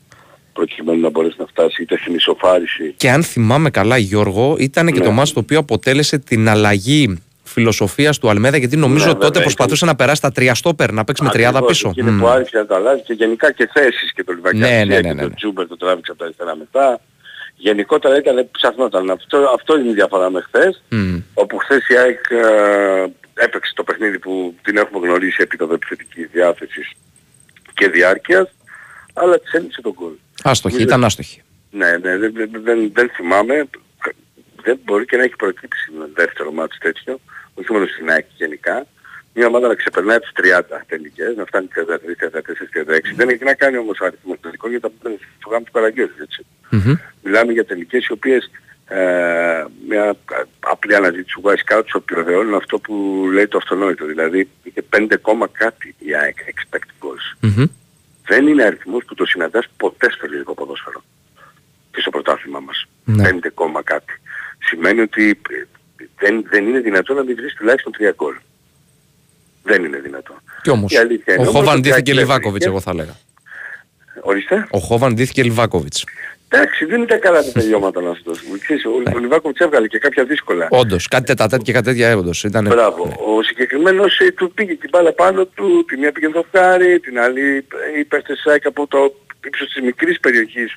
προκειμένου να μπορέσει να φτάσει είτε στην ισοφάριση Και αν θυμάμαι καλά, Γιώργο, ήταν και Ναι. το μάτς το οποίο αποτέλεσε την αλλαγή φιλοσοφίας του Αλμέδα γιατί νομίζω Ναι, τότε βέβαια, προσπαθούσε να περάσει τα τρία στόπερ, να παίξει με τριάδα Ακριβώς, πίσω. Εκείνη Μμ. που άρχισε να τα αλλάζει και γενικά και θέσεις και το Λιβακιάς Ναι, ναι, ναι, και ναι, το ναι. Τζούμπερ το τράβηξε από τα αριστερά μετά. Γενικότερα ήταν ψαχνόταν. Αυτό, αυτό είναι η διαφορά με χθες. Μμ. όπου χθες η ΑΕΚ ε, έπαιξε το παιχνίδι που την έχουμε γνωρίσει επίπεδο επιθετικής διάθεσης και διάρκειας, αλλά της έλειψε τον γκολ. Άστοχη, Νομίζω- ήταν άστοχη. Ναι, ναι, δεν, δεν, δεν, δεν θυμάμαι. Δεν μπορεί και να έχει προκύψει με δεύτερο μάτι τέτοιο, όχι μόνο στην ΑΕΚ γενικά. Μια ομάδα να ξεπερνάει τις 30 τελικές, να φτάνει 33, 34, 36. Δεν έχει να κάνει όμως ο αριθμός τελικών γιατί τα παίρνει στο γάμο του Καραγκιόζη, έτσι. Μμμ. Μιλάμε για τελικές οι οποίες ε, μια απλή αναζήτηση του Wise Scouts επιβεβαιώνουν αυτό που λέει το αυτονόητο. Δηλαδή είχε 5 κόμμα κάτι η ΑΕΚ expected goals. Μμμ. Δεν είναι αριθμός που το συναντάς ποτέ στο ελληνικό ποδόσφαιρο και στο πρωτάθλημα μας. Ναι. 5 κόμμα κάτι. Σημαίνει ότι ε, δεν, δεν είναι δυνατόν να μην βρεις τουλάχιστον 3 γκολ. Δεν είναι δυνατόν. Κι όμως, Η αλήθεια ο είναι όμως Χόβαν ότι ντύθηκε η ΑΕΚ Λιβάκοβιτς, βρέθηκε. εγώ θα έλεγα. Ορίστε. Ο Χόβαν ντύθηκε Λιβάκοβιτς. Εντάξει, δεν ήταν καλά τα τελειώματα να σου δώσουμε. Ξέρεις, Ο, ο Λιβάκοβιτς έβγαλε και κάποια δύσκολα. Όντως, κάτι τετατέτ και κάτι τέτοια όντως. Ήταν... Μπράβο. Ο συγκεκριμένος ε, του πήγε την μπάλα πάνω του, τη μία πήγε το φκάρι, την άλλη ε, υπέστη σάκ από το ύψος της μικρής περιοχής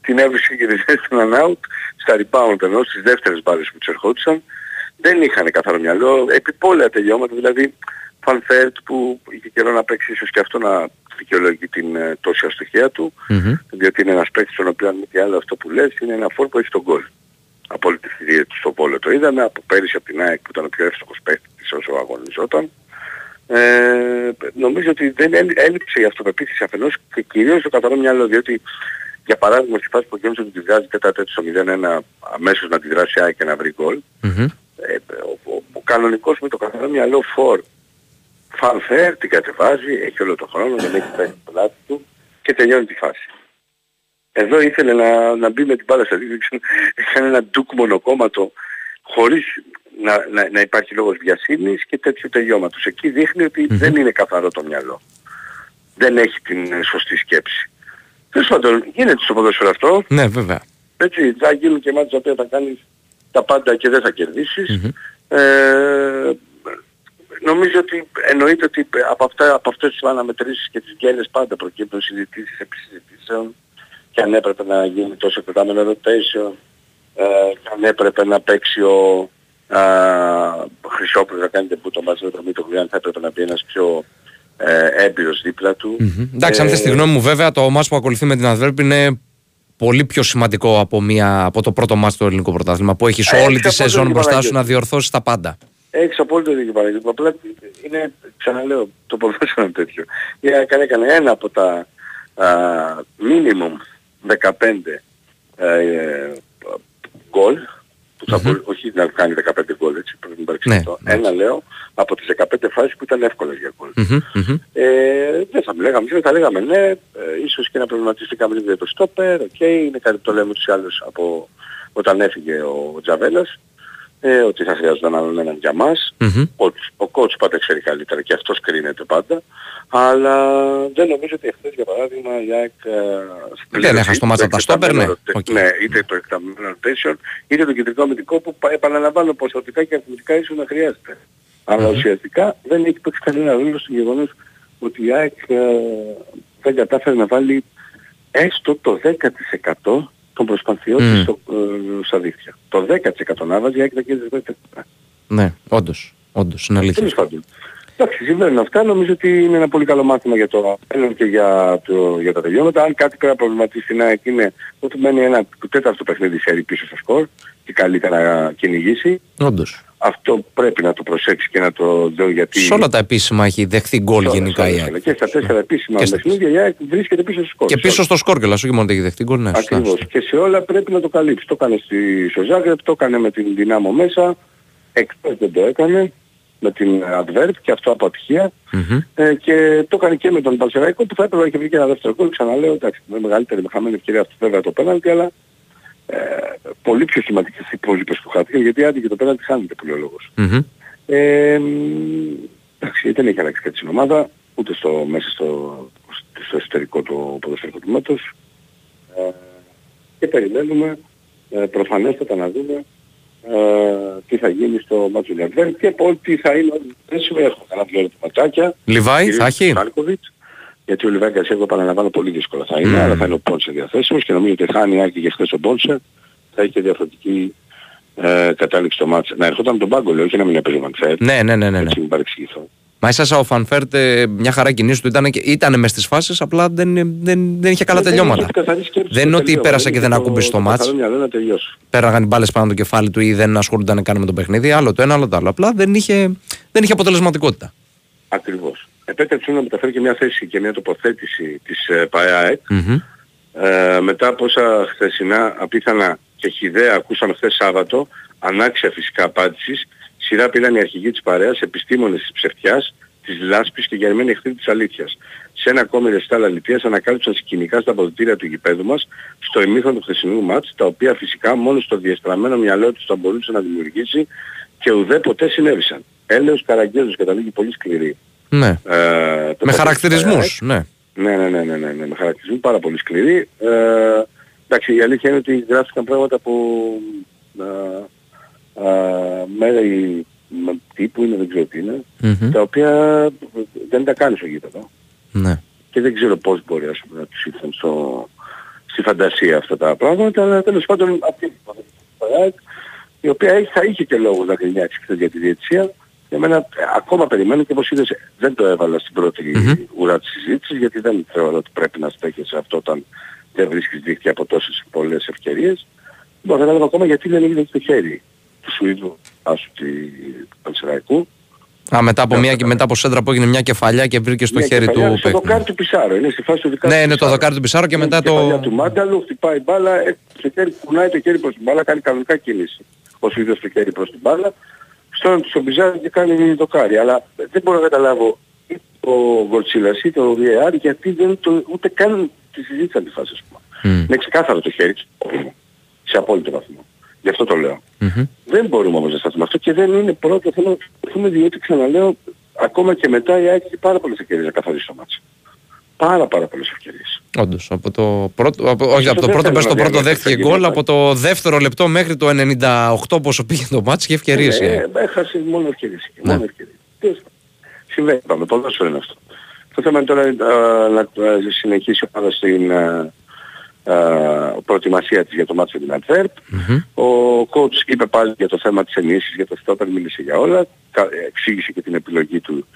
την έβρισκε και την έστειλαν out στα rebound ενώ στις δεύτερες μπάλες που τους ερχόντουσαν. Δεν είχαν καθαρό μυαλό, επιπόλαια τελειώματα, δηλαδή Φανφέρτ που είχε καιρό να παίξει ίσως και αυτό να δικαιολογεί την ε, τόση αστοχία του, Μμμ. διότι είναι ένας παίκτης στον οποίο αν μη τι άλλο αυτό που λες είναι ένα φόρ που έχει τον γκολ. Από όλη τη θηρία του στο Βόλο το είδαμε, από πέρυσι από την ΑΕΚ που ήταν ο πιο εύστοχος παίκτης όσο αγωνιζόταν. Ε, νομίζω ότι δεν έλει- έλειψε η αυτοπεποίθηση αφενός και κυρίως το καθαρό μυαλό, διότι για παράδειγμα στη φάση που γέμισε ότι τη βγάζει τέτα τέτοιο στο 0-1 αμέσως να τη δράσει η ΑΕΚ και να βρει γκολ, Μμμ. ε, ο, ο, ο κανονικός με το καθαρό μυαλό φορ φανφέρ την κατεβάζει, έχει όλο το χρόνο, δεν έχει πέσει το λάθη του και τελειώνει τη φάση. Εδώ ήθελε να, να μπει με την μπάλα στα δίκτυα, έκανε ένα ντουκ μονοκόμματο χωρίς να, να, να υπάρχει λόγος βιασύνης και τέτοιου τελειώματος. Εκεί δείχνει ότι δεν είναι καθαρό το μυαλό. Δεν έχει την ε, σωστή σκέψη. Τέλος πάντων, γίνεται στο ποδόσφαιρο αυτό. Ναι, βέβαια. Έτσι, θα γίνουν και μάτια τα οποία θα κάνεις τα πάντα και δεν θα κερδίσεις. Μμμ. Ε, νομίζω ότι εννοείται ότι από, αυτά, από αυτές τις αναμετρήσεις και τις γκέλες πάντα προκύπτουν συζητήσεις επί συζητήσεων και αν έπρεπε να γίνει τόσο εκτεταμένο rotation ε, και αν έπρεπε να παίξει ο α, Χρυσόπουλος να κάνει τεμπούτο μαζί με τον Μήτρο αν θα έπρεπε να μπει ένας πιο ε, έμπειρος δίπλα του. Μμμ. Εντάξει, αν Ε, θες τη γνώμη μου, βέβαια, το μάτς που ακολουθεί με την Αδβέρπ είναι πολύ πιο σημαντικό από, μια, από το πρώτο μάτς του ελληνικού πρωτάθλημα που έχεις Ε, όλη τη ξαφνικά σεζόν τον μπροστά σου Παναγιώτη. να διορθώσεις τα πάντα. Έχεις απόλυτο δίκιο Παναγιώτη. Απλά είναι, ξαναλέω, το ποδόσφαιρο είναι τέτοιο. Η ΑΕΚ αν έκανε ένα από τα α, minimum 15 ε, γκολ, που θα μπορεί, όχι να κάνει 15 γκολ έτσι, πρέπει να υπάρξει Ναι, αυτό. Ένα λέω από τις 15 φάσεις που ήταν εύκολες για γκολ. Μμμ, μμμ. Ε, δεν θα μιλάγαμε, δεν θα λέγαμε ναι, ε, ίσως και να προβληματιστήκαμε λίγο για το στόπερ, οκ, είναι κάτι που το λέμε τους άλλους από όταν έφυγε ο Τζαβέλας, ε, ότι θα χρειαζόταν άλλον έναν για μας. Μμμ. Ο, ο coach πάντα ξέρει καλύτερα και αυτός κρίνεται πάντα. Αλλά δεν νομίζω ότι εχθές για παράδειγμα η ΑΕΚ ε, Δεν έχασε το ματς από τα στόπερ, ναι. εκτεταμένο Οκ. ναι, είτε το εκτεταμένο rotation, είτε το κεντρικό αμυντικό που πα- επαναλαμβάνω ποσοτικά και αριθμητικά ίσως να χρειάζεται. Αλλά ουσιαστικά δεν έχει παίξει κανένα ρόλο στο γεγονός ότι η ΑΕΚ ε, δεν κατάφερε να βάλει έστω το 10% των προσπαθειών της Μμ. στο, ε, στα δίχτυα. Το 10% να βάζει η ΑΕΚ θα κέρδιζε πέντε. Ναι, όντως. Όντως, είναι αλήθεια. Τέλος πάντων. Εντάξει, συμβαίνουν αυτά. Νομίζω ότι είναι ένα πολύ καλό μάθημα για το μέλλον και για, το, για τα τελειώματα. Αν κάτι πρέπει να προβληματίσει στην ΑΕΚ είναι ότι μένει ένα τέταρτο παιχνίδι σε πίσω στο σκορ και καλύτερα να κυνηγήσει. Όντως. Αυτό πρέπει να το προσέξει και να το δω γιατί... Σε όλα τα επίσημα έχει δεχθεί γκολ σε όλα- γενικά σε η όλα- ΑΕΚ. σε όλα. Και στα τέσσερα επίσημα Και στα- παιχνίδια η ΑΕΚ βρίσκεται πίσω στο σκορ. Και Σε πίσω όλα. στο σκορ κιόλας, όχι μόνο ότι έχει δεχτεί γκολ, ναι. σωστά, Ακριβώς. σωστά. Και σε όλα πρέπει να το καλύψει. Το έκανε στη, στο Ζάγκρεπ, το έκανε με την Δυνάμο μέσα, εκτός δεν το έκανε, με την Adverb και αυτό από ατυχία. Μμμ. Ε, και το έκανε και με τον Παλσεραϊκό που θα έπρεπε να έχει βρει και ένα δεύτερο γκολ. Ξαναλέω, εντάξει, με μεγαλύτερη, με χαμένη ευκαιρία αυτό βέβαια το πέναλτι, αλλά ε, πολύ πιο σημαντικές οι υπόλοιπες που χάθηκαν, γιατί άντε και το πέναλτι χάνεται που λέει ο λόγος. Μμμ. Ε, μ, εντάξει, δεν έχει αλλάξει κάτι στην ομάδα, ούτε στο, μέσα στο, στο εσωτερικό του ποδοσφαιρικού τμήματος. Ε, και περιμένουμε ε, προφανέστατα να δούμε ε, τι θα γίνει στο μάτσο Λιαβέρ και ότι θα είναι δεν έχουμε κανένα δύο ερωτηματάκια. Λιβάη, Κυρίως θα έχει; του Σάλκοβιτς, γιατί ο Λιβάη Γκαρσία, εγώ επαναλαμβάνω, πολύ δύσκολα θα είναι, Μμμ. αλλά θα είναι ο Πόνσε διαθέσιμος και νομίζω ότι θα είναι άκρη και χθες ο Πόνσε, θα έχει και διαφορετική ε, κατάληξη στο μάτς. Να ερχόταν τον πάγκο, λέω, όχι να μην έπαιζε ο Μανφέρ. Ναι, ναι, ναι, ναι. ναι. Έτσι μην παρεξηγηθώ. Μα ίσα ο Φανφέρτ ε, μια χαρά κινήσει του ήταν, και- ήταν μες στις φάσεις, απλά δεν, δεν, δεν είχε καλά Δεν τελειώματα. είχε καθαρή σκέψη Δεν στο είναι ότι τελείωμα, πέρασε και είχε δεν το- ακούμπησε το το μάτς. καθαρό μυαλό να τελειώσει. Πέραγαν οι μπάλες πάνω από το κεφάλι του ή δεν ασχολούνταν καν με το παιχνίδι. Άλλο το ένα, άλλο το άλλο. Απλά δεν είχε, δεν είχε αποτελεσματικότητα. Ακριβώς. Επέτρεψε να μεταφέρει και μια θέση και μια τοποθέτηση της ε, ΠαΕΑΕΚ Μμμ. ε, μετά από όσα χθεσινά απίθανα και χιδέα ακούσαμε χθες Σάββατο, ανάξια φυσικά απάντησης, σειρά πήραν οι αρχηγοί της παρέας, επιστήμονες της ψευτιάς, της λάσπης και γερμένοι εχθροί της αλήθειας. Σε ένα ακόμη ρεστάλ αληθείας ανακάλυψαν σκηνικά στα αποδοτήρια του γηπέδου μας, στο ημίχρονο του χθεσινού μάτς, τα οποία φυσικά μόνο στο διεστραμμένο μυαλό τους θα μπορούσε να δημιουργήσει και ουδέποτε συνέβησαν. Έλεος Καραγκέζος καταλήγει πολύ σκληρή. Ναι. Ε, το Με παιχνίδι της χαρακτηρισμούς. Ναι. ναι, ναι, ναι, ναι, ναι, ναι, με χαρακτηρισμούς πάρα πολύ σκληρή. Ε, εντάξει, η αλήθεια είναι ότι γράφτηκαν πράγματα που ε, ε, μέρη με τύπου είναι, δεν ξέρω τι είναι, Μμμ. τα οποία δεν τα κάνει στο γήπεδο. Ναι. Και δεν ξέρω πώς μπορεί ας πούμε, να τους ήρθαν στο, στη φαντασία αυτά τα πράγματα, αλλά τέλος πάντων αυτή η φορά, η οποία έχει, θα είχε και λόγους να γκρινιάξει χθες για τη διετησία. Για μένα ε, ακόμα περιμένω και όπως είδες δεν το έβαλα στην πρώτη Μμμ. ουρά της συζήτησης γιατί δεν θεωρώ ότι πρέπει να στέκεσαι αυτό όταν δεν βρίσκεις δίκτυα από τόσες πολλές ευκαιρίες. Λοιπόν, δεν καταλάβω ακόμα γιατί δεν έγινε στο χέρι του Σουηδού άσου του Πανσεραϊκού. Α, μετά από, μια, μετά από σέντρα που έγινε μια κεφαλιά και βρήκε στο Μια χέρι κεφαλιά του Στο παίκτη. δοκάρι του Πισάρο, είναι στη φάση του δοκάρι Ναι, του είναι το Πισάρο. δοκάρι του Πισάρο και μετά Η κεφαλιά το. του Μάνταλου χτυπάει μπάλα, ε, στο χέρι, κουνάει το χέρι προς την μπάλα, κάνει κανονικά κίνηση. Ο Σουηδός το χέρι προς την μπάλα, στον του Σομπιζάρ και κάνει δοκάρι. Αλλά δεν μπορώ να καταλάβω είτε ο Γκορτσίλας είτε ο VAR γιατί δεν το, ούτε καν τη συζήτησαν τη φάση. ας πούμε. Μμ. Είναι ξεκάθαρο το χέρι της, σε απόλυτο βαθμό. Γι' αυτό το λέω. Μμμ. Δεν μπορούμε όμως να σταθούμε αυτό και δεν είναι πρώτο θέμα να το πούμε διότι ξαναλέω ακόμα και μετά η ΑΕΚ έχει πάρα πολλές ευκαιρίες να καθαρίσει το μάτσο. Πάρα πάρα πολλές ευκαιρίες. Όντως, από το πρώτο, από, όχι, Στο από το δεύτερο πρώτο μέχρι το να πρώτο διαλέξει δέχτηκε τα γκολ, γήπεδα. από το δεύτερο λεπτό μέχρι το 98 πόσο πήγε το μάτς και ευκαιρίες. Ε, ε. ε, έχασε μόνο ευκαιρίες. εκεί, Ναι. Μόνο ευκαιρίες. Τέλος πάντων. Συμβαίνει, πάμε, ποδόσφαιρο είναι αυτό. Το θέμα είναι τώρα ε, να ε, συνεχίσει η ομάδα στην ε, ε, προετοιμασία της για το μάτσο με την Αντβέρπ. Μμμ. Ο coach είπε πάλι για το θέμα της ενίσχυσης, για το στόπερ, μίλησε για όλα. Κα- Εξήγησε και την επιλογή του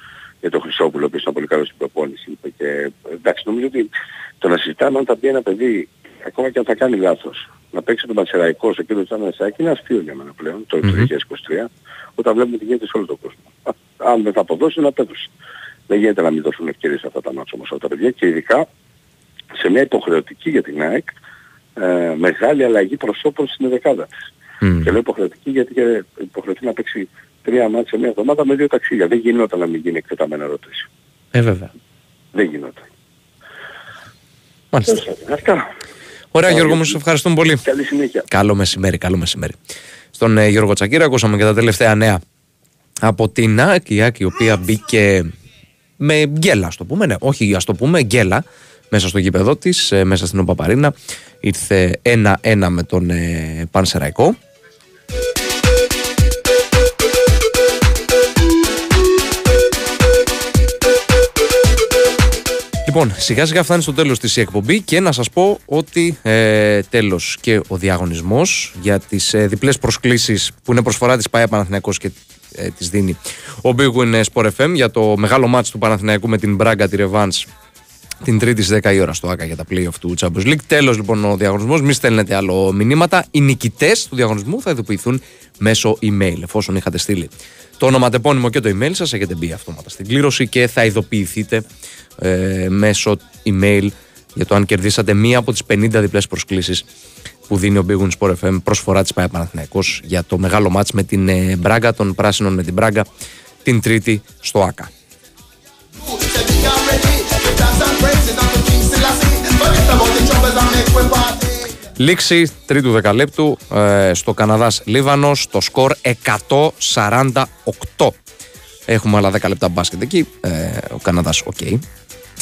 για τον Χρυσόπουλο, ο οποίος ήταν πολύ καλός στην προπόνηση. Είπε και, εντάξει, νομίζω ότι το να συζητάμε αν θα μπει ένα παιδί ακόμα και αν θα κάνει λάθος, να παίξει τον Πανσεραϊκό σε εκείνο το Ανασάκι είναι αστείο για μένα πλέον, το Μμμ. 2023, όταν βλέπουμε τι γίνεται σε όλο τον κόσμο. Α, Αν δεν θα αποδώσει, να απέδωσε. Δεν γίνεται να μην δώσουν ευκαιρίες σε αυτά τα μάτια όμως αυτά τα παιδιά και ειδικά σε μια υποχρεωτική για την ΑΕΚ ε, μεγάλη αλλαγή προσώπων στην δεκάδα της. Μμ. Και λέω υποχρεωτική γιατί και υποχρεωτική να παίξει τρία μάτια σε μια εβδομάδα με δύο ταξίδια. Δεν γινόταν να μην γίνει εκτεταμένα ερώτηση. Ε, βέβαια. Δεν γινόταν. Μάλιστα. Αυτά. Ωραία, Γιώργο μου, σε ευχαριστούμε πολύ. Καλή συνέχεια. Καλό μεσημέρι, καλό μεσημέρι. Στον ε, Γιώργο Τσακύρα ακούσαμε και τα τελευταία νέα από την ΑΕΚ, η ΑΕΚ η οποία μπήκε με γκέλα, ας το πούμε, ναι, όχι ας το πούμε, γκέλα μέσα στο γήπεδο της, μέσα στην Οπαπαρίνα. Ήρθε 1-1 με τον ε, Πανσεραϊκό. Λοιπόν, σιγά σιγά φτάνει στο τέλος της η εκπομπή και να σας πω ότι ε, τέλος και ο διαγωνισμός για τις ε, διπλές προσκλήσεις που είναι προσφορά της ΠΑΕ Παναθηναϊκός και ε, τις δίνει ο Big Win Sport FM για το μεγάλο μάτς του Παναθηναϊκού με την Μπράγκα τη Ρεβάνς την Τρίτη στις 10 η ώρα στο ΑΚΑ για τα playoff του Champions League. Τέλος λοιπόν ο διαγωνισμός. Μην στέλνετε άλλο μηνύματα. Οι νικητές του διαγωνισμού θα ειδοποιηθούν μέσω email. Εφόσον είχατε στείλει το ονοματεπώνυμο και το email σας, έχετε μπει αυτόματα στην κλήρωση και θα ειδοποιηθείτε ε, μέσω email για το αν κερδίσατε μία από τις 50 διπλές προσκλήσεις που δίνει ο Big Win Sport FM προσφορά της ΠΑΕ Παναθηναϊκός για το μεγάλο μάτς με την ε, Μπράγκα, των Πράσινων με την Μπράγκα την Τρίτη στο ΑΚΑ. Λήξη τρίτου δεκαλέπτου ε, στο Καναδάς Λίβανος, το σκορ 148. Έχουμε άλλα 10 λεπτά μπάσκετ εκεί. Ε, ο Καναδάς, οκ.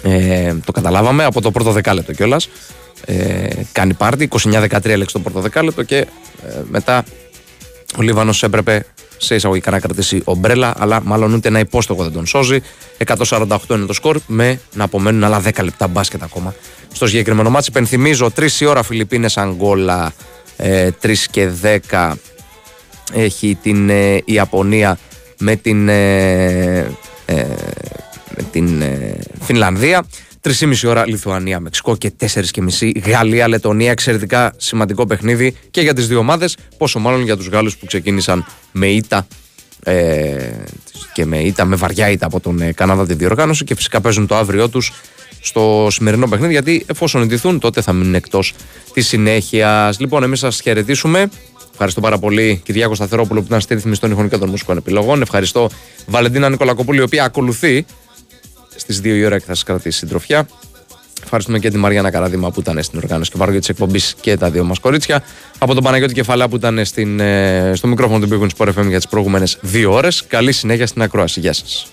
Ε, το καταλάβαμε από το πρώτο δεκάλεπτο κιόλας. Ε, κάνει πάρτι. 29-13 έληξε το πρώτο δεκάλεπτο και ε, μετά ο Λίβανος έπρεπε σε εισαγωγικά να κρατήσει ομπρέλα, αλλά μάλλον ούτε ένα υπόστοχο δεν τον σώζει. 148 είναι το σκορ, με να απομένουν άλλα 10 λεπτά μπάσκετ ακόμα. Στο συγκεκριμένο μάτσο, υπενθυμίζω 3 η ώρα Φιλιππίνες Αγγόλα, ε, 3 και 10 έχει την ε, Ιαπωνία με την, ε, ε, με την ε, Φινλανδία. 3,5 ώρα Λιθουανία, Μεξικό και 4,5 Γαλλία, Λετωνία. Εξαιρετικά σημαντικό παιχνίδι και για τις δύο ομάδες. Πόσο μάλλον για τους Γάλλους που ξεκίνησαν με ήττα ε, και με ήττα, με βαριά ήττα από τον ε, Καναδά τη διοργάνωση και φυσικά παίζουν το αύριό τους στο σημερινό παιχνίδι γιατί εφόσον εντυθούν τότε θα μείνουν εκτός της συνέχειας. Λοιπόν, εμείς σας χαιρετήσουμε. Ευχαριστώ πάρα πολύ Κυριάκο Σταθερόπουλο που ήταν στη ρύθμιση των ηχων και των μουσικών επιλογών. Ευχαριστώ Βαλεντίνα Νικολακοπούλη, η οποία ακολουθεί στις 2 η ώρα και θα σας κρατήσει συντροφιά. Ευχαριστούμε και τη Μαριάννα Καραδίμα που ήταν στην οργάνωση και βάρο τη εκπομπή και τα δύο μας κορίτσια. Από τον Παναγιώτη Κεφαλά που ήταν στην, ε, στο μικρόφωνο του Big Win Sport FM για τις προηγούμενες δύο ώρες. Καλή συνέχεια στην ακρόαση. Γεια σας.